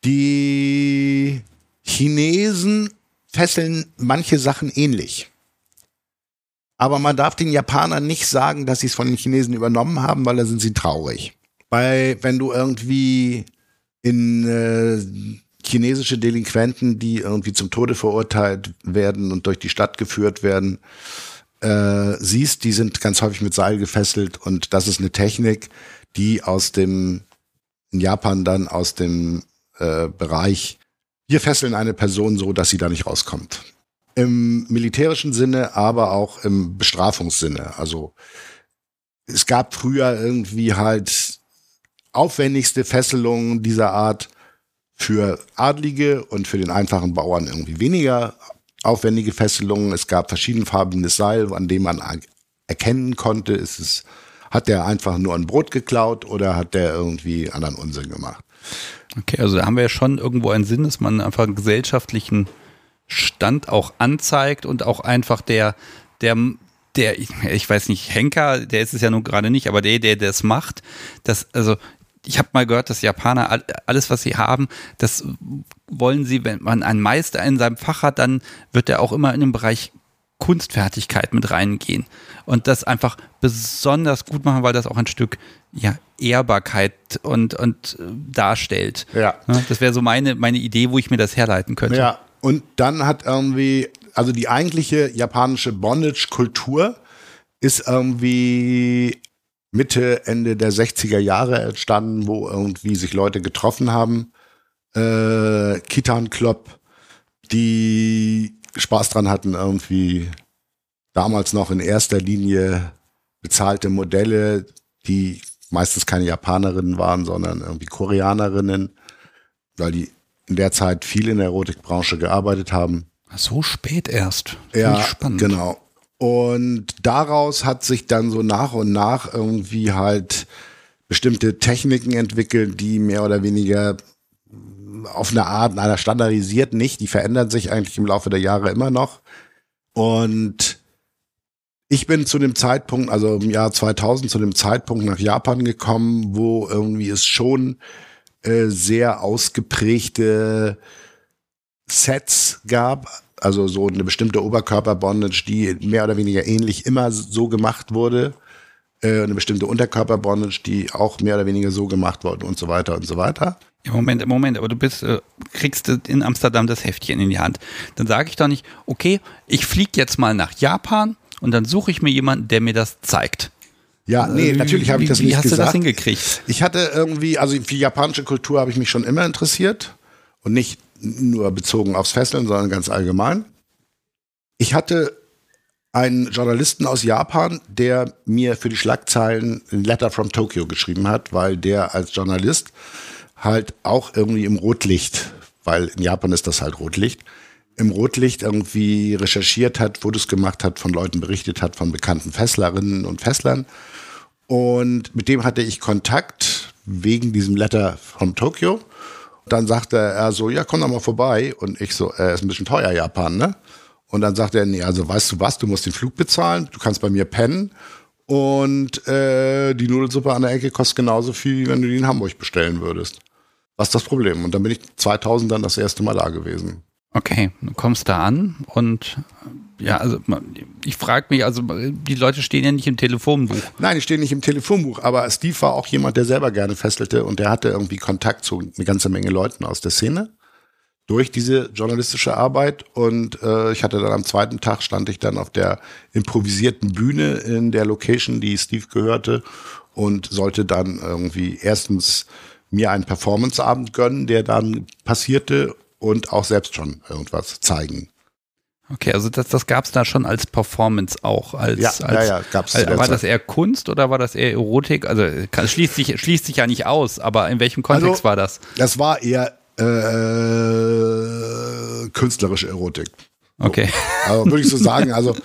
B: Die Chinesen fesseln manche Sachen ähnlich. Aber man darf den Japanern nicht sagen, dass sie es von den Chinesen übernommen haben, weil da sind sie traurig. Weil wenn du irgendwie in äh, chinesische Delinquenten, die irgendwie zum Tode verurteilt werden und durch die Stadt geführt werden, äh, siehst, die sind ganz häufig mit Seil gefesselt und das ist eine Technik, die aus dem, in Japan dann aus dem äh, Bereich, wir fesseln eine Person so, dass sie da nicht rauskommt. Im militärischen Sinne, aber auch im Bestrafungssinne. Also es gab früher irgendwie halt aufwendigste Fesselungen dieser Art für Adlige und für den einfachen Bauern irgendwie weniger aufwendige Fesselungen. Es gab verschiedenfarbiges Seil, an dem man erkennen konnte, ist es, hat der einfach nur ein Brot geklaut oder hat der irgendwie anderen Unsinn gemacht.
A: Okay, also da haben wir ja schon irgendwo einen Sinn, dass man einfach einen gesellschaftlichen Stand auch anzeigt und auch einfach der, der, der, ich weiß nicht, Henker, der ist es ja nun gerade nicht, aber der, der das macht, das, also ich habe mal gehört, dass Japaner alles, was sie haben, das wollen sie, wenn man einen Meister in seinem Fach hat, dann wird er auch immer in den Bereich Kunstfertigkeit mit reingehen und das einfach besonders gut machen, weil das auch ein Stück ja, Ehrbarkeit und, und äh, darstellt.
B: Ja.
A: Das wäre so meine, meine Idee, wo ich mir das herleiten könnte.
B: Ja, und dann hat irgendwie, also die eigentliche japanische Bondage-Kultur ist irgendwie Mitte, Ende der 60er Jahre entstanden, wo irgendwie sich Leute getroffen haben. Äh, Kitan Club, die Spaß dran hatten, irgendwie damals noch in erster Linie bezahlte Modelle, die meistens keine Japanerinnen waren, sondern irgendwie Koreanerinnen, weil die in der Zeit viel in der Erotikbranche gearbeitet haben.
A: So spät erst.
B: Find ja, spannend. genau. Und daraus hat sich dann so nach und nach irgendwie halt bestimmte Techniken entwickelt, die mehr oder weniger auf eine Art, einer standardisiert nicht, die verändern sich eigentlich im Laufe der Jahre immer noch. Und ich bin zu dem Zeitpunkt, also im Jahr 2000, zu dem Zeitpunkt nach Japan gekommen, wo irgendwie es schon äh, sehr ausgeprägte Sets gab, also so eine bestimmte Oberkörperbondage, die mehr oder weniger ähnlich immer so gemacht wurde, äh, eine bestimmte Unterkörperbondage, die auch mehr oder weniger so gemacht wurde und so weiter und so weiter.
A: Im Moment, Moment, aber du bist, äh, kriegst in Amsterdam das Heftchen in die Hand. Dann sage ich doch nicht, okay, ich fliege jetzt mal nach Japan und dann suche ich mir jemanden, der mir das zeigt.
B: Ja, nee, äh, natürlich habe ich das
A: wie
B: nicht
A: hast
B: gesagt.
A: du das hingekriegt?
B: Ich hatte irgendwie, also für japanische Kultur habe ich mich schon immer interessiert und nicht nur bezogen aufs Fesseln, sondern ganz allgemein. Ich hatte einen Journalisten aus Japan, der mir für die Schlagzeilen ein Letter from Tokyo geschrieben hat, weil der als Journalist halt auch irgendwie im Rotlicht, weil in Japan ist das halt Rotlicht, im Rotlicht irgendwie recherchiert hat, Fotos gemacht hat, von Leuten berichtet hat, von bekannten Fesslerinnen und Fesslern. Und mit dem hatte ich Kontakt wegen diesem Letter from Tokyo. Dann sagte er so, ja, komm doch mal vorbei. Und ich so, äh, ist ein bisschen teuer, Japan, ne? Und dann sagte er, nee, also weißt du was, du musst den Flug bezahlen, du kannst bei mir pennen. Und äh, die Nudelsuppe an der Ecke kostet genauso viel, wie wenn du die in Hamburg bestellen würdest. Was ist das Problem? Und dann bin ich 2000 dann das erste Mal da gewesen.
A: Okay, du kommst da an und ja, also ich frage mich, also die Leute stehen ja nicht im Telefonbuch.
B: Nein, die stehen nicht im Telefonbuch, aber Steve war auch jemand, der selber gerne fesselte und der hatte irgendwie Kontakt zu eine ganze Menge Leuten aus der Szene durch diese journalistische Arbeit und äh, ich hatte dann am zweiten Tag stand ich dann auf der improvisierten Bühne in der Location, die Steve gehörte und sollte dann irgendwie erstens mir einen Performanceabend gönnen, der dann passierte und auch selbst schon irgendwas zeigen.
A: Okay, also das, das gab es da schon als Performance auch. Als,
B: ja,
A: als,
B: ja, ja, gab's
A: als, War das eher Kunst oder war das eher Erotik? Also kann, schließt, sich, schließt sich ja nicht aus, aber in welchem Kontext
B: also,
A: war das?
B: Das war eher äh, künstlerische Erotik.
A: So. Okay.
B: Also würde ich so sagen, also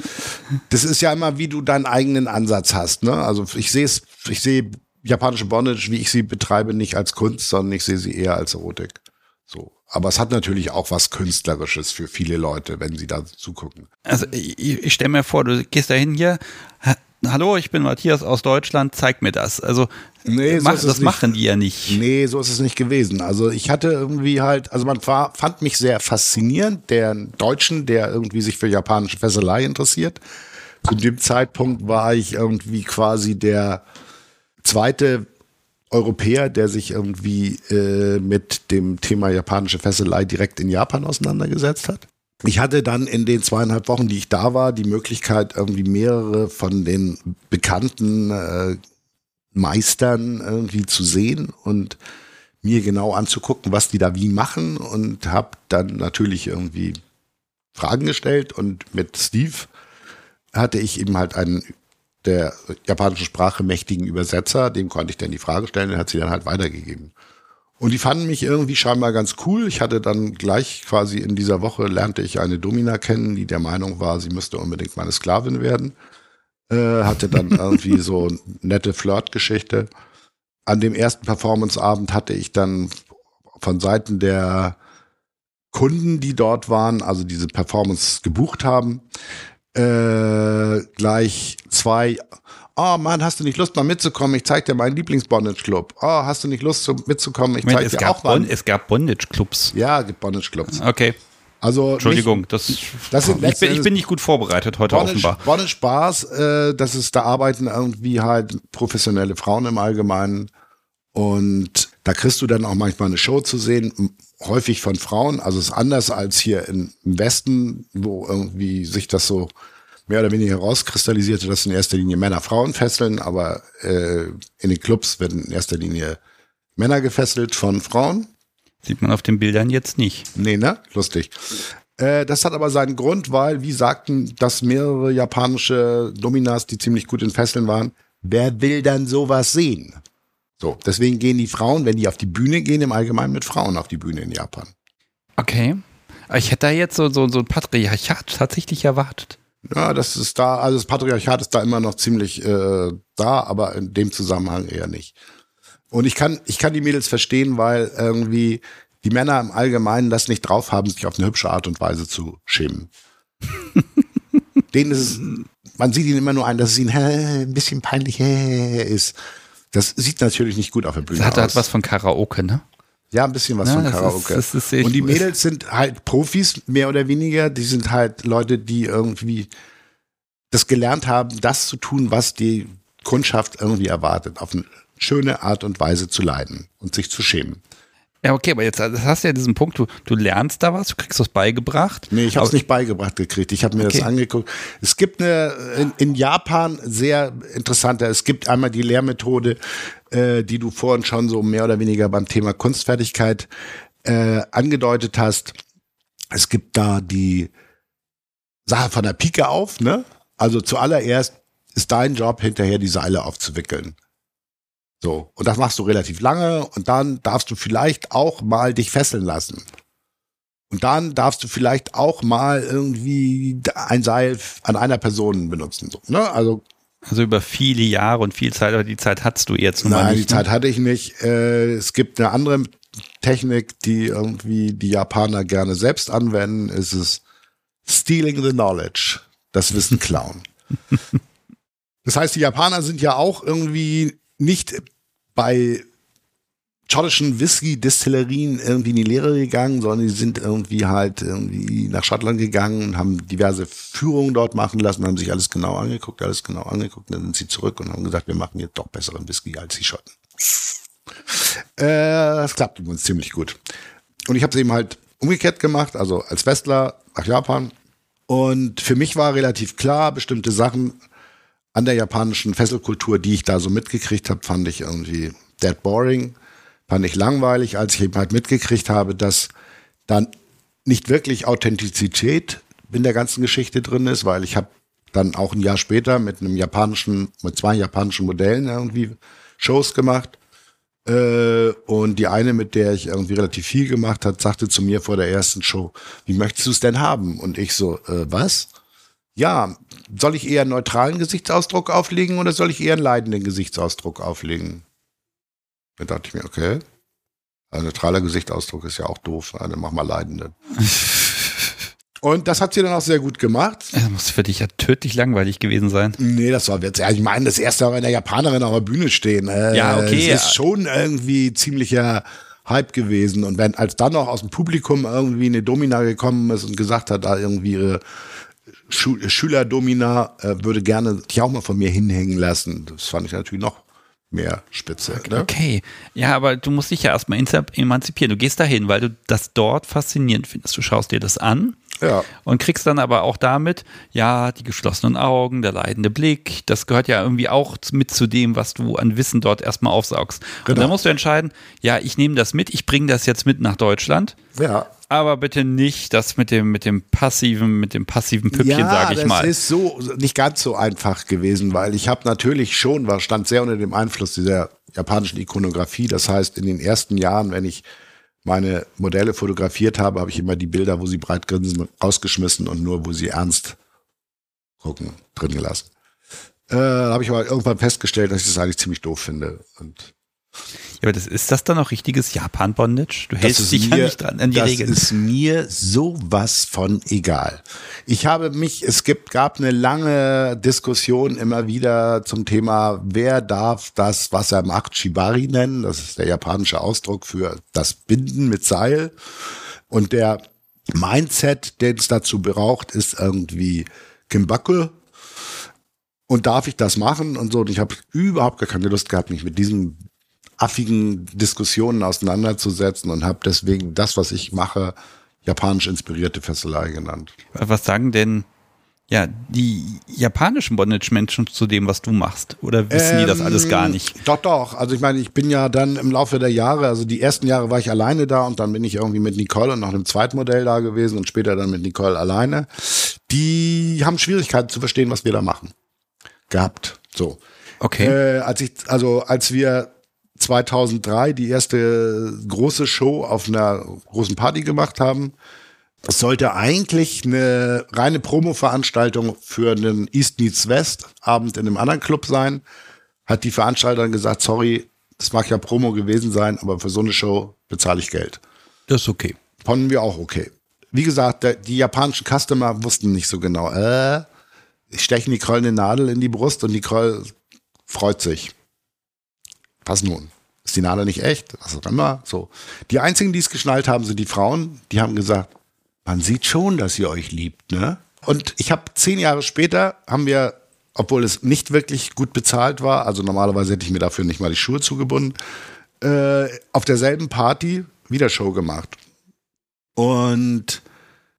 B: das ist ja immer, wie du deinen eigenen Ansatz hast. Ne? Also ich sehe es, ich sehe japanische Bondage, wie ich sie betreibe, nicht als Kunst, sondern ich sehe sie eher als Erotik. So. Aber es hat natürlich auch was Künstlerisches für viele Leute, wenn sie da zugucken.
A: Also ich, ich stelle mir vor, du gehst da hin hier, hallo, ich bin Matthias aus Deutschland, zeig mir das. Also nee, so mach, das nicht. machen die ja nicht.
B: Nee, so ist es nicht gewesen. Also ich hatte irgendwie halt, also man war, fand mich sehr faszinierend, der Deutschen, der irgendwie sich für japanische Fesselei interessiert. Zu dem Zeitpunkt war ich irgendwie quasi der zweite Europäer, der sich irgendwie äh, mit dem Thema japanische Fesselei direkt in Japan auseinandergesetzt hat. Ich hatte dann in den zweieinhalb Wochen, die ich da war, die Möglichkeit, irgendwie mehrere von den bekannten äh, Meistern irgendwie zu sehen und mir genau anzugucken, was die da wie machen und habe dann natürlich irgendwie Fragen gestellt und mit Steve hatte ich eben halt einen der japanischen Sprache mächtigen Übersetzer, dem konnte ich dann die Frage stellen, der hat sie dann halt weitergegeben. Und die fanden mich irgendwie scheinbar ganz cool. Ich hatte dann gleich quasi in dieser Woche lernte ich eine Domina kennen, die der Meinung war, sie müsste unbedingt meine Sklavin werden. Äh, hatte dann irgendwie so nette Flirt-Geschichte. An dem ersten Performance-Abend hatte ich dann von Seiten der Kunden, die dort waren, also diese Performance gebucht haben, äh, gleich zwei Oh Mann, hast du nicht Lust mal mitzukommen? Ich zeig dir meinen Lieblings-Bondage-Club. Oh, hast du nicht Lust zu, mitzukommen? Ich zeig
A: Moment,
B: dir auch mal.
A: Bon es gab Bondage-Clubs.
B: Ja, es gibt Bondage-Clubs.
A: Okay.
B: Also
A: Entschuldigung,
B: nicht,
A: das,
B: das sind
A: ich, bin, ich bin nicht gut vorbereitet heute
B: Bondage,
A: offenbar.
B: Bondage Spaß, äh, das ist, da arbeiten irgendwie halt professionelle Frauen im Allgemeinen. Und da kriegst du dann auch manchmal eine Show zu sehen, häufig von Frauen. Also es ist anders als hier im Westen, wo irgendwie sich das so mehr oder weniger herauskristallisierte, dass in erster Linie Männer Frauen fesseln, aber äh, in den Clubs werden in erster Linie Männer gefesselt von Frauen.
A: Sieht man auf den Bildern jetzt nicht.
B: Nee, ne? Lustig. Äh, das hat aber seinen Grund, weil, wie sagten, dass mehrere japanische Dominas, die ziemlich gut in Fesseln waren, wer will dann sowas sehen? So, deswegen gehen die Frauen, wenn die auf die Bühne gehen, im Allgemeinen mit Frauen auf die Bühne in Japan.
A: Okay. Ich hätte da jetzt so, so, so ein Patriarchat tatsächlich erwartet.
B: Ja, das ist da, also das Patriarchat ist da immer noch ziemlich äh, da, aber in dem Zusammenhang eher nicht. Und ich kann, ich kann die Mädels verstehen, weil irgendwie die Männer im Allgemeinen das nicht drauf haben, sich auf eine hübsche Art und Weise zu schämen. Denen ist es, man sieht ihnen immer nur ein, dass es ihnen hä, ein bisschen peinlich hä, ist. Das sieht natürlich nicht gut auf der Bühne
A: Das hat
B: aus.
A: halt was von Karaoke, ne?
B: Ja, ein bisschen was
A: Ja,
B: von Karaoke.
A: ist- das ist
B: und die Mädels sind halt Profis, mehr oder weniger. Die sind halt Leute, die irgendwie das gelernt haben, das zu tun, was die Kundschaft irgendwie erwartet. Auf eine schöne Art und Weise zu leiden und sich zu schämen.
A: Ja, okay, aber jetzt also, hast du ja diesen Punkt, du, du lernst da was, du kriegst was beigebracht.
B: Nee, ich habe es nicht beigebracht gekriegt. Ich habe mir
A: Okay.
B: das angeguckt. Es gibt eine in, in Japan sehr interessante. Es gibt einmal die Lehrmethode, äh, die du vorhin schon so mehr oder weniger beim Thema Kunstfertigkeit äh, angedeutet hast. Es gibt da die Sache von der Pike auf. Ne? Also zuallererst ist dein Job hinterher die Seile aufzuwickeln. So, und das machst du relativ lange und dann darfst du vielleicht auch mal dich fesseln lassen. Und dann darfst du vielleicht auch mal irgendwie ein Seil an einer Person benutzen. So, ne? Also
A: Also über viele Jahre und viel Zeit, aber die Zeit hattest du jetzt mal
B: nein,
A: nicht.
B: die
A: ne?
B: Zeit hatte ich nicht. Äh, es gibt eine andere Technik, die irgendwie die Japaner gerne selbst anwenden. Es ist stealing the knowledge, das Wissen klauen. das heißt, die Japaner sind ja auch irgendwie nicht bei schottischen Whisky-Destillerien irgendwie in die Lehre gegangen, sondern die sind irgendwie halt irgendwie nach Schottland gegangen und haben diverse Führungen dort machen lassen, haben sich alles genau angeguckt, alles genau angeguckt, dann sind sie zurück und haben gesagt, wir machen jetzt doch besseren Whisky als die Schotten. Äh, das klappt übrigens ziemlich gut. Und ich habe es eben halt umgekehrt gemacht, also als Westler nach Japan. Und für mich war relativ klar, bestimmte Sachen an der japanischen Fesselkultur, die ich da so mitgekriegt habe, fand ich irgendwie dead boring, fand ich langweilig, als ich eben halt mitgekriegt habe, dass dann nicht wirklich Authentizität in der ganzen Geschichte drin ist, weil ich habe dann auch ein Jahr später mit einem japanischen, mit zwei japanischen Modellen irgendwie Shows gemacht. Äh, und die eine, mit der ich irgendwie relativ viel gemacht hat, sagte zu mir vor der ersten Show, wie möchtest du es denn haben? Und ich so, äh, was? Ja, soll ich eher einen neutralen Gesichtsausdruck auflegen oder soll ich eher einen leidenden Gesichtsausdruck auflegen? Da dachte ich mir, okay. Ein neutraler Gesichtsausdruck ist ja auch doof, also mach mal leidenden. Und das hat sie dann auch sehr gut gemacht.
A: Das muss für dich ja tödlich langweilig gewesen sein.
B: Nee, das war. Ja, ich meine, das erste Mal bei einer Japanerin auf der Bühne stehen. Äh,
A: Ja, okay.
B: Das ist schon irgendwie ziemlicher Hype gewesen. Und wenn als dann noch aus dem Publikum irgendwie eine Domina gekommen ist und gesagt hat, da irgendwie ihre Schülerdomina äh, würde gerne dich auch mal von mir hinhängen lassen. Das fand ich natürlich noch mehr spitze.
A: Okay. Ne? okay. Ja, aber du musst dich ja erstmal emanzipieren. Du gehst dahin, weil du das dort faszinierend findest. Du schaust dir das an
B: ja.
A: Und kriegst dann aber auch damit, ja, die geschlossenen Augen, der leidende Blick, das gehört ja irgendwie auch mit zu dem, was du an Wissen dort erstmal aufsaugst. Genau. Und dann genau. musst du entscheiden, ja, ich nehme das mit, ich bringe das jetzt mit nach Deutschland.
B: Ja.
A: Aber bitte nicht das mit dem, mit dem passiven, mit dem passiven Püppchen, ja, sage ich mal.
B: Das ist so nicht ganz so einfach gewesen, weil ich habe natürlich schon, war, stand sehr unter dem Einfluss dieser japanischen Ikonografie. Das heißt, in den ersten Jahren, wenn ich meine Modelle fotografiert habe, habe ich immer die Bilder, wo sie breit grinsen, rausgeschmissen und nur, wo sie ernst gucken, drin gelassen. Äh, habe ich aber irgendwann festgestellt, dass ich das eigentlich ziemlich doof finde. Und
A: aber das, ist das dann auch richtiges Japan-Bondage? Du hältst dich mir, ja nicht dran an die
B: das
A: Regeln.
B: Das ist mir sowas von egal. Ich habe mich, es gibt, gab eine lange Diskussion immer wieder zum Thema, wer darf das, was er macht, Shibari nennen. Das ist der japanische Ausdruck für das Binden mit Seil. Und der Mindset, den es dazu braucht, ist irgendwie Kimbaku. Und darf ich das machen und so? Und ich habe überhaupt gar keine Lust gehabt, mich mit diesem affigen Diskussionen auseinanderzusetzen und habe deswegen das, was ich mache, japanisch inspirierte Fesselei genannt.
A: Was sagen denn ja, die japanischen Bondage-Menschen zu dem, was du machst? Oder wissen ähm, die das alles gar nicht?
B: Doch, doch. Also ich meine, ich bin ja dann im Laufe der Jahre, also die ersten Jahre war ich alleine da und dann bin ich irgendwie mit Nicole und noch einem zweiten Modell da gewesen und später dann mit Nicole alleine. Die haben Schwierigkeiten zu verstehen, was wir da machen. Gehabt. So.
A: Okay.
B: Äh, als ich, also als wir 2003 die erste große Show auf einer großen Party gemacht haben. Das sollte eigentlich eine reine Promo-Veranstaltung für einen East Meets West Abend in einem anderen Club sein. Hat die Veranstalterin gesagt, sorry, das mag ja Promo gewesen sein, aber für so eine Show bezahle ich Geld.
A: Das ist okay.
B: Fanden wir auch okay. Wie gesagt, der, die japanischen Customer wussten nicht so genau. Äh, ich steche Nicole eine Nadel in die Brust und Nicole freut sich. Was nun? Ist die Nadel nicht echt? Was auch immer. So. Die einzigen, die es geschnallt haben, sind die Frauen. Die haben gesagt, man sieht schon, dass ihr euch liebt, ne? Und ich habe zehn Jahre später haben wir, obwohl es nicht wirklich gut bezahlt war, also normalerweise hätte ich mir dafür nicht mal die Schuhe zugebunden, äh, auf derselben Party wieder Show gemacht. Und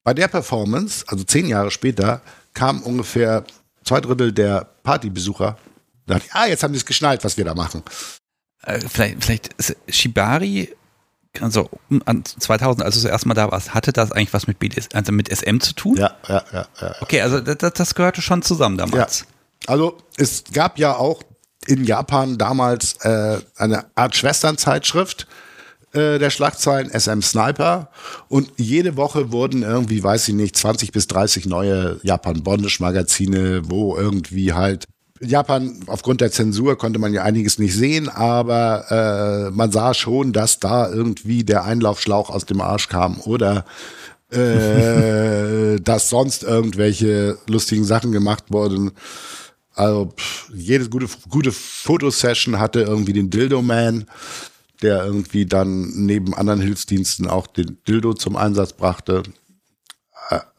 B: bei der Performance, also zehn Jahre später, kam ungefähr zwei Drittel der Partybesucher da dachte ich, ah, jetzt haben die es geschnallt, was wir da machen.
A: Äh, vielleicht, vielleicht ist Shibari, also 2000, als du das erste Mal da warst, hatte das eigentlich was mit BDS, also mit SM zu tun?
B: Ja, ja, ja. ja.
A: Okay, also das, das gehörte schon zusammen damals.
B: Ja. Also es gab ja auch in Japan damals äh, eine Art Schwesternzeitschrift äh, der Schlagzeilen SM Sniper und jede Woche wurden irgendwie, weiß ich nicht, 20 bis 30 neue Japan Bondage Magazine, wo irgendwie halt Japan, aufgrund der Zensur konnte man ja einiges nicht sehen, aber äh, man sah schon, dass da irgendwie der Einlaufschlauch aus dem Arsch kam oder äh, dass sonst irgendwelche lustigen Sachen gemacht wurden. Also pff, jede gute, gute Fotosession hatte irgendwie den Dildo-Man, der irgendwie dann neben anderen Hilfsdiensten auch den Dildo zum Einsatz brachte.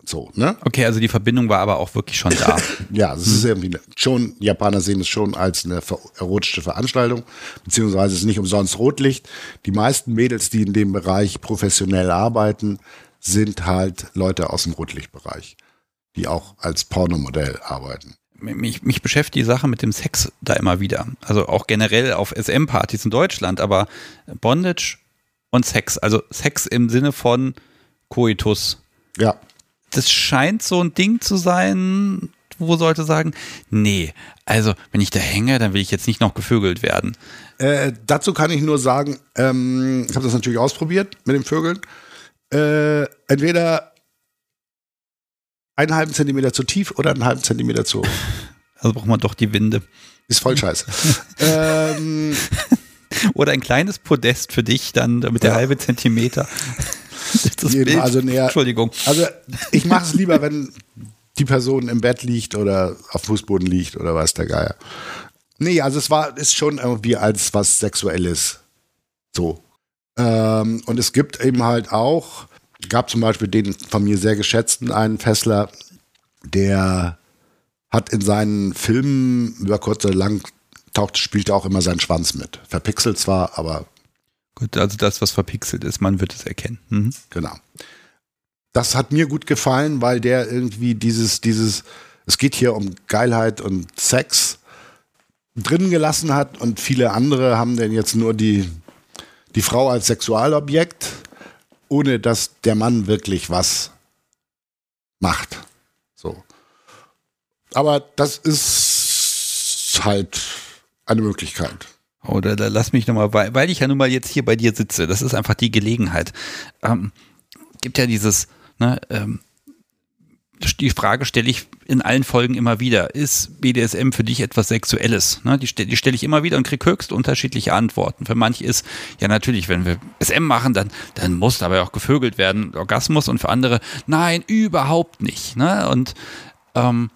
B: So, ne?
A: Okay, also die Verbindung war aber auch wirklich schon da.
B: ja, es ist irgendwie eine, schon, Japaner sehen es schon als eine erotische Veranstaltung, beziehungsweise es ist nicht umsonst Rotlicht. Die meisten Mädels, die in dem Bereich professionell arbeiten, sind halt Leute aus dem Rotlichtbereich, die auch als Pornomodell arbeiten.
A: Mich, mich beschäftigt die Sache mit dem Sex da immer wieder. Also auch generell auf SM-Partys in Deutschland, aber Bondage und Sex, also Sex im Sinne von Coitus.
B: Ja
A: das scheint so ein Ding zu sein, wo sollte sagen, nee, also wenn ich da hänge, dann will ich jetzt nicht noch gevögelt werden.
B: Äh, dazu kann ich nur sagen, ähm, ich habe das natürlich ausprobiert mit dem Vögeln. Äh, entweder einen halben Zentimeter zu tief oder einen halben Zentimeter zu hoch.
A: Also braucht man doch die Winde.
B: Ist voll scheiße. ähm,
A: oder ein kleines Podest für dich, dann mit der ja. halbe Zentimeter.
B: das Bild. Also näher,
A: Entschuldigung.
B: Also ich mache es lieber, wenn die Person im Bett liegt oder auf Fußboden liegt oder was der Geier. Nee, also es war, ist schon irgendwie als was Sexuelles. So. Ähm, und es gibt eben halt auch, gab zum Beispiel den von mir sehr geschätzten einen Fessler, der hat in seinen Filmen über kurz oder lang taucht, spielt auch immer sein Schwanz mit. Verpixelt zwar, aber.
A: Gut, also das, was verpixelt ist, man wird es erkennen. Mhm.
B: Genau. Das hat mir gut gefallen, weil der irgendwie dieses, dieses, es geht hier um Geilheit und Sex drin gelassen hat und viele andere haben denn jetzt nur die, die Frau als Sexualobjekt, ohne dass der Mann wirklich was macht. So. Aber das ist halt eine Möglichkeit.
A: Oder da lass mich nochmal, weil, weil ich ja nun mal jetzt hier bei dir sitze, das ist einfach die Gelegenheit. Ähm, gibt ja dieses, ne, ähm, die Frage stelle ich in allen Folgen immer wieder. Ist BDSM für dich etwas Sexuelles? Ne, die, die stelle ich immer wieder und kriege höchst unterschiedliche Antworten. Für manche ist, ja natürlich, wenn wir SM machen, dann, dann muss dabei auch gevögelt werden, Orgasmus. Und für andere, nein, überhaupt nicht. Ne? Und ähm,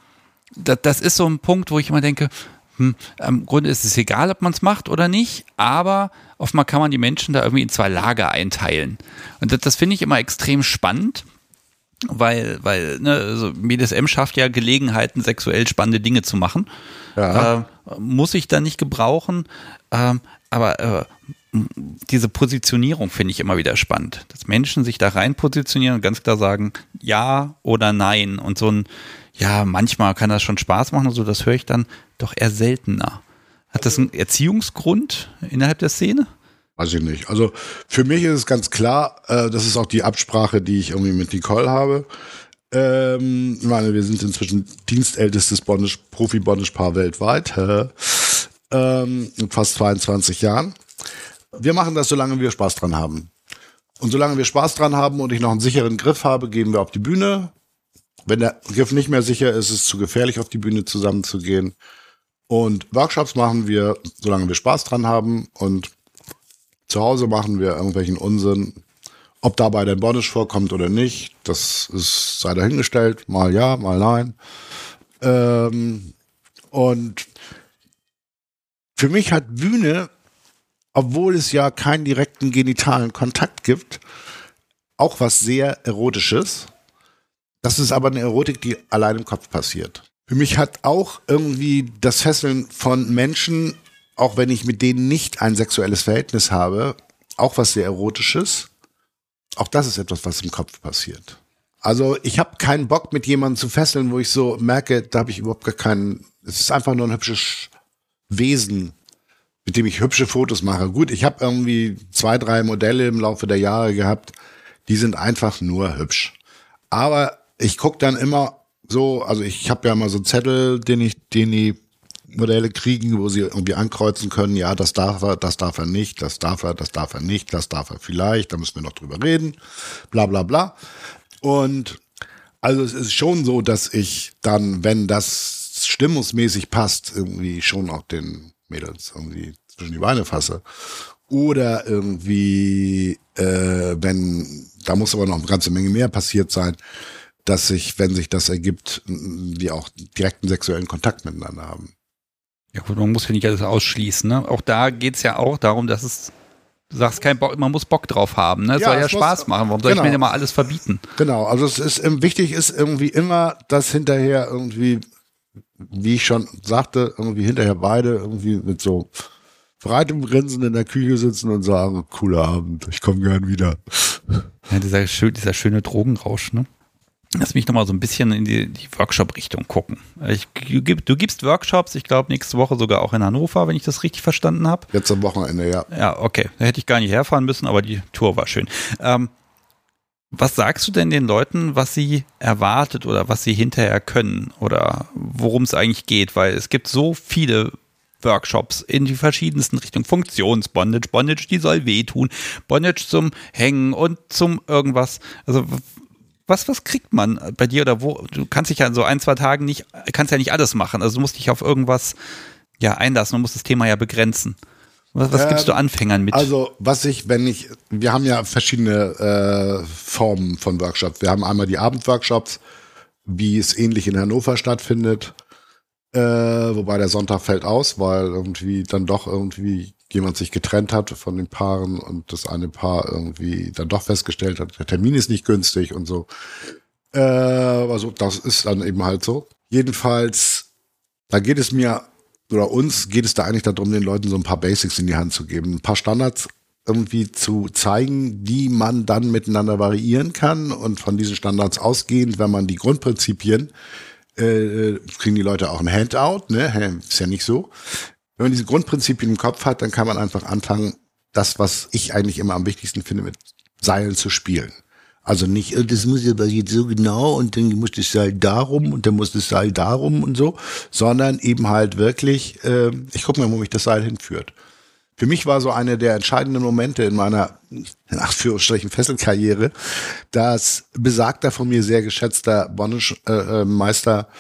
A: das, das ist so ein Punkt, wo ich immer denke, hm, im Grunde ist es egal, ob man es macht oder nicht, aber oftmal kann man die Menschen da irgendwie in zwei Lager einteilen. Und das, das finde ich immer extrem spannend weil, weil ne, also BDSM schafft ja Gelegenheiten, sexuell spannende Dinge zu machen. Ja. Äh, muss ich da nicht gebrauchen, äh, aber äh, diese Positionierung finde ich immer wieder spannend, dass Menschen sich da rein positionieren und ganz klar sagen, ja oder nein. Und so ein, ja, manchmal kann das schon Spaß machen und so, das höre ich dann doch eher seltener. Hat das einen Erziehungsgrund innerhalb der Szene?
B: Weiß ich nicht. Also für mich ist es ganz klar, äh, das ist auch die Absprache, die ich irgendwie mit Nicole habe. Ähm, ich meine, wir sind inzwischen dienstältestes Bondage, Profi-Bondage-Paar weltweit. ähm, mit fast 22 Jahren. Wir machen das, solange wir Spaß dran haben. Und solange wir Spaß dran haben und ich noch einen sicheren Griff habe, gehen wir auf die Bühne. Wenn der Griff nicht mehr sicher ist, ist es zu gefährlich, auf die Bühne zusammenzugehen. Und Workshops machen wir, solange wir Spaß dran haben. Und zu Hause machen wir irgendwelchen Unsinn. Ob dabei der Bondage vorkommt oder nicht, das ist sei dahingestellt. Mal ja, mal nein. Ähm, und für mich hat Bühne, obwohl es ja keinen direkten genitalen Kontakt gibt, auch was sehr Erotisches. Das ist aber eine Erotik, die allein im Kopf passiert. Für mich hat auch irgendwie das Fesseln von Menschen auch wenn ich mit denen nicht ein sexuelles Verhältnis habe, auch was sehr Erotisches. Auch das ist etwas, was im Kopf passiert. Also ich habe keinen Bock, mit jemandem zu fesseln, wo ich so merke, da habe ich überhaupt gar keinen. Es ist einfach nur ein hübsches Wesen, mit dem ich hübsche Fotos mache. Gut, ich habe irgendwie zwei, drei Modelle im Laufe der Jahre gehabt, die sind einfach nur hübsch. Aber ich guck dann immer so, also ich habe ja mal so einen Zettel, den ich, den die Modelle kriegen, wo sie irgendwie ankreuzen können, ja, das darf er, das darf er nicht, das darf er, das darf er nicht, das darf er vielleicht, da müssen wir noch drüber reden, bla bla bla. Und also es ist schon so, dass ich dann, wenn das stimmungsmäßig passt, irgendwie schon auch den Mädels irgendwie zwischen die Beine fasse. Oder irgendwie, äh, wenn, da muss aber noch eine ganze Menge mehr passiert sein, dass sich, wenn sich das ergibt, die auch direkten sexuellen Kontakt miteinander haben.
A: Ja gut, man muss ja nicht alles ausschließen. Ne? Auch da geht es ja auch darum, dass es, du sagst, kein Bock, man muss Bock drauf haben. Ne? Es ja, soll ja Spaß muss, machen. Warum soll genau. ich mir genau. denn mal alles verbieten?
B: Genau, also es ist wichtig ist irgendwie immer, dass hinterher irgendwie, wie ich schon sagte, irgendwie hinterher beide irgendwie mit so breitem Grinsen in der Küche sitzen und sagen, cooler Abend, ich komme gern wieder.
A: Ja, dieser, dieser schöne Drogenrausch, ne? Lass mich nochmal so ein bisschen in die, die Workshop-Richtung gucken. Ich, du gibst Workshops, ich glaube nächste Woche sogar auch in Hannover, wenn ich das richtig verstanden habe.
B: Jetzt am Wochenende, ja.
A: Ja, okay. Da hätte ich gar nicht herfahren müssen, aber die Tour war schön. Ähm, was sagst du denn den Leuten, was sie erwartet oder was sie hinterher können oder worum es eigentlich geht? Weil es gibt so viele Workshops in die verschiedensten Richtungen. Funktionsbondage, Bondage, die soll wehtun, Bondage zum Hängen und zum irgendwas. Also was, was kriegt man bei dir oder wo? Du kannst dich ja in so ein, zwei Tagen nicht, kannst ja nicht alles machen. Also du musst dich auf irgendwas ja einlassen und musst das Thema ja begrenzen. Was, was gibst du ähm, Anfängern mit?
B: Also, was ich, wenn ich, wir haben ja verschiedene äh, Formen von Workshops. Wir haben einmal die Abendworkshops, wie es ähnlich in Hannover stattfindet. Äh, wobei der Sonntag fällt aus, weil irgendwie dann doch irgendwie jemand sich getrennt hat von den Paaren und das eine Paar irgendwie dann doch festgestellt hat, der Termin ist nicht günstig und so. Äh, also das ist dann eben halt so. Jedenfalls, da geht es mir oder uns geht es da eigentlich darum, den Leuten so ein paar Basics in die Hand zu geben, ein paar Standards irgendwie zu zeigen, die man dann miteinander variieren kann und von diesen Standards ausgehend, wenn man die Grundprinzipien äh, kriegen die Leute auch ein Handout, ne? Ist ja nicht so. Wenn man diese Grundprinzipien im Kopf hat, dann kann man einfach anfangen, das, was ich eigentlich immer am wichtigsten finde, mit Seilen zu spielen. Also nicht, äh, das muss aber jetzt so genau und dann muss das Seil darum und dann muss das Seil darum und so, sondern eben halt wirklich, äh, ich gucke mal, wo mich das Seil hinführt. Für mich war so eine der entscheidenden Momente in meiner, in Anführungsstrichen, Fesselkarriere, dass besagter von mir sehr geschätzter Bondage-Meister, äh,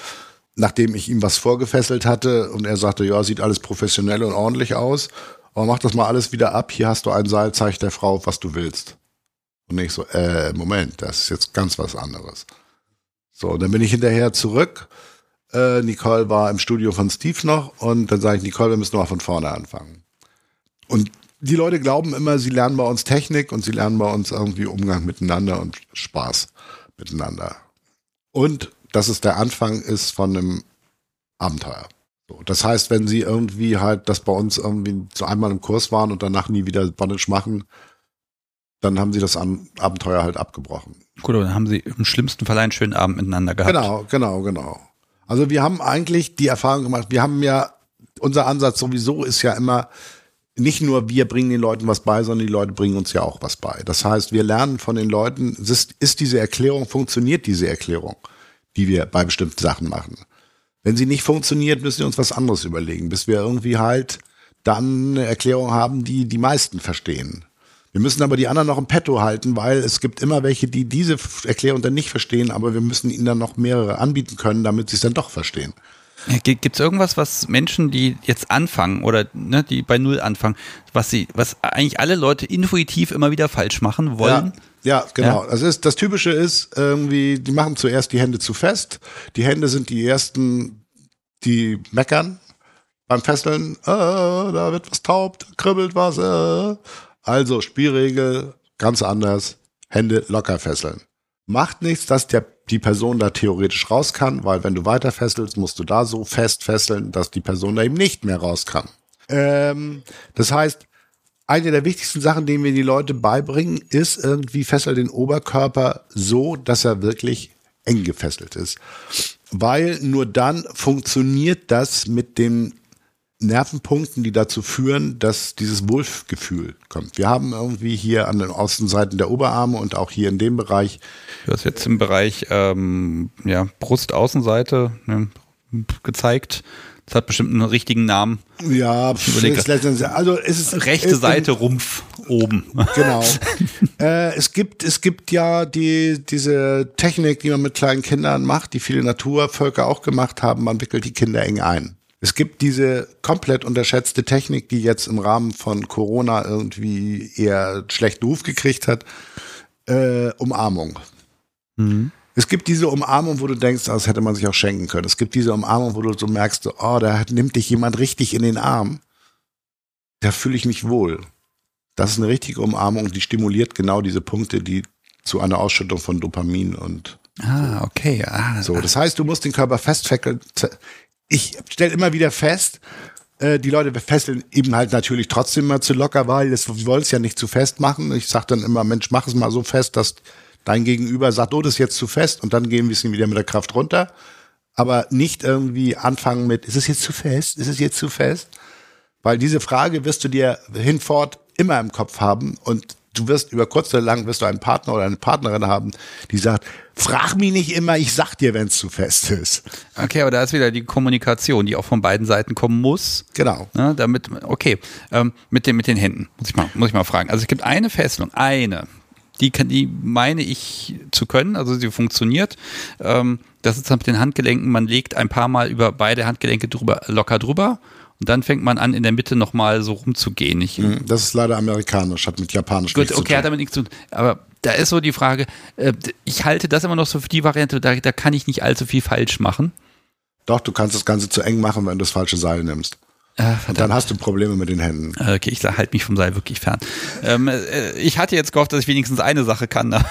B: nachdem ich ihm was vorgefesselt hatte und er sagte, ja, sieht alles professionell und ordentlich aus, aber mach das mal alles wieder ab, hier hast du ein Seil, zeig der Frau, was du willst. Und ich so, äh, Moment, das ist jetzt ganz was anderes. So, dann bin ich hinterher zurück. Äh, Nicole war im Studio von Steve noch und dann sage ich, Nicole, wir müssen mal von vorne anfangen. Und die Leute glauben immer, sie lernen bei uns Technik und sie lernen bei uns irgendwie Umgang miteinander und Spaß miteinander. Und dass es der Anfang ist von einem Abenteuer. So, das heißt, wenn sie irgendwie halt das bei uns irgendwie so einmal im Kurs waren und danach nie wieder Bondage machen, dann haben sie das Abenteuer halt abgebrochen.
A: Gut, dann haben sie im schlimmsten Fall einen schönen Abend miteinander gehabt.
B: Genau, genau, genau. Also wir haben eigentlich die Erfahrung gemacht, wir haben ja, unser Ansatz sowieso ist ja immer, nicht nur wir bringen den Leuten was bei, sondern die Leute bringen uns ja auch was bei. Das heißt, wir lernen von den Leuten, ist, ist diese Erklärung, funktioniert diese Erklärung, die wir bei bestimmten Sachen machen. Wenn sie nicht funktioniert, müssen wir uns was anderes überlegen, bis wir irgendwie halt dann eine Erklärung haben, die die meisten verstehen. Wir müssen aber die anderen noch im Petto halten, weil es gibt immer welche, die diese Erklärung dann nicht verstehen, aber wir müssen ihnen dann noch mehrere anbieten können, damit sie es dann doch verstehen.
A: Gibt es irgendwas, was Menschen, die jetzt anfangen oder ne, die bei Null anfangen, was sie, was eigentlich alle Leute intuitiv immer wieder falsch machen wollen?
B: Ja, ja genau. Ja. Das, ist, das Typische ist irgendwie, die machen zuerst die Hände zu fest. Die Hände sind die ersten, die meckern beim Fesseln. Äh, da wird was taub, da kribbelt was. Äh. Also Spielregel ganz anders. Hände locker fesseln. Macht nichts, dass der, die Person da theoretisch raus kann, weil wenn du weiter fesselst, musst du da so fest fesseln, dass die Person da eben nicht mehr raus kann. Ähm, das heißt, eine der wichtigsten Sachen, die wir die Leute beibringen, ist irgendwie fessel den Oberkörper so, dass er wirklich eng gefesselt ist. Weil nur dann funktioniert das mit dem Nervenpunkten, die dazu führen, dass dieses Wohlgefühl kommt. Wir haben irgendwie hier an den Außenseiten der Oberarme und auch hier in dem Bereich.
A: Du hast jetzt im Bereich ähm, ja, Brustaußenseite ne, gezeigt. Das hat bestimmt einen richtigen Namen.
B: Ja, also es ist
A: rechte es, Seite Rumpf oben.
B: Genau. äh, es gibt es gibt ja die diese Technik, die man mit kleinen Kindern macht, die viele Naturvölker auch gemacht haben. Man wickelt die Kinder eng ein. Es gibt diese komplett unterschätzte Technik, die jetzt im Rahmen von Corona irgendwie eher schlechten Ruf gekriegt hat. Äh, Umarmung. Mhm. Es gibt diese Umarmung, wo du denkst, das hätte man sich auch schenken können. Es gibt diese Umarmung, wo du so merkst, oh, da nimmt dich jemand richtig in den Arm. Da fühle ich mich wohl. Das ist eine richtige Umarmung, die stimuliert genau diese Punkte, die zu einer Ausschüttung von Dopamin und
A: Ah, okay. Ah,
B: so, das heißt, du musst den Körper festfackeln ich stelle immer wieder fest, äh, die Leute fesseln eben halt natürlich trotzdem mal zu locker, weil das wollen es ja nicht zu fest machen. Ich sage dann immer, Mensch, mach es mal so fest, dass dein Gegenüber sagt, oh, das ist jetzt zu fest und dann gehen wir wieder mit der Kraft runter. Aber nicht irgendwie anfangen mit, ist es jetzt zu fest? Ist es jetzt zu fest? Weil diese Frage wirst du dir hinfort immer im Kopf haben und du wirst über kurz oder lang wirst du einen Partner oder eine Partnerin haben, die sagt, frag mich nicht immer, ich sag dir, wenn es zu fest ist.
A: Okay, aber da ist wieder die Kommunikation, die auch von beiden Seiten kommen muss.
B: Genau.
A: Ne, damit, okay, ähm, mit, den, mit den Händen, muss ich, mal, muss ich mal fragen. Also es gibt eine Fesselung, eine, die, kann, die meine ich zu können, also sie funktioniert. Ähm, das ist dann mit den Handgelenken, man legt ein paar Mal über beide Handgelenke drüber, locker drüber und dann fängt man an, in der Mitte nochmal so rumzugehen. Ich,
B: mhm, das ist leider amerikanisch, hat mit japanisch
A: Gut, okay, hat damit nichts zu tun. Aber da ist so die Frage, äh, ich halte das immer noch so für die Variante, da, da kann ich nicht allzu viel falsch machen.
B: Doch, du kannst das Ganze zu eng machen, wenn du das falsche Seil nimmst. Und dann hast du Probleme mit den Händen.
A: Okay, ich halte mich vom Seil wirklich fern. Ähm, äh, ich hatte jetzt gehofft, dass ich wenigstens eine Sache kann.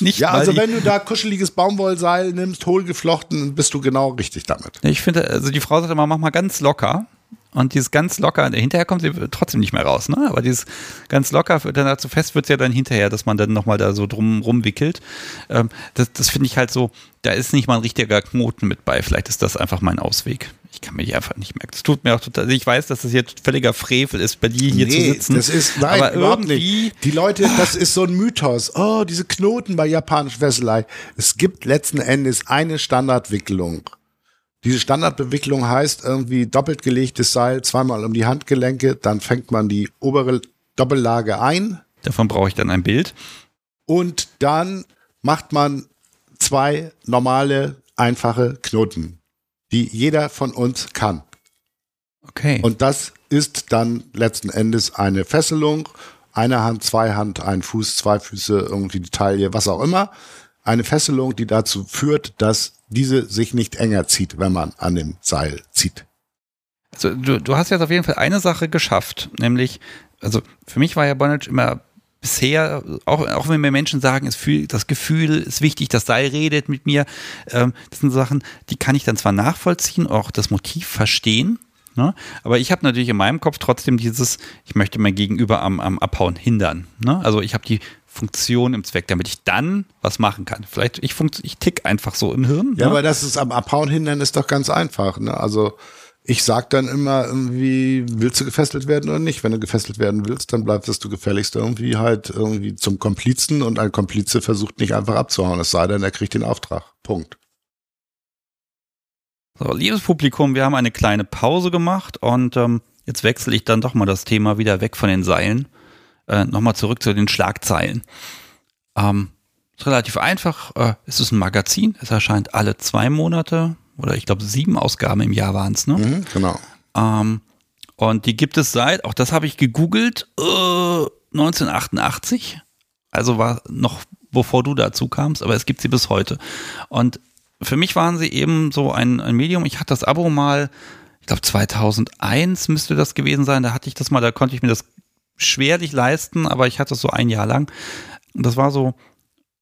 B: Nicht ja, also wenn du da kuscheliges Baumwollseil nimmst, hohlgeflochten, bist du genau richtig damit.
A: Ich finde, also die Frau sagt immer, mach mal ganz locker. und dieses ganz locker, hinterher kommt sie trotzdem nicht mehr raus, ne? Aber dieses ganz locker, dann dazu fest wird es ja dann hinterher, dass man dann nochmal da so drum rumwickelt. Ähm, das das finde ich halt so, da ist nicht mal ein richtiger Knoten mit bei. Vielleicht ist das einfach mein Ausweg. Ich kann die einfach nicht merken. Es tut mir auch total. Ich weiß, dass das jetzt völliger Frevel ist, bei dir hier nee, zu sitzen.
B: Das ist nein, aber irgendwie nicht. Die Leute, das ist so ein Mythos. Oh, diese Knoten bei japanischer Fesselei. Es gibt letzten Endes eine Standardwicklung. Diese Standardbewicklung heißt irgendwie doppelt gelegtes Seil, zweimal um die Handgelenke, dann fängt man die obere Doppellage ein.
A: Davon brauche ich dann ein Bild.
B: Und dann macht man zwei normale, einfache Knoten, die jeder von uns kann.
A: Okay.
B: Und das ist dann letzten Endes eine Fesselung. Eine Hand, zwei Hand, ein Fuß, zwei Füße, irgendwie die Taille, was auch immer. Eine Fesselung, die dazu führt, dass diese sich nicht enger zieht, wenn man an dem Seil zieht.
A: Also du, du hast jetzt auf jeden Fall eine Sache geschafft, nämlich, also für mich war ja Bondage immer bisher, auch, auch wenn mir Menschen sagen, es fühl, das Gefühl ist wichtig, das Seil redet mit mir, ähm, das sind Sachen, die kann ich dann zwar nachvollziehen, auch das Motiv verstehen, ne? aber ich habe natürlich in meinem Kopf trotzdem dieses, ich möchte mein Gegenüber am, am Abhauen hindern. Ne? Also ich habe die Funktion im Zweck, damit ich dann was machen kann. Vielleicht, ich, ich tick einfach so im Hirn.
B: Ja, ne? aber das ist am Abhauen hindern ist doch ganz einfach. Ne? Also ich sag dann immer irgendwie, willst du gefesselt werden oder nicht? Wenn du gefesselt werden willst, dann bleibst du gefälligst irgendwie halt irgendwie zum Komplizen und ein Komplize versucht nicht einfach abzuhauen, es sei denn, er kriegt den Auftrag. Punkt.
A: So, liebes Publikum, wir haben eine kleine Pause gemacht und ähm, jetzt wechsle ich dann doch mal das Thema wieder weg von den Seilen äh, nochmal zurück zu den Schlagzeilen. Ähm, ist relativ einfach. Äh, es ist ein Magazin. Es erscheint alle zwei Monate oder ich glaube sieben Ausgaben im Jahr waren es. Ne?
B: Mhm, genau.
A: Ähm, und die gibt es seit, auch das habe ich gegoogelt, äh, 1988. Also war noch bevor du dazu kamst, aber es gibt sie bis heute. Und für mich waren sie eben so ein, ein Medium. Ich hatte das Abo mal, ich glaube 2001 müsste das gewesen sein. Da hatte ich das mal, da konnte ich mir das schwerlich leisten, aber ich hatte es so ein Jahr lang. Und das war so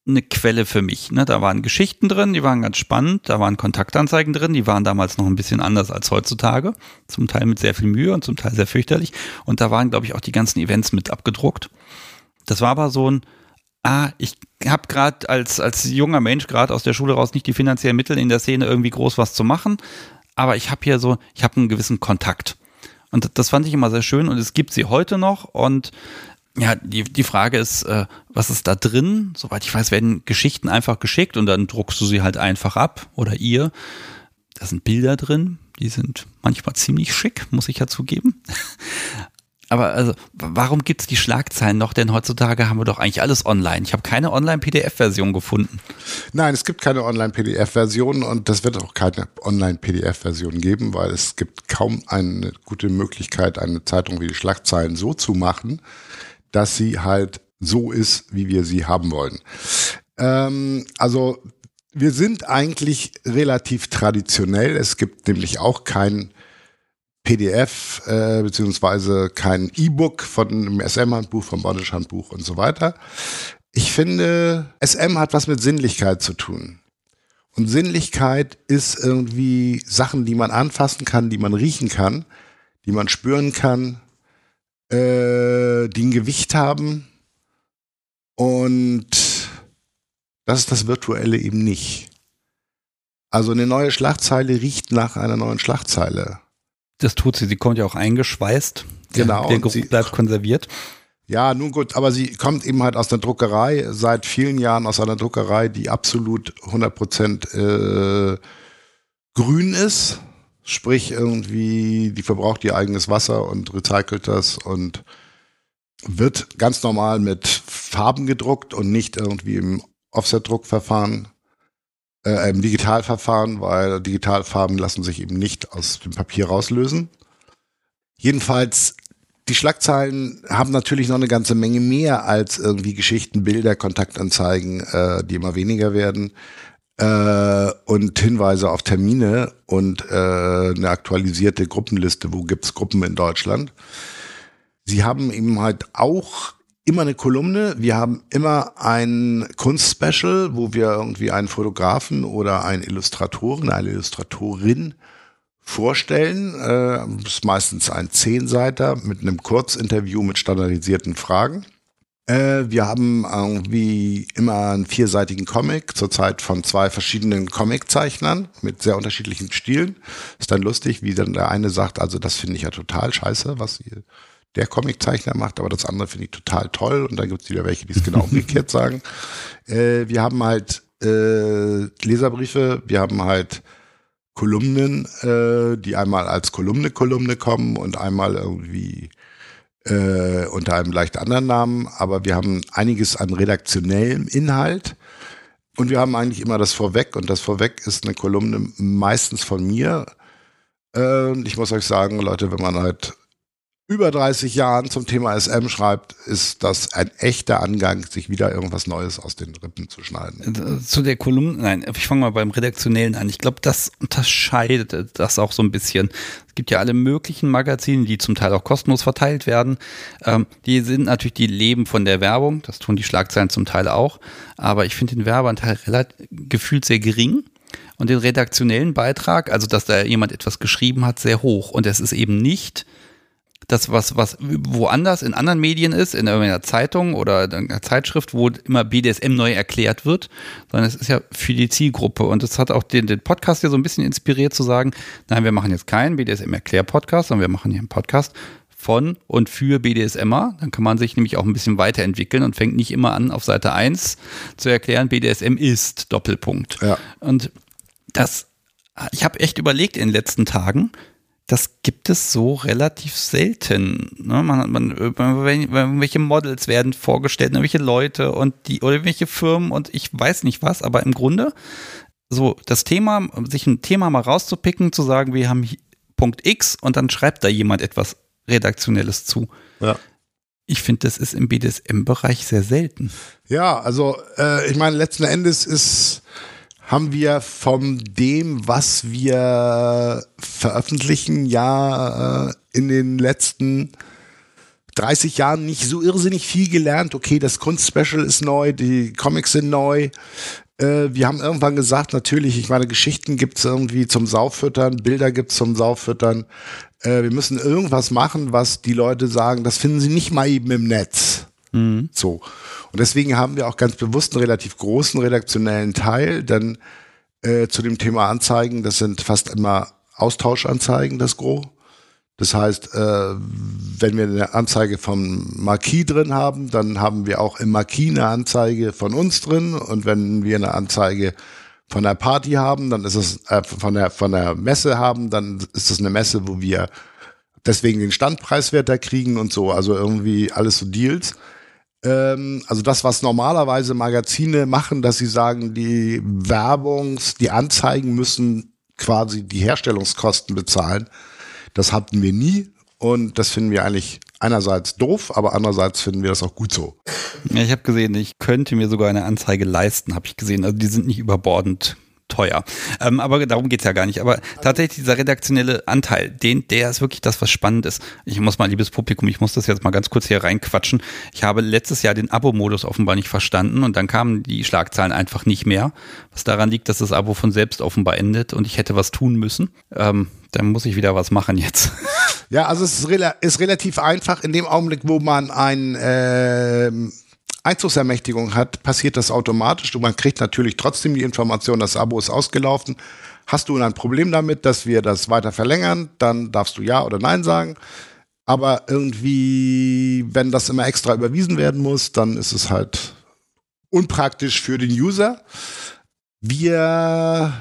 A: eine Quelle für mich. Ne? Da waren Geschichten drin, die waren ganz spannend, da waren Kontaktanzeigen drin, die waren damals noch ein bisschen anders als heutzutage. Zum Teil mit sehr viel Mühe und zum Teil sehr fürchterlich. Und da waren, glaube ich, auch die ganzen Events mit abgedruckt. Das war aber so ein, ah, ich habe gerade als, als junger Mensch gerade aus der Schule raus nicht die finanziellen Mittel in der Szene irgendwie groß was zu machen. Aber ich habe hier so, ich habe einen gewissen Kontakt. Und das fand ich immer sehr schön und es gibt sie heute noch und ja, die, die Frage ist, äh, was ist da drin? Soweit ich weiß, werden Geschichten einfach geschickt und dann druckst du sie halt einfach ab oder ihr. Da sind Bilder drin, die sind manchmal ziemlich schick, muss ich ja zugeben. Aber also, warum gibt es die Schlagzeilen noch? Denn heutzutage haben wir doch eigentlich alles online. Ich habe keine Online-PDF-Version gefunden.
B: Nein, es gibt keine Online-PDF-Version und das wird auch keine Online-PDF-Version geben, weil es gibt kaum eine gute Möglichkeit, eine Zeitung wie die Schlagzeilen so zu machen, dass sie halt so ist, wie wir sie haben wollen. Ähm, also wir sind eigentlich relativ traditionell. Es gibt nämlich auch kein PDF äh, beziehungsweise kein E-Book von einem SM-Handbuch, vom Bondage-Handbuch und so weiter. Ich finde, SM hat was mit Sinnlichkeit zu tun. Und Sinnlichkeit ist irgendwie Sachen, die man anfassen kann, die man riechen kann, die man spüren kann, äh, die ein Gewicht haben. Und das ist das Virtuelle eben nicht. Also eine neue Schlagzeile riecht nach einer neuen Schlagzeile.
A: Das tut sie. Sie kommt ja auch eingeschweißt.
B: Genau.
A: Der, Geruch bleibt konserviert.
B: Ja, nun gut, aber sie kommt eben halt aus der Druckerei, seit vielen Jahren aus einer Druckerei, die absolut 100% äh, grün ist. Sprich, irgendwie, die verbraucht ihr eigenes Wasser und recycelt das und wird ganz normal mit Farben gedruckt und nicht irgendwie im Offset-Druckverfahren äh, im Digitalverfahren, weil Digitalfarben lassen sich eben nicht aus dem Papier rauslösen. Jedenfalls, die Schlagzeilen haben natürlich noch eine ganze Menge mehr als irgendwie Geschichten, Bilder, Kontaktanzeigen, äh, die immer weniger werden äh, und Hinweise auf Termine und äh, eine aktualisierte Gruppenliste, wo gibt's Gruppen in Deutschland. Sie haben eben halt auch immer eine Kolumne. Wir haben immer ein Kunstspecial, wo wir irgendwie einen Fotografen oder einen Illustratoren, eine Illustratorin vorstellen. Äh, ist meistens ein Zehnseiter mit einem Kurzinterview mit standardisierten Fragen. Äh, wir haben irgendwie immer einen vierseitigen Comic, zurzeit von zwei verschiedenen Comiczeichnern mit sehr unterschiedlichen Stilen. Ist dann lustig, wie dann der eine sagt, also das finde ich ja total scheiße, was hier der Comiczeichner macht, aber das andere finde ich total toll. Und dann gibt es wieder welche, die es genau umgekehrt sagen. Äh, wir haben halt äh, Leserbriefe, wir haben halt Kolumnen, äh, die einmal als Kolumne-Kolumne kommen und einmal irgendwie äh, unter einem leicht anderen Namen, aber wir haben einiges an redaktionellem Inhalt. Und wir haben eigentlich immer das Vorweg und das Vorweg ist eine Kolumne meistens von mir. Äh, ich muss euch sagen, Leute, wenn man halt über 30 Jahren zum Thema SM schreibt, ist das ein echter Angang, sich wieder irgendwas Neues aus den Rippen zu schneiden.
A: Zu der Kolumne, nein, ich fange mal beim Redaktionellen an. Ich glaube, das unterscheidet das auch so ein bisschen. Es gibt ja alle möglichen Magazine, die zum Teil auch kostenlos verteilt werden. Ähm, die sind natürlich, die leben von der Werbung. Das tun die Schlagzeilen zum Teil auch. Aber ich finde den Werbeanteil relativ gefühlt sehr gering und den redaktionellen Beitrag, also dass da jemand etwas geschrieben hat, sehr hoch. Und es ist eben nicht das, was, was woanders in anderen Medien ist, in einer Zeitung oder in einer Zeitschrift, wo immer BDSM neu erklärt wird, sondern es ist ja für die Zielgruppe. Und es hat auch den, den Podcast ja so ein bisschen inspiriert zu sagen, nein, wir machen jetzt keinen BDSM-Erklär-Podcast, sondern wir machen hier einen Podcast von und für BDSMer. Dann kann man sich nämlich auch ein bisschen weiterentwickeln und fängt nicht immer an, auf Seite 1 zu erklären, BDSM ist Doppelpunkt. Ja. Und das, ich habe echt überlegt in den letzten Tagen, das gibt es so relativ selten. Ne? Man, man, irgendwelche Models werden vorgestellt, irgendwelche Leute und die oder irgendwelche Firmen und ich weiß nicht was, aber im Grunde so das Thema, sich ein Thema mal rauszupicken, zu sagen, wir haben Punkt X und dann schreibt da jemand etwas Redaktionelles zu. Ja. Ich finde, das ist im BDSM-Bereich sehr selten.
B: Ja, also äh, ich meine, letzten Endes ist haben wir von dem, was wir veröffentlichen, ja äh, in den letzten 30 Jahren nicht so irrsinnig viel gelernt. Okay, das Kunstspecial ist neu, die Comics sind neu. Äh, wir haben irgendwann gesagt, natürlich, ich meine, Geschichten gibt es irgendwie zum Saufüttern, Bilder gibt es zum Saufüttern. Äh, wir müssen irgendwas machen, was die Leute sagen, das finden sie nicht mal eben im Netz. Mhm. So. Und deswegen haben wir auch ganz bewusst einen relativ großen redaktionellen Teil, denn äh, zu dem Thema Anzeigen, das sind fast immer Austauschanzeigen, das Gros. Das heißt, äh, wenn wir eine Anzeige vom Marquis drin haben, dann haben wir auch im Marquis eine Anzeige von uns drin. Und wenn wir eine Anzeige von der Party haben, dann ist es äh, von der von der Messe haben, dann ist es eine Messe, wo wir deswegen den Standpreiswert da kriegen und so. Also irgendwie alles so Deals. Ähm, also das, was normalerweise Magazine machen, dass sie sagen, die Werbungs-, die Anzeigen müssen quasi die Herstellungskosten bezahlen. Das hatten wir nie und das finden wir eigentlich einerseits doof, aber andererseits finden wir das auch gut so.
A: Ja, ich habe gesehen, ich könnte mir sogar eine Anzeige leisten, habe ich gesehen. Also die sind nicht überbordend teuer. Ähm, aber darum geht's ja gar nicht. Aber tatsächlich dieser redaktionelle Anteil, den, der ist wirklich das, was spannend ist. Ich muss mal, liebes Publikum, ich muss das jetzt mal ganz kurz hier reinquatschen. Ich habe letztes Jahr den Abo-Modus offenbar nicht verstanden und dann kamen die Schlagzeilen einfach nicht mehr. Was daran liegt, dass das Abo von selbst offenbar endet und ich hätte was tun müssen. Ähm, dann muss ich wieder was machen jetzt.
B: Ja, also es ist, rela ist relativ einfach in dem Augenblick, wo man ein äh, Einzugsermächtigung hat, passiert das automatisch. Und man kriegt natürlich trotzdem die Information, das Abo ist ausgelaufen. Hast du ein Problem damit, dass wir das weiter verlängern, dann darfst du Ja oder Nein sagen. Aber irgendwie, wenn das immer extra überwiesen werden muss, dann ist es halt unpraktisch für den User. Wir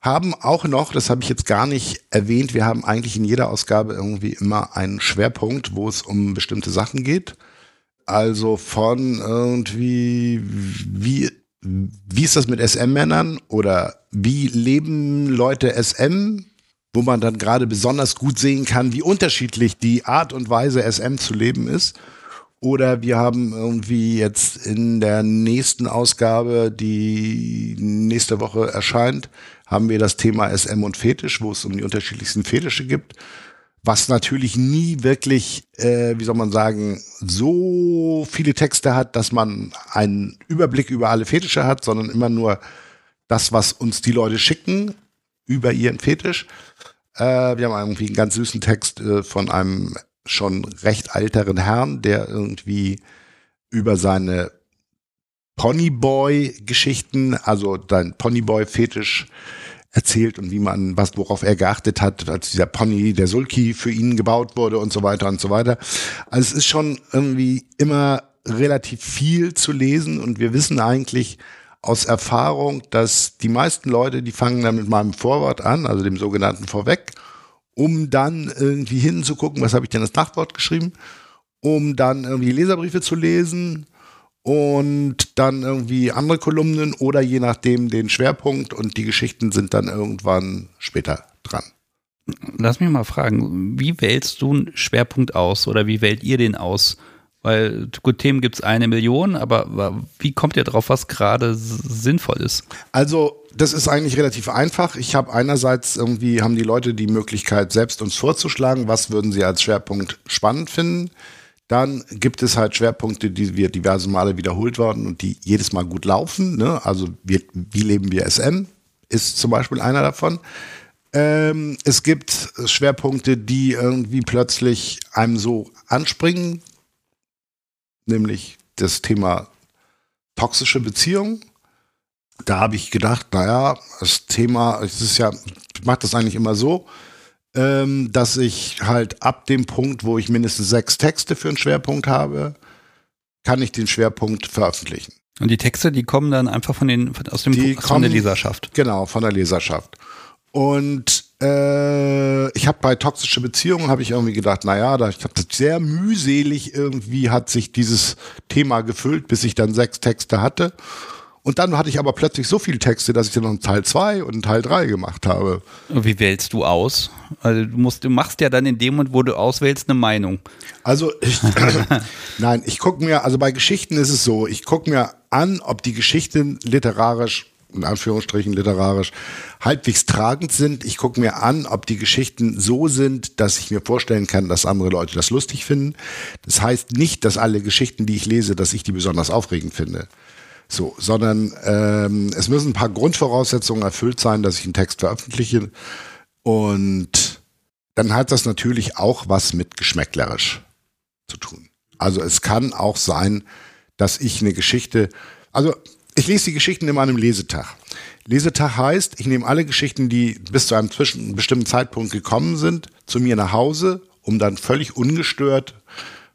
B: haben auch noch, das habe ich jetzt gar nicht erwähnt, wir haben eigentlich in jeder Ausgabe irgendwie immer einen Schwerpunkt, wo es um bestimmte Sachen geht. Also von irgendwie, wie, wie ist das mit SM-Männern oder wie leben Leute SM, wo man dann gerade besonders gut sehen kann, wie unterschiedlich die Art und Weise SM zu leben ist. Oder wir haben irgendwie jetzt in der nächsten Ausgabe, die nächste Woche erscheint, haben wir das Thema SM und Fetisch, wo es um die unterschiedlichsten Fetische gibt was natürlich nie wirklich, äh, wie soll man sagen, so viele Texte hat, dass man einen Überblick über alle Fetische hat, sondern immer nur das, was uns die Leute schicken über ihren Fetisch. Äh, wir haben irgendwie einen ganz süßen Text äh, von einem schon recht alteren Herrn, der irgendwie über seine Ponyboy-Geschichten, also dein Ponyboy-Fetisch erzählt und wie man, was, worauf er geachtet hat, als dieser Pony, der Sulki für ihn gebaut wurde und so weiter und so weiter. Also es ist schon irgendwie immer relativ viel zu lesen und wir wissen eigentlich aus Erfahrung, dass die meisten Leute, die fangen dann mit meinem Vorwort an, also dem sogenannten Vorweg, um dann irgendwie hinzugucken, was habe ich denn als Nachtwort geschrieben, um dann irgendwie Leserbriefe zu lesen und dann irgendwie andere Kolumnen oder je nachdem den Schwerpunkt und die Geschichten sind dann irgendwann später dran.
A: Lass mich mal fragen, wie wählst du einen Schwerpunkt aus oder wie wählt ihr den aus? Weil gut, Themen gibt es eine Million, aber wie kommt ihr drauf, was gerade sinnvoll ist?
B: Also das ist eigentlich relativ einfach. Ich habe einerseits irgendwie, haben die Leute die Möglichkeit, selbst uns vorzuschlagen, was würden sie als Schwerpunkt spannend finden. Dann gibt es halt Schwerpunkte, die wir diverse Male wiederholt worden und die jedes Mal gut laufen. Ne? Also wir, wie leben wir SM ist zum Beispiel einer davon. Ähm, es gibt Schwerpunkte, die irgendwie plötzlich einem so anspringen, nämlich das Thema toxische Beziehungen. Da habe ich gedacht, naja, das Thema, es ist ja, ich mache das eigentlich immer so, ähm, dass ich halt ab dem Punkt, wo ich mindestens sechs Texte für einen Schwerpunkt habe, kann ich den Schwerpunkt veröffentlichen.
A: Und die Texte, die kommen dann einfach von den aus dem
B: die kommen,
A: von der Leserschaft.
B: Genau, von der Leserschaft. Und äh, ich habe bei toxische Beziehungen habe ich irgendwie gedacht, naja, da, ich habe das sehr mühselig irgendwie hat sich dieses Thema gefüllt, bis ich dann sechs Texte hatte. Und dann hatte ich aber plötzlich so viele Texte, dass ich dann noch einen Teil 2 und einen Teil 3 gemacht habe.
A: Wie wählst du aus? Also du musst, du machst ja dann in dem Moment, wo du auswählst, eine Meinung.
B: Also ich, nein, ich gucke mir, also bei Geschichten ist es so, ich gucke mir an, ob die Geschichten literarisch, in Anführungsstrichen literarisch, halbwegs tragend sind. Ich gucke mir an, ob die Geschichten so sind, dass ich mir vorstellen kann, dass andere Leute das lustig finden. Das heißt nicht, dass alle Geschichten, die ich lese, dass ich die besonders aufregend finde. So, sondern ähm, es müssen ein paar Grundvoraussetzungen erfüllt sein, dass ich einen Text veröffentliche. Und dann hat das natürlich auch was mit geschmäcklerisch zu tun. Also es kann auch sein, dass ich eine Geschichte, also ich lese die Geschichten immer an einem Lesetag. Lesetag heißt, ich nehme alle Geschichten, die bis zu einem bestimmten Zeitpunkt gekommen sind, zu mir nach Hause, um dann völlig ungestört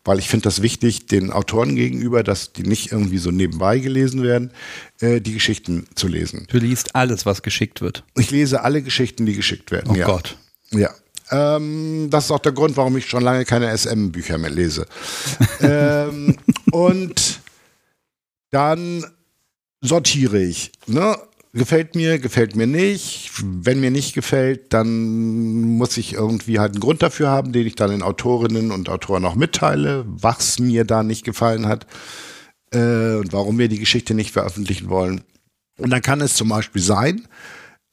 B: weil ich finde das wichtig den Autoren gegenüber, dass die nicht irgendwie so nebenbei gelesen werden, äh, die Geschichten zu lesen.
A: Du liest alles, was geschickt wird.
B: Ich lese alle Geschichten, die geschickt werden.
A: Oh
B: ja.
A: Gott.
B: Ja. Ähm, das ist auch der Grund, warum ich schon lange keine SM-Bücher mehr lese. ähm, und dann sortiere ich. Ne? Gefällt mir, gefällt mir nicht. Wenn mir nicht gefällt, dann muss ich irgendwie halt einen Grund dafür haben, den ich dann den Autorinnen und Autoren auch mitteile, was mir da nicht gefallen hat äh, und warum wir die Geschichte nicht veröffentlichen wollen. Und dann kann es zum Beispiel sein,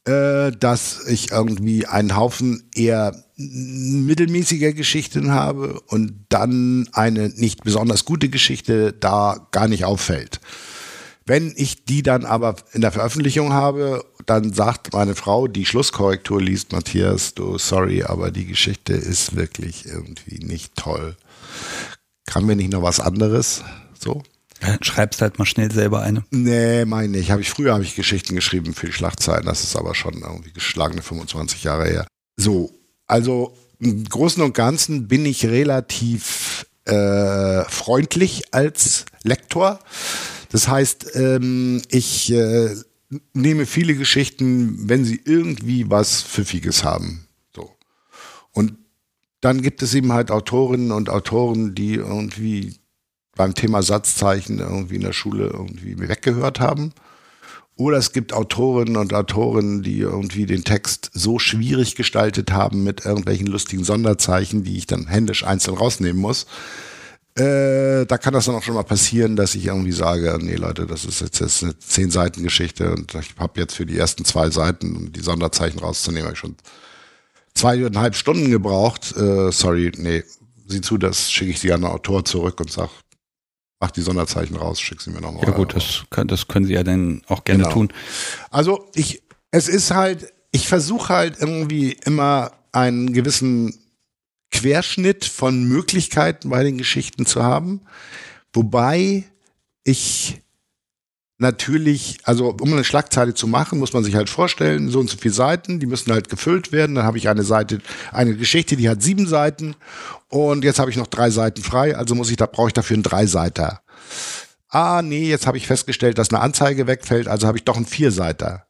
B: äh, dass ich irgendwie einen Haufen eher mittelmäßiger Geschichten habe und dann eine nicht besonders gute Geschichte da gar nicht auffällt. Wenn ich die dann aber in der Veröffentlichung habe, dann sagt meine Frau, die Schlusskorrektur liest, Matthias, du, sorry, aber die Geschichte ist wirklich irgendwie nicht toll. Kann mir nicht noch was anderes? So.
A: Schreibst halt mal schnell selber eine.
B: Nee, meine ich. Hab ich früher habe ich Geschichten geschrieben für die Schlagzeilen. Das ist aber schon irgendwie geschlagene 25 Jahre her. So, also im Großen und Ganzen bin ich relativ äh, freundlich als Lektor. Das heißt, ähm, ich äh, nehme viele Geschichten, wenn sie irgendwie was Pfiffiges haben. So. Und dann gibt es eben halt Autorinnen und Autoren, die irgendwie beim Thema Satzzeichen irgendwie in der Schule irgendwie weggehört haben. Oder es gibt Autorinnen und Autoren, die irgendwie den Text so schwierig gestaltet haben mit irgendwelchen lustigen Sonderzeichen, die ich dann händisch einzeln rausnehmen muss, äh, da kann das dann auch schon mal passieren, dass ich irgendwie sage, nee Leute, das ist jetzt, jetzt eine zehn Seiten Geschichte und ich habe jetzt für die ersten zwei Seiten, um die Sonderzeichen rauszunehmen, habe ich schon zweieinhalb Stunden gebraucht. Äh, sorry, nee, sieh zu, das schicke ich dir an den Autor zurück und sag, mach die Sonderzeichen raus, schick sie mir nochmal.
A: Ja gut, das, kann, das können sie ja dann auch gerne genau. tun.
B: Also ich, es ist halt, ich versuche halt irgendwie immer einen gewissen Querschnitt von Möglichkeiten bei den Geschichten zu haben, wobei ich natürlich, also um eine Schlagzeile zu machen, muss man sich halt vorstellen, so und so viele Seiten, die müssen halt gefüllt werden. Dann habe ich eine Seite, eine Geschichte, die hat sieben Seiten und jetzt habe ich noch drei Seiten frei, also muss ich, da brauche ich dafür einen Dreiseiter. Ah, nee, jetzt habe ich festgestellt, dass eine Anzeige wegfällt, also habe ich doch einen Vierseiter.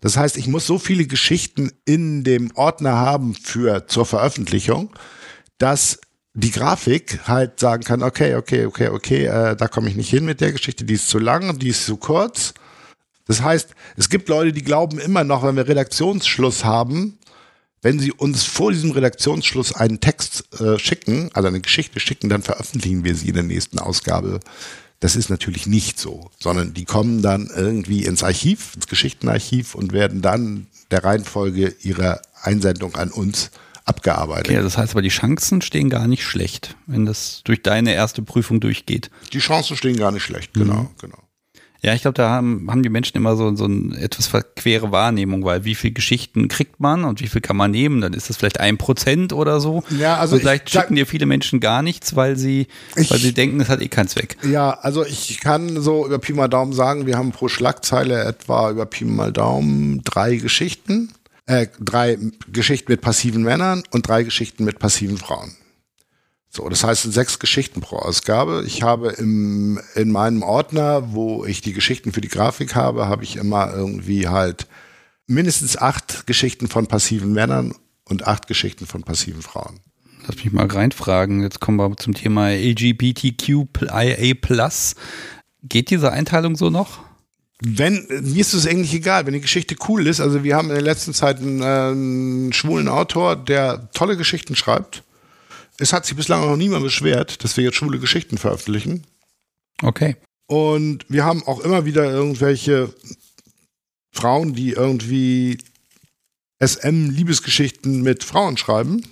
B: Das heißt, ich muss so viele Geschichten in dem Ordner haben für zur Veröffentlichung, dass die Grafik halt sagen kann, okay, okay, okay, okay, äh, da komme ich nicht hin mit der Geschichte, die ist zu lang, die ist zu kurz. Das heißt, es gibt Leute, die glauben immer noch, wenn wir Redaktionsschluss haben, wenn sie uns vor diesem Redaktionsschluss einen Text äh, schicken, also eine Geschichte schicken, dann veröffentlichen wir sie in der nächsten Ausgabe. Das ist natürlich nicht so, sondern die kommen dann irgendwie ins Archiv, ins Geschichtenarchiv und werden dann der Reihenfolge ihrer Einsendung an uns abgearbeitet.
A: Okay, das heißt aber, die Chancen stehen gar nicht schlecht, wenn das durch deine erste Prüfung durchgeht.
B: Die Chancen stehen gar nicht schlecht, genau, mhm. genau.
A: Ja, ich glaube, da haben, haben die Menschen immer so, so eine etwas verquere Wahrnehmung, weil wie viel Geschichten kriegt man und wie viel kann man nehmen? Dann ist das vielleicht ein Prozent oder so. Ja, also und vielleicht ich, schicken dir viele Menschen gar nichts, weil sie, ich, weil sie denken, es hat eh keinen Zweck.
B: Ja, also ich kann so über Pi mal Daumen sagen, wir haben pro Schlagzeile etwa über Pi mal Daumen drei Geschichten äh, drei Geschichten mit passiven Männern und drei Geschichten mit passiven Frauen. So, das heißt, sechs Geschichten pro Ausgabe. Ich habe im, in meinem Ordner, wo ich die Geschichten für die Grafik habe, habe ich immer irgendwie halt mindestens acht Geschichten von passiven Männern und acht Geschichten von passiven Frauen.
A: Lass mich mal reinfragen. Jetzt kommen wir zum Thema LGBTQIA+. Geht diese Einteilung so noch?
B: Wenn, mir ist es eigentlich egal, wenn die Geschichte cool ist. Also wir haben in der letzten Zeit einen, äh, einen schwulen Autor, der tolle Geschichten schreibt. Es hat sich bislang noch niemand beschwert, dass wir jetzt schwule Geschichten veröffentlichen.
A: Okay.
B: Und wir haben auch immer wieder irgendwelche Frauen, die irgendwie SM-Liebesgeschichten mit Frauen schreiben.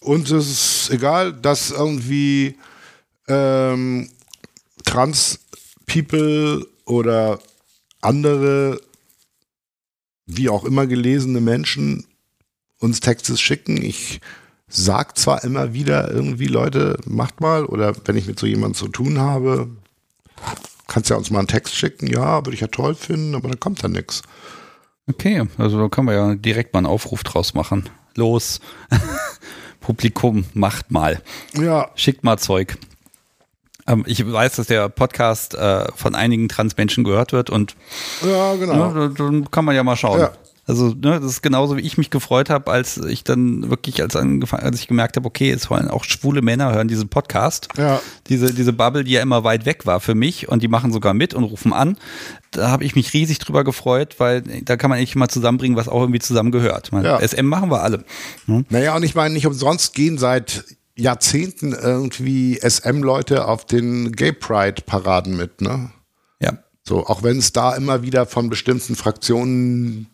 B: Und es ist egal, dass irgendwie ähm, Trans-People oder andere, wie auch immer gelesene Menschen uns Texte schicken. Ich sag zwar immer wieder irgendwie, Leute, macht mal, oder wenn ich mit so jemandem zu tun habe, kannst ja uns mal einen Text schicken, ja, würde ich ja toll finden, aber da kommt dann nichts.
A: Okay, also da kann man ja direkt mal einen Aufruf draus machen. Los, Publikum, macht mal. Ja. Schickt mal Zeug. Ähm, ich weiß, dass der Podcast äh, von einigen Transmenschen gehört wird und ja, genau. Ne, dann kann man ja mal schauen. Ja. Also, ne, das ist genauso, wie ich mich gefreut habe, als ich dann wirklich, als, als ich gemerkt habe, okay, es wollen auch schwule Männer hören diesen Podcast. Ja. Diese, diese Bubble, die ja immer weit weg war für mich und die machen sogar mit und rufen an. Da habe ich mich riesig drüber gefreut, weil da kann man eigentlich mal zusammenbringen, was auch irgendwie zusammengehört. Ja. SM machen wir alle.
B: Hm? Naja, und ich meine, nicht umsonst gehen seit Jahrzehnten irgendwie SM-Leute auf den Gay Pride-Paraden mit, ne?
A: Ja.
B: So, auch wenn es da immer wieder von bestimmten Fraktionen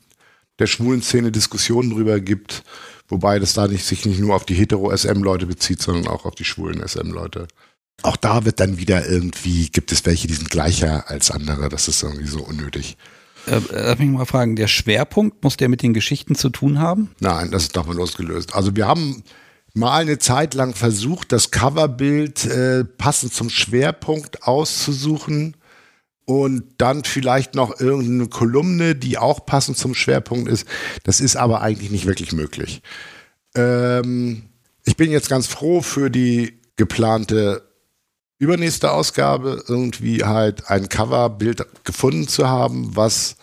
B: der schwulen Szene Diskussionen drüber gibt, wobei das da nicht, sich nicht nur auf die hetero-SM-Leute bezieht, sondern auch auf die schwulen SM-Leute. Auch da wird dann wieder irgendwie, gibt es welche, die sind gleicher als andere, das ist irgendwie so unnötig.
A: Äh, lass mich mal fragen, der Schwerpunkt, muss der mit den Geschichten zu tun haben?
B: Nein, das ist davon losgelöst. Also wir haben mal eine Zeit lang versucht, das Coverbild äh, passend zum Schwerpunkt auszusuchen und dann vielleicht noch irgendeine Kolumne, die auch passend zum Schwerpunkt ist. Das ist aber eigentlich nicht wirklich möglich. Ähm, ich bin jetzt ganz froh für die geplante übernächste Ausgabe irgendwie halt ein Coverbild gefunden zu haben, was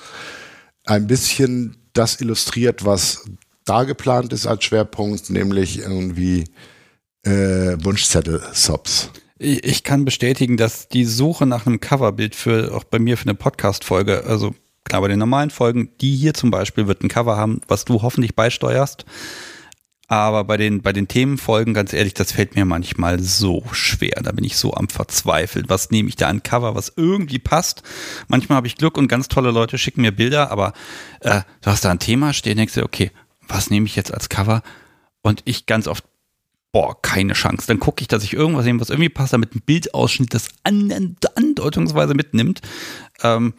B: ein bisschen das illustriert, was da geplant ist als Schwerpunkt, nämlich irgendwie äh, Wunschzettel-Subs.
A: Ich kann bestätigen, dass die Suche nach einem Coverbild für auch bei mir für eine Podcast-Folge, also klar bei den normalen Folgen, die hier zum Beispiel wird ein Cover haben, was du hoffentlich beisteuerst. Aber bei den, bei den Themenfolgen, ganz ehrlich, das fällt mir manchmal so schwer. Da bin ich so am Verzweifeln. Was nehme ich da an Cover, was irgendwie passt? Manchmal habe ich Glück und ganz tolle Leute schicken mir Bilder, aber äh, du hast da ein Thema stehen, denkst du, okay, was nehme ich jetzt als Cover? Und ich ganz oft, boah, keine Chance. Dann gucke ich, dass ich irgendwas nehme, was irgendwie passt, damit ein Bildausschnitt das andeutungsweise mitnimmt. Ähm,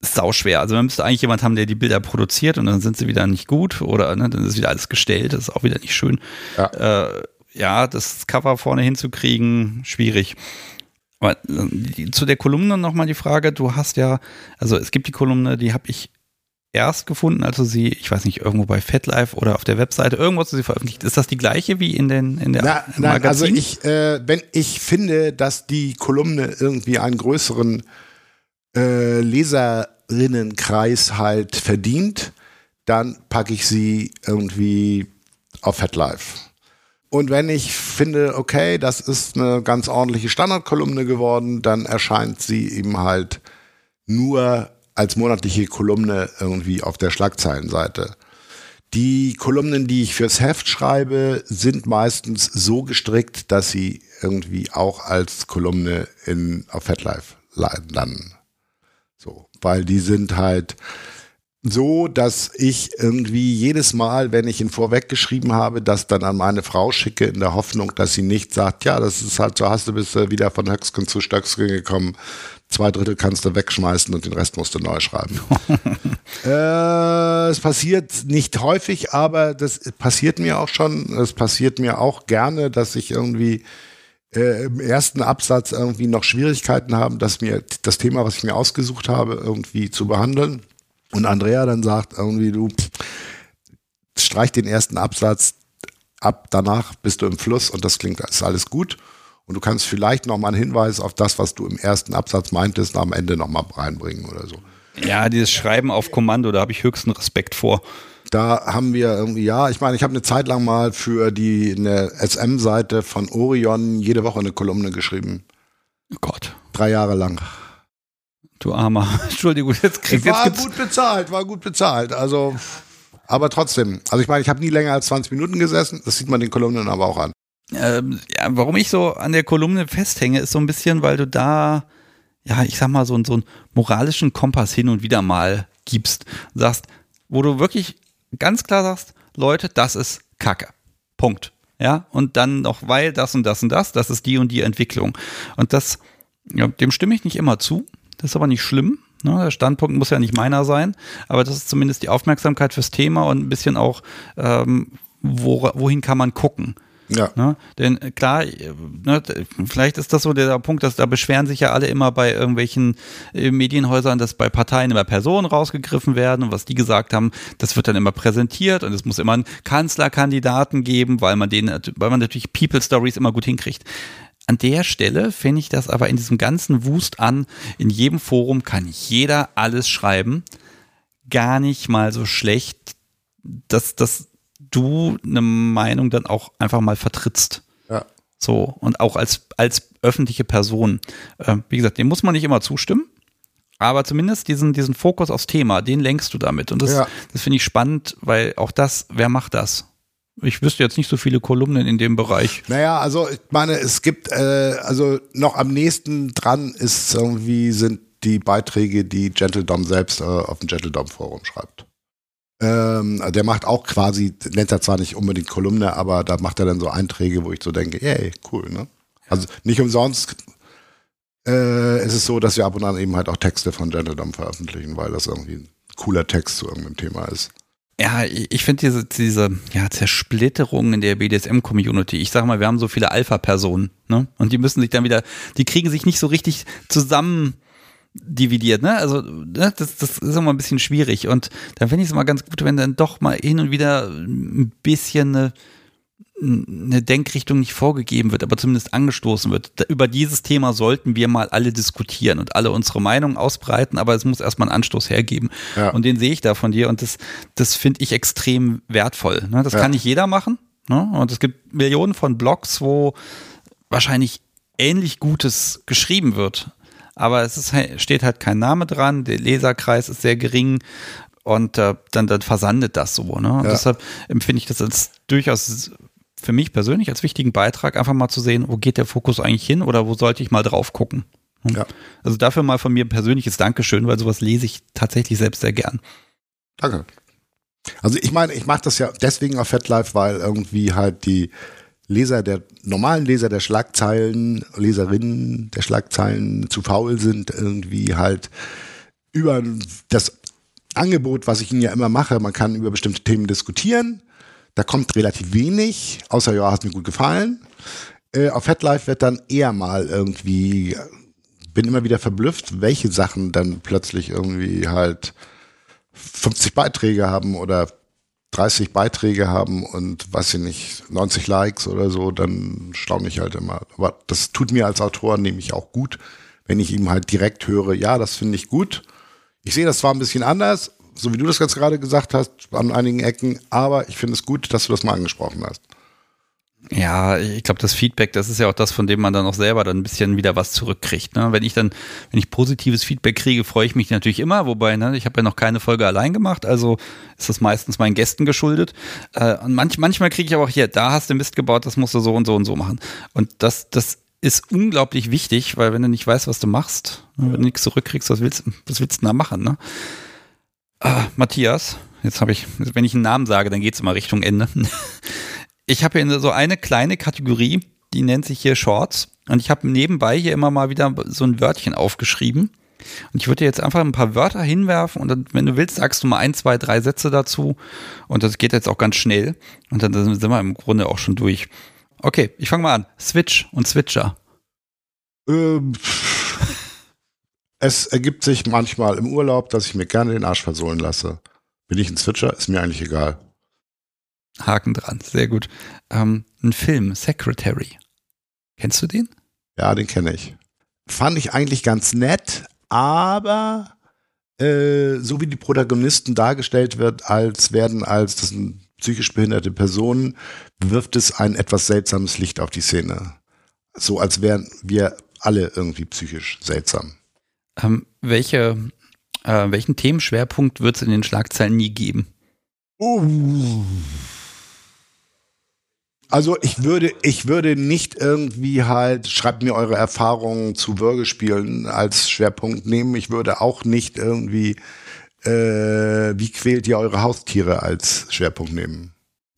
A: sau schwer. Also man müsste eigentlich jemand haben, der die Bilder produziert und dann sind sie wieder nicht gut oder ne, dann ist wieder alles gestellt. Das ist auch wieder nicht schön. Ja, äh, ja das Cover vorne hinzukriegen, schwierig. Aber äh, zu der Kolumne nochmal die Frage, du hast ja, also es gibt die Kolumne, die habe ich erst gefunden, also sie, ich weiß nicht, irgendwo bei FatLife oder auf der Webseite, irgendwo hast du sie veröffentlicht. Ist das die gleiche wie in den in der
B: Na, Nein, also ich, äh, wenn ich finde, dass die Kolumne irgendwie einen größeren äh, Leserinnenkreis halt verdient, dann packe ich sie irgendwie auf FatLife. Und wenn ich finde, okay, das ist eine ganz ordentliche Standardkolumne geworden, dann erscheint sie eben halt nur als monatliche Kolumne irgendwie auf der Schlagzeilenseite. Die Kolumnen, die ich fürs Heft schreibe, sind meistens so gestrickt, dass sie irgendwie auch als Kolumne in, auf FatLife landen. So, weil die sind halt so, dass ich irgendwie jedes Mal, wenn ich ihn vorweggeschrieben habe, das dann an meine Frau schicke, in der Hoffnung, dass sie nicht sagt, ja, das ist halt so, hast du bist wieder von Höcksken zu Stöcksken gekommen, zwei Drittel kannst du wegschmeißen und den Rest musst du neu schreiben. äh, es passiert nicht häufig, aber das passiert mir auch schon. Es passiert mir auch gerne, dass ich irgendwie äh, im ersten Absatz irgendwie noch Schwierigkeiten habe, dass mir das Thema, was ich mir ausgesucht habe, irgendwie zu behandeln. Und Andrea dann sagt irgendwie, du streich den ersten Absatz ab, danach bist du im Fluss und das klingt, ist alles gut. Und du kannst vielleicht noch mal einen Hinweis auf das, was du im ersten Absatz meintest, am Ende noch mal reinbringen oder so.
A: Ja, dieses Schreiben auf Kommando, da habe ich höchsten Respekt vor.
B: Da haben wir irgendwie, ja, ich meine, ich habe eine Zeit lang mal für die eine SM-Seite von Orion jede Woche eine Kolumne geschrieben.
A: Oh Gott.
B: Drei Jahre lang.
A: Du armer. Entschuldigung, jetzt kriegst
B: War jetzt gut bezahlt, war gut bezahlt. Also, aber trotzdem. Also ich meine, ich habe nie länger als 20 Minuten gesessen. Das sieht man den Kolumnen aber auch an.
A: Ähm, ja, warum ich so an der Kolumne festhänge, ist so ein bisschen, weil du da, ja, ich sag mal, so, so einen moralischen Kompass hin und wieder mal gibst. Sagst, wo du wirklich ganz klar sagst, Leute, das ist Kacke. Punkt. Ja, und dann noch, weil das und das und das, das ist die und die Entwicklung. Und das, ja, dem stimme ich nicht immer zu. Das ist aber nicht schlimm. Ne? Der Standpunkt muss ja nicht meiner sein, aber das ist zumindest die Aufmerksamkeit fürs Thema und ein bisschen auch, ähm, wo, wohin kann man gucken. Ja. Ne? Denn äh, klar, äh, ne, vielleicht ist das so der Punkt, dass da beschweren sich ja alle immer bei irgendwelchen äh, Medienhäusern, dass bei Parteien immer Personen rausgegriffen werden und was die gesagt haben, das wird dann immer präsentiert und es muss immer einen Kanzlerkandidaten geben, weil man den, weil man natürlich People Stories immer gut hinkriegt. An der Stelle finde ich das aber in diesem ganzen Wust an, in jedem Forum kann jeder alles schreiben, gar nicht mal so schlecht, dass das du eine Meinung dann auch einfach mal vertrittst. Ja. So, und auch als, als öffentliche Person. Äh, wie gesagt, dem muss man nicht immer zustimmen. Aber zumindest diesen, diesen Fokus aufs Thema, den lenkst du damit. Und das, ja. das finde ich spannend, weil auch das, wer macht das? Ich wüsste jetzt nicht so viele Kolumnen in dem Bereich.
B: Naja, also ich meine, es gibt, äh, also noch am nächsten dran ist irgendwie, sind die Beiträge, die Gentle Dom selbst äh, auf dem Gentle Dom Forum schreibt. Ähm, der macht auch quasi, nennt er zwar nicht unbedingt Kolumne, aber da macht er dann so Einträge, wo ich so denke, hey, cool, ne? Also nicht umsonst äh, ist es so, dass wir ab und an eben halt auch Texte von Gentledom veröffentlichen, weil das irgendwie ein cooler Text zu irgendeinem Thema ist.
A: Ja, ich finde diese, diese ja, Zersplitterung in der BDSM-Community. Ich sage mal, wir haben so viele Alpha-Personen, ne? Und die müssen sich dann wieder, die kriegen sich nicht so richtig zusammen dividiert, ne? Also ne? Das, das ist immer ein bisschen schwierig. Und dann finde ich es immer ganz gut, wenn dann doch mal hin und wieder ein bisschen eine, eine Denkrichtung nicht vorgegeben wird, aber zumindest angestoßen wird. Über dieses Thema sollten wir mal alle diskutieren und alle unsere Meinung ausbreiten, aber es muss erstmal einen Anstoß hergeben. Ja. Und den sehe ich da von dir und das, das finde ich extrem wertvoll. Ne? Das ja. kann nicht jeder machen. Ne? Und es gibt Millionen von Blogs, wo wahrscheinlich ähnlich Gutes geschrieben wird aber es ist, steht halt kein Name dran, der Leserkreis ist sehr gering und äh, dann, dann versandet das so. Ne? Und ja. deshalb empfinde ich das als durchaus für mich persönlich als wichtigen Beitrag, einfach mal zu sehen, wo geht der Fokus eigentlich hin oder wo sollte ich mal drauf gucken. Hm? Ja. Also dafür mal von mir persönliches Dankeschön, weil sowas lese ich tatsächlich selbst sehr gern.
B: Danke. Also ich meine, ich mache das ja deswegen auf FetLife, weil irgendwie halt die Leser der normalen Leser der Schlagzeilen, Leserinnen der Schlagzeilen zu faul sind, irgendwie halt über das Angebot, was ich Ihnen ja immer mache, man kann über bestimmte Themen diskutieren. Da kommt relativ wenig, außer ja, hat mir gut gefallen. Äh, auf Headlife wird dann eher mal irgendwie, bin immer wieder verblüfft, welche Sachen dann plötzlich irgendwie halt 50 Beiträge haben oder 30 Beiträge haben und weiß ich nicht, 90 Likes oder so, dann staune ich halt immer. Aber das tut mir als Autor nämlich auch gut, wenn ich ihm halt direkt höre, ja, das finde ich gut. Ich sehe das zwar ein bisschen anders, so wie du das jetzt gerade gesagt hast, an einigen Ecken, aber ich finde es gut, dass du das mal angesprochen hast.
A: Ja, ich glaube, das Feedback, das ist ja auch das, von dem man dann auch selber dann ein bisschen wieder was zurückkriegt. Ne? Wenn ich dann, wenn ich positives Feedback kriege, freue ich mich natürlich immer, wobei, ne, ich habe ja noch keine Folge allein gemacht, also ist das meistens meinen Gästen geschuldet. Äh, und manch, manchmal kriege ich aber auch hier, da hast du Mist gebaut, das musst du so und so und so machen. Und das, das ist unglaublich wichtig, weil wenn du nicht weißt, was du machst, ne, wenn du nichts zurückkriegst, was willst, was willst du da machen? Ne? Ah, Matthias, jetzt habe ich, wenn ich einen Namen sage, dann geht es immer Richtung Ende. ich habe hier so eine kleine Kategorie, die nennt sich hier Shorts. Und ich habe nebenbei hier immer mal wieder so ein Wörtchen aufgeschrieben. Und ich würde dir jetzt einfach ein paar Wörter hinwerfen und dann, wenn du willst, sagst du mal ein, zwei, drei Sätze dazu. Und das geht jetzt auch ganz schnell. Und dann sind wir im Grunde auch schon durch. Okay, ich fange mal an. Switch und Switcher.
B: Ähm, es ergibt sich manchmal im Urlaub, dass ich mir gerne den Arsch versohlen lasse. Bin ich ein Switcher? Ist mir eigentlich egal.
A: Haken dran, sehr gut. Ähm, ein Film, Secretary. Kennst du den?
B: Ja, den kenne ich. Fand ich eigentlich ganz nett, aber äh, so wie die Protagonisten dargestellt wird, als werden als das sind psychisch behinderte Personen, wirft es ein etwas seltsames Licht auf die Szene. So als wären wir alle irgendwie psychisch seltsam.
A: Ähm, welche, äh, welchen Themenschwerpunkt wird es in den Schlagzeilen nie geben?
B: Uh. Also ich würde, ich würde nicht irgendwie halt, schreibt mir eure Erfahrungen zu Würgespielen als Schwerpunkt nehmen. Ich würde auch nicht irgendwie, äh, wie quält ihr eure Haustiere als Schwerpunkt nehmen.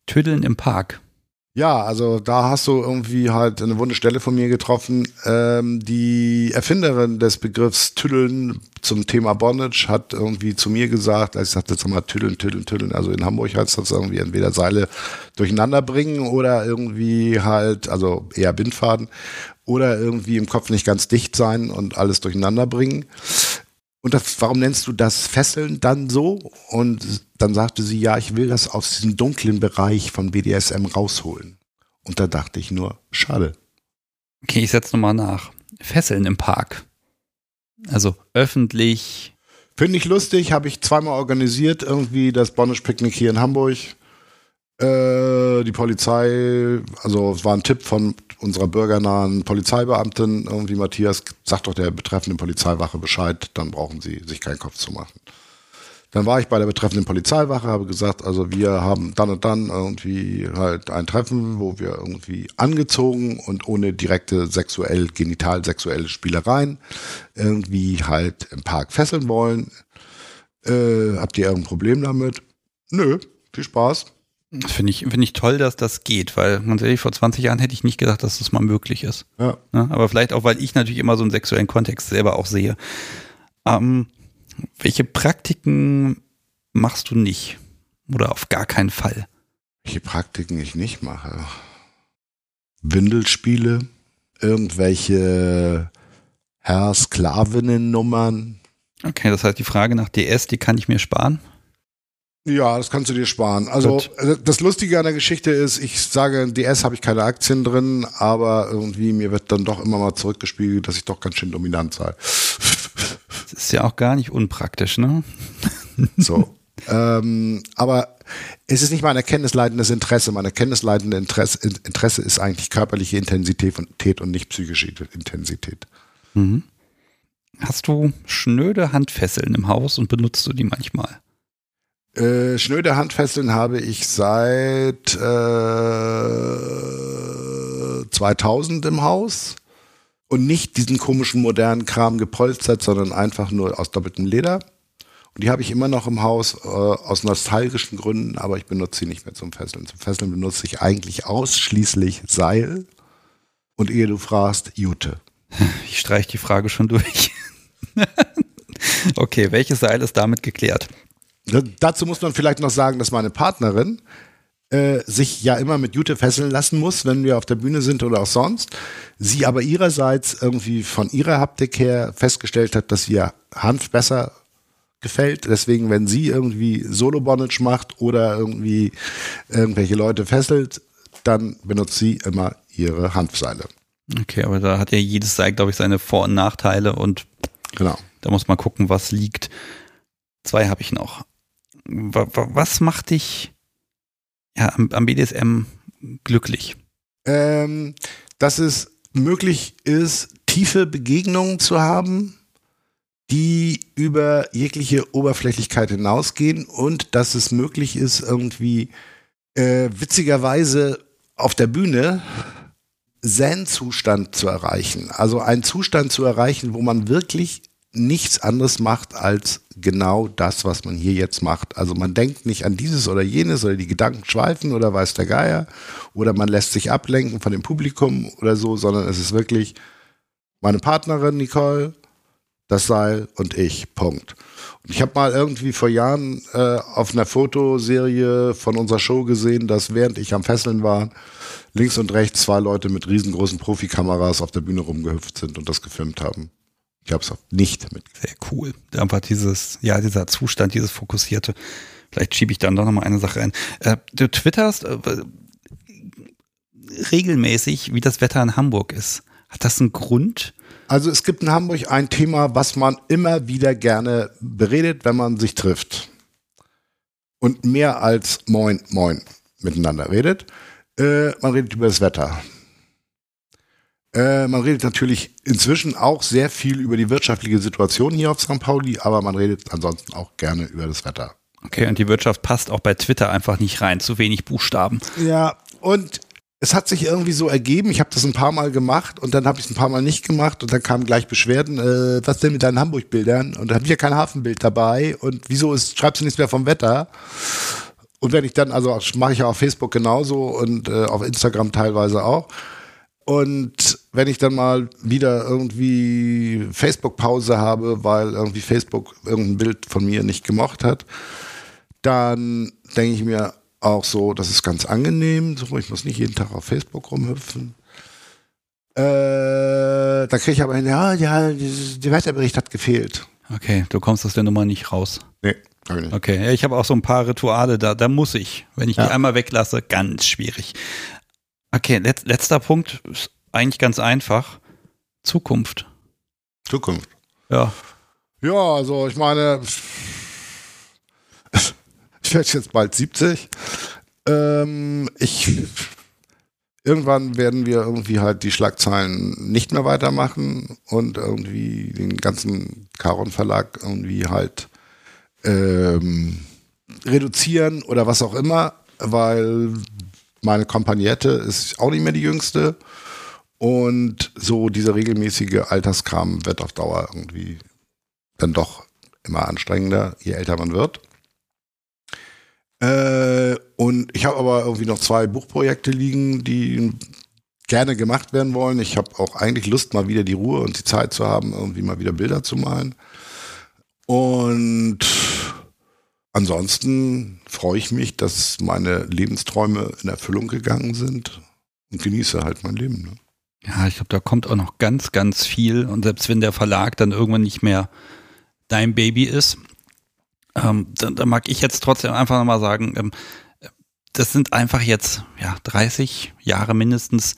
A: Tüddeln im Park.
B: Ja, also da hast du irgendwie halt eine wunde Stelle von mir getroffen. Ähm, die Erfinderin des Begriffs Tüddeln zum Thema Bondage hat irgendwie zu mir gesagt, als ich sagte, jetzt mal Tüddeln, Tüddeln, Tüddeln. Also in Hamburg heißt das irgendwie entweder Seile durcheinander bringen oder irgendwie halt, also eher Bindfaden oder irgendwie im Kopf nicht ganz dicht sein und alles durcheinander bringen. Und das, warum nennst du das Fesseln dann so? Und dann sagte sie, ja, ich will das aus diesem dunklen Bereich von BDSM rausholen. Und da dachte ich nur, schade.
A: Okay, ich setze nochmal nach. Fesseln im Park. Also öffentlich.
B: Finde ich lustig, habe ich zweimal organisiert, irgendwie das Bondage-Picknick hier in Hamburg. Äh, die Polizei, also es war ein Tipp von unserer bürgernahen Polizeibeamtin, irgendwie Matthias, sagt doch der betreffenden Polizeiwache Bescheid, dann brauchen sie sich keinen Kopf zu machen. Dann war ich bei der betreffenden Polizeiwache, habe gesagt, also wir haben dann und dann irgendwie halt ein Treffen, wo wir irgendwie angezogen und ohne direkte sexuell, genital sexuelle Spielereien irgendwie halt im Park fesseln wollen. Äh, habt ihr irgendein Problem damit? Nö, viel Spaß.
A: Finde ich, finde ich toll, dass das geht, weil ganz ehrlich, vor 20 Jahren hätte ich nicht gedacht, dass das mal möglich ist. Ja. ja aber vielleicht auch, weil ich natürlich immer so einen sexuellen Kontext selber auch sehe. Ähm, welche Praktiken machst du nicht? Oder auf gar keinen Fall?
B: Welche Praktiken ich nicht mache? Windelspiele, irgendwelche Herr-Sklavinnen-Nummern.
A: Okay, das heißt, die Frage nach DS, die kann ich mir sparen.
B: Ja, das kannst du dir sparen. Also Gut. Äh, das Lustige an der Geschichte ist, ich sage, in DS habe ich keine Aktien drin, aber irgendwie mir wird dann doch immer mal zurückgespiegelt, dass ich doch ganz schön dominant sei.
A: Das ist ja auch gar nicht unpraktisch, ne?
B: So. ähm, aber es ist nicht mein erkenntnisleitendes Interesse. Mein erkenntnisleitendes Interesse, Interesse ist eigentlich körperliche Intensität und nicht psychische Intensität.
A: Mhm. Hast du schnöde Handfesseln im Haus und benutzt du die manchmal?
B: Äh, schnöde Handfesseln habe ich seit äh, 2000 im Haus und nicht diesen komischen modernen Kram gepolstert, sondern einfach nur aus doppeltem Leder. Und die habe ich immer noch im Haus äh, aus nostalgischen Gründen, aber ich benutze sie nicht mehr zum Fesseln. Zum Fesseln benutze ich eigentlich ausschließlich Seil und ehe du fragst, Jute.
A: Ich streiche die Frage schon durch. okay, welches Seil ist damit geklärt?
B: Dazu muss man vielleicht noch sagen, dass meine Partnerin äh, sich ja immer mit Jute fesseln lassen muss, wenn wir auf der Bühne sind oder auch sonst. Sie aber ihrerseits irgendwie von ihrer Haptik her festgestellt hat, dass ihr Hanf besser gefällt. Deswegen, wenn sie irgendwie Solo-Bondage macht oder irgendwie irgendwelche Leute fesselt, dann benutzt sie immer ihre Hanfseile.
A: Okay, aber da hat ja jedes Seil, glaube ich, seine Vor- und Nachteile und genau. da muss man gucken, was liegt. Zwei habe ich noch. Was macht dich ja, am, BDSM glücklich?
B: Ähm, dass es möglich ist, tiefe Begegnungen zu haben, die über jegliche Oberflächlichkeit hinausgehen und dass es möglich ist, irgendwie äh, witzigerweise auf der Bühne Zen-Zustand zu erreichen. Also einen Zustand zu erreichen, wo man wirklich nichts anderes macht als genau das, was man hier jetzt macht. Also man denkt nicht an dieses oder jenes oder die Gedanken schweifen oder weiß der Geier oder man lässt sich ablenken von dem Publikum oder so, sondern es ist wirklich meine Partnerin Nicole, das Seil und ich. Punkt. Und ich habe mal irgendwie vor Jahren äh, auf einer Fotoserie von unserer Show gesehen, dass während ich am Fesseln war, links und rechts zwei Leute mit riesengroßen Profikameras auf der Bühne rumgehüpft sind und das gefilmt haben. Ich habe es nicht mit.
A: Sehr cool. Einfach dieses, ja, dieser Zustand, dieses Fokussierte. Vielleicht schiebe ich dann doch noch mal eine Sache ein. Äh, du twitterst äh, regelmäßig, wie das Wetter in Hamburg ist. Hat das einen Grund?
B: Also es gibt in Hamburg ein Thema, was man immer wieder gerne beredet, wenn man sich trifft. Und mehr als Moin, Moin miteinander redet. Äh, man redet über das Wetter. Äh, man redet natürlich inzwischen auch sehr viel über die wirtschaftliche Situation hier auf St. Pauli, aber man redet ansonsten auch gerne über das Wetter.
A: Okay, und die Wirtschaft passt auch bei Twitter einfach nicht rein, zu wenig Buchstaben.
B: Ja, und es hat sich irgendwie so ergeben, ich habe das ein paar Mal gemacht und dann habe ich es ein paar Mal nicht gemacht und dann kamen gleich Beschwerden, äh, was denn mit deinen Hamburg-Bildern? Und da habe ich ja kein Hafenbild dabei und wieso ist, schreibst du nichts mehr vom Wetter? Und wenn ich dann, also mache ich ja auf Facebook genauso und äh, auf Instagram teilweise auch. Und wenn ich dann mal wieder irgendwie Facebook-Pause habe, weil irgendwie Facebook irgendein Bild von mir nicht gemocht hat, dann denke ich mir auch so, das ist ganz angenehm. So, ich muss nicht jeden Tag auf Facebook rumhüpfen. Äh, da kriege ich aber hin, ja, ja, der Wetterbericht hat gefehlt.
A: Okay, du kommst aus der Nummer nicht raus.
B: Nee.
A: Okay, ja, ich habe auch so ein paar Rituale, da, da muss ich. Wenn ich ja. die einmal weglasse, ganz schwierig. Okay, let, letzter Punkt ist eigentlich ganz einfach. Zukunft.
B: Zukunft.
A: Ja.
B: Ja, also ich meine, ich werde jetzt bald 70. Ähm, ich irgendwann werden wir irgendwie halt die Schlagzeilen nicht mehr weitermachen und irgendwie den ganzen Caron Verlag irgendwie halt ähm, reduzieren oder was auch immer, weil meine Kompagnette ist auch nicht mehr die jüngste. Und so dieser regelmäßige Alterskram wird auf Dauer irgendwie dann doch immer anstrengender, je älter man wird. Äh, und ich habe aber irgendwie noch zwei Buchprojekte liegen, die gerne gemacht werden wollen. Ich habe auch eigentlich Lust, mal wieder die Ruhe und die Zeit zu haben, irgendwie mal wieder Bilder zu malen. Und ansonsten freue ich mich, dass meine Lebensträume in Erfüllung gegangen sind und genieße halt mein Leben. Ne?
A: Ja, ich glaube, da kommt auch noch ganz, ganz viel. Und selbst wenn der Verlag dann irgendwann nicht mehr dein Baby ist, ähm, da, da, mag ich jetzt trotzdem einfach nochmal sagen, ähm, das sind einfach jetzt ja 30 Jahre mindestens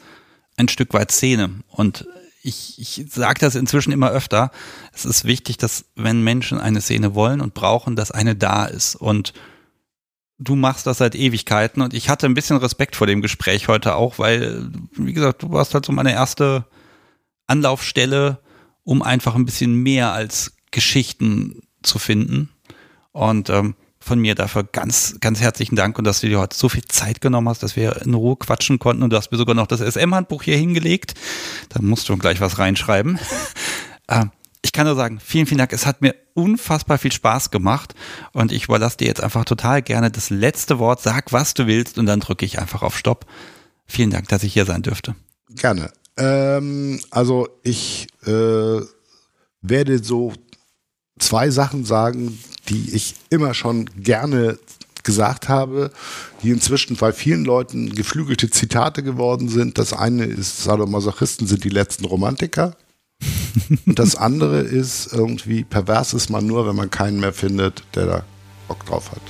A: ein Stück weit Szene. Und ich, ich sage das inzwischen immer öfter. Es ist wichtig, dass wenn Menschen eine Szene wollen und brauchen, dass eine da ist. Und du machst das seit Ewigkeiten und ich hatte ein bisschen Respekt vor dem Gespräch heute auch, weil, wie gesagt, du warst halt so meine erste Anlaufstelle, um einfach ein bisschen mehr als Geschichten zu finden. Und ähm, von mir dafür ganz, ganz herzlichen Dank und dass du dir heute so viel Zeit genommen hast, dass wir in Ruhe quatschen konnten und du hast mir sogar noch das SM-Handbuch hier hingelegt. Da musst du gleich was reinschreiben. ähm, kann nur sagen, vielen, vielen Dank. Es hat mir unfassbar viel Spaß gemacht und ich überlasse dir jetzt einfach total gerne das letzte Wort. Sag, was du willst und dann drücke ich einfach auf Stopp. Vielen Dank, dass ich hier sein dürfte.
B: Gerne. Ähm, also ich äh, werde so zwei Sachen sagen, die ich immer schon gerne gesagt habe, die inzwischen bei vielen Leuten geflügelte Zitate geworden sind. Das eine ist, Sadomasochisten sind die letzten Romantiker. Und das andere ist irgendwie, pervers ist man nur, wenn man keinen mehr findet, der da Bock drauf hat.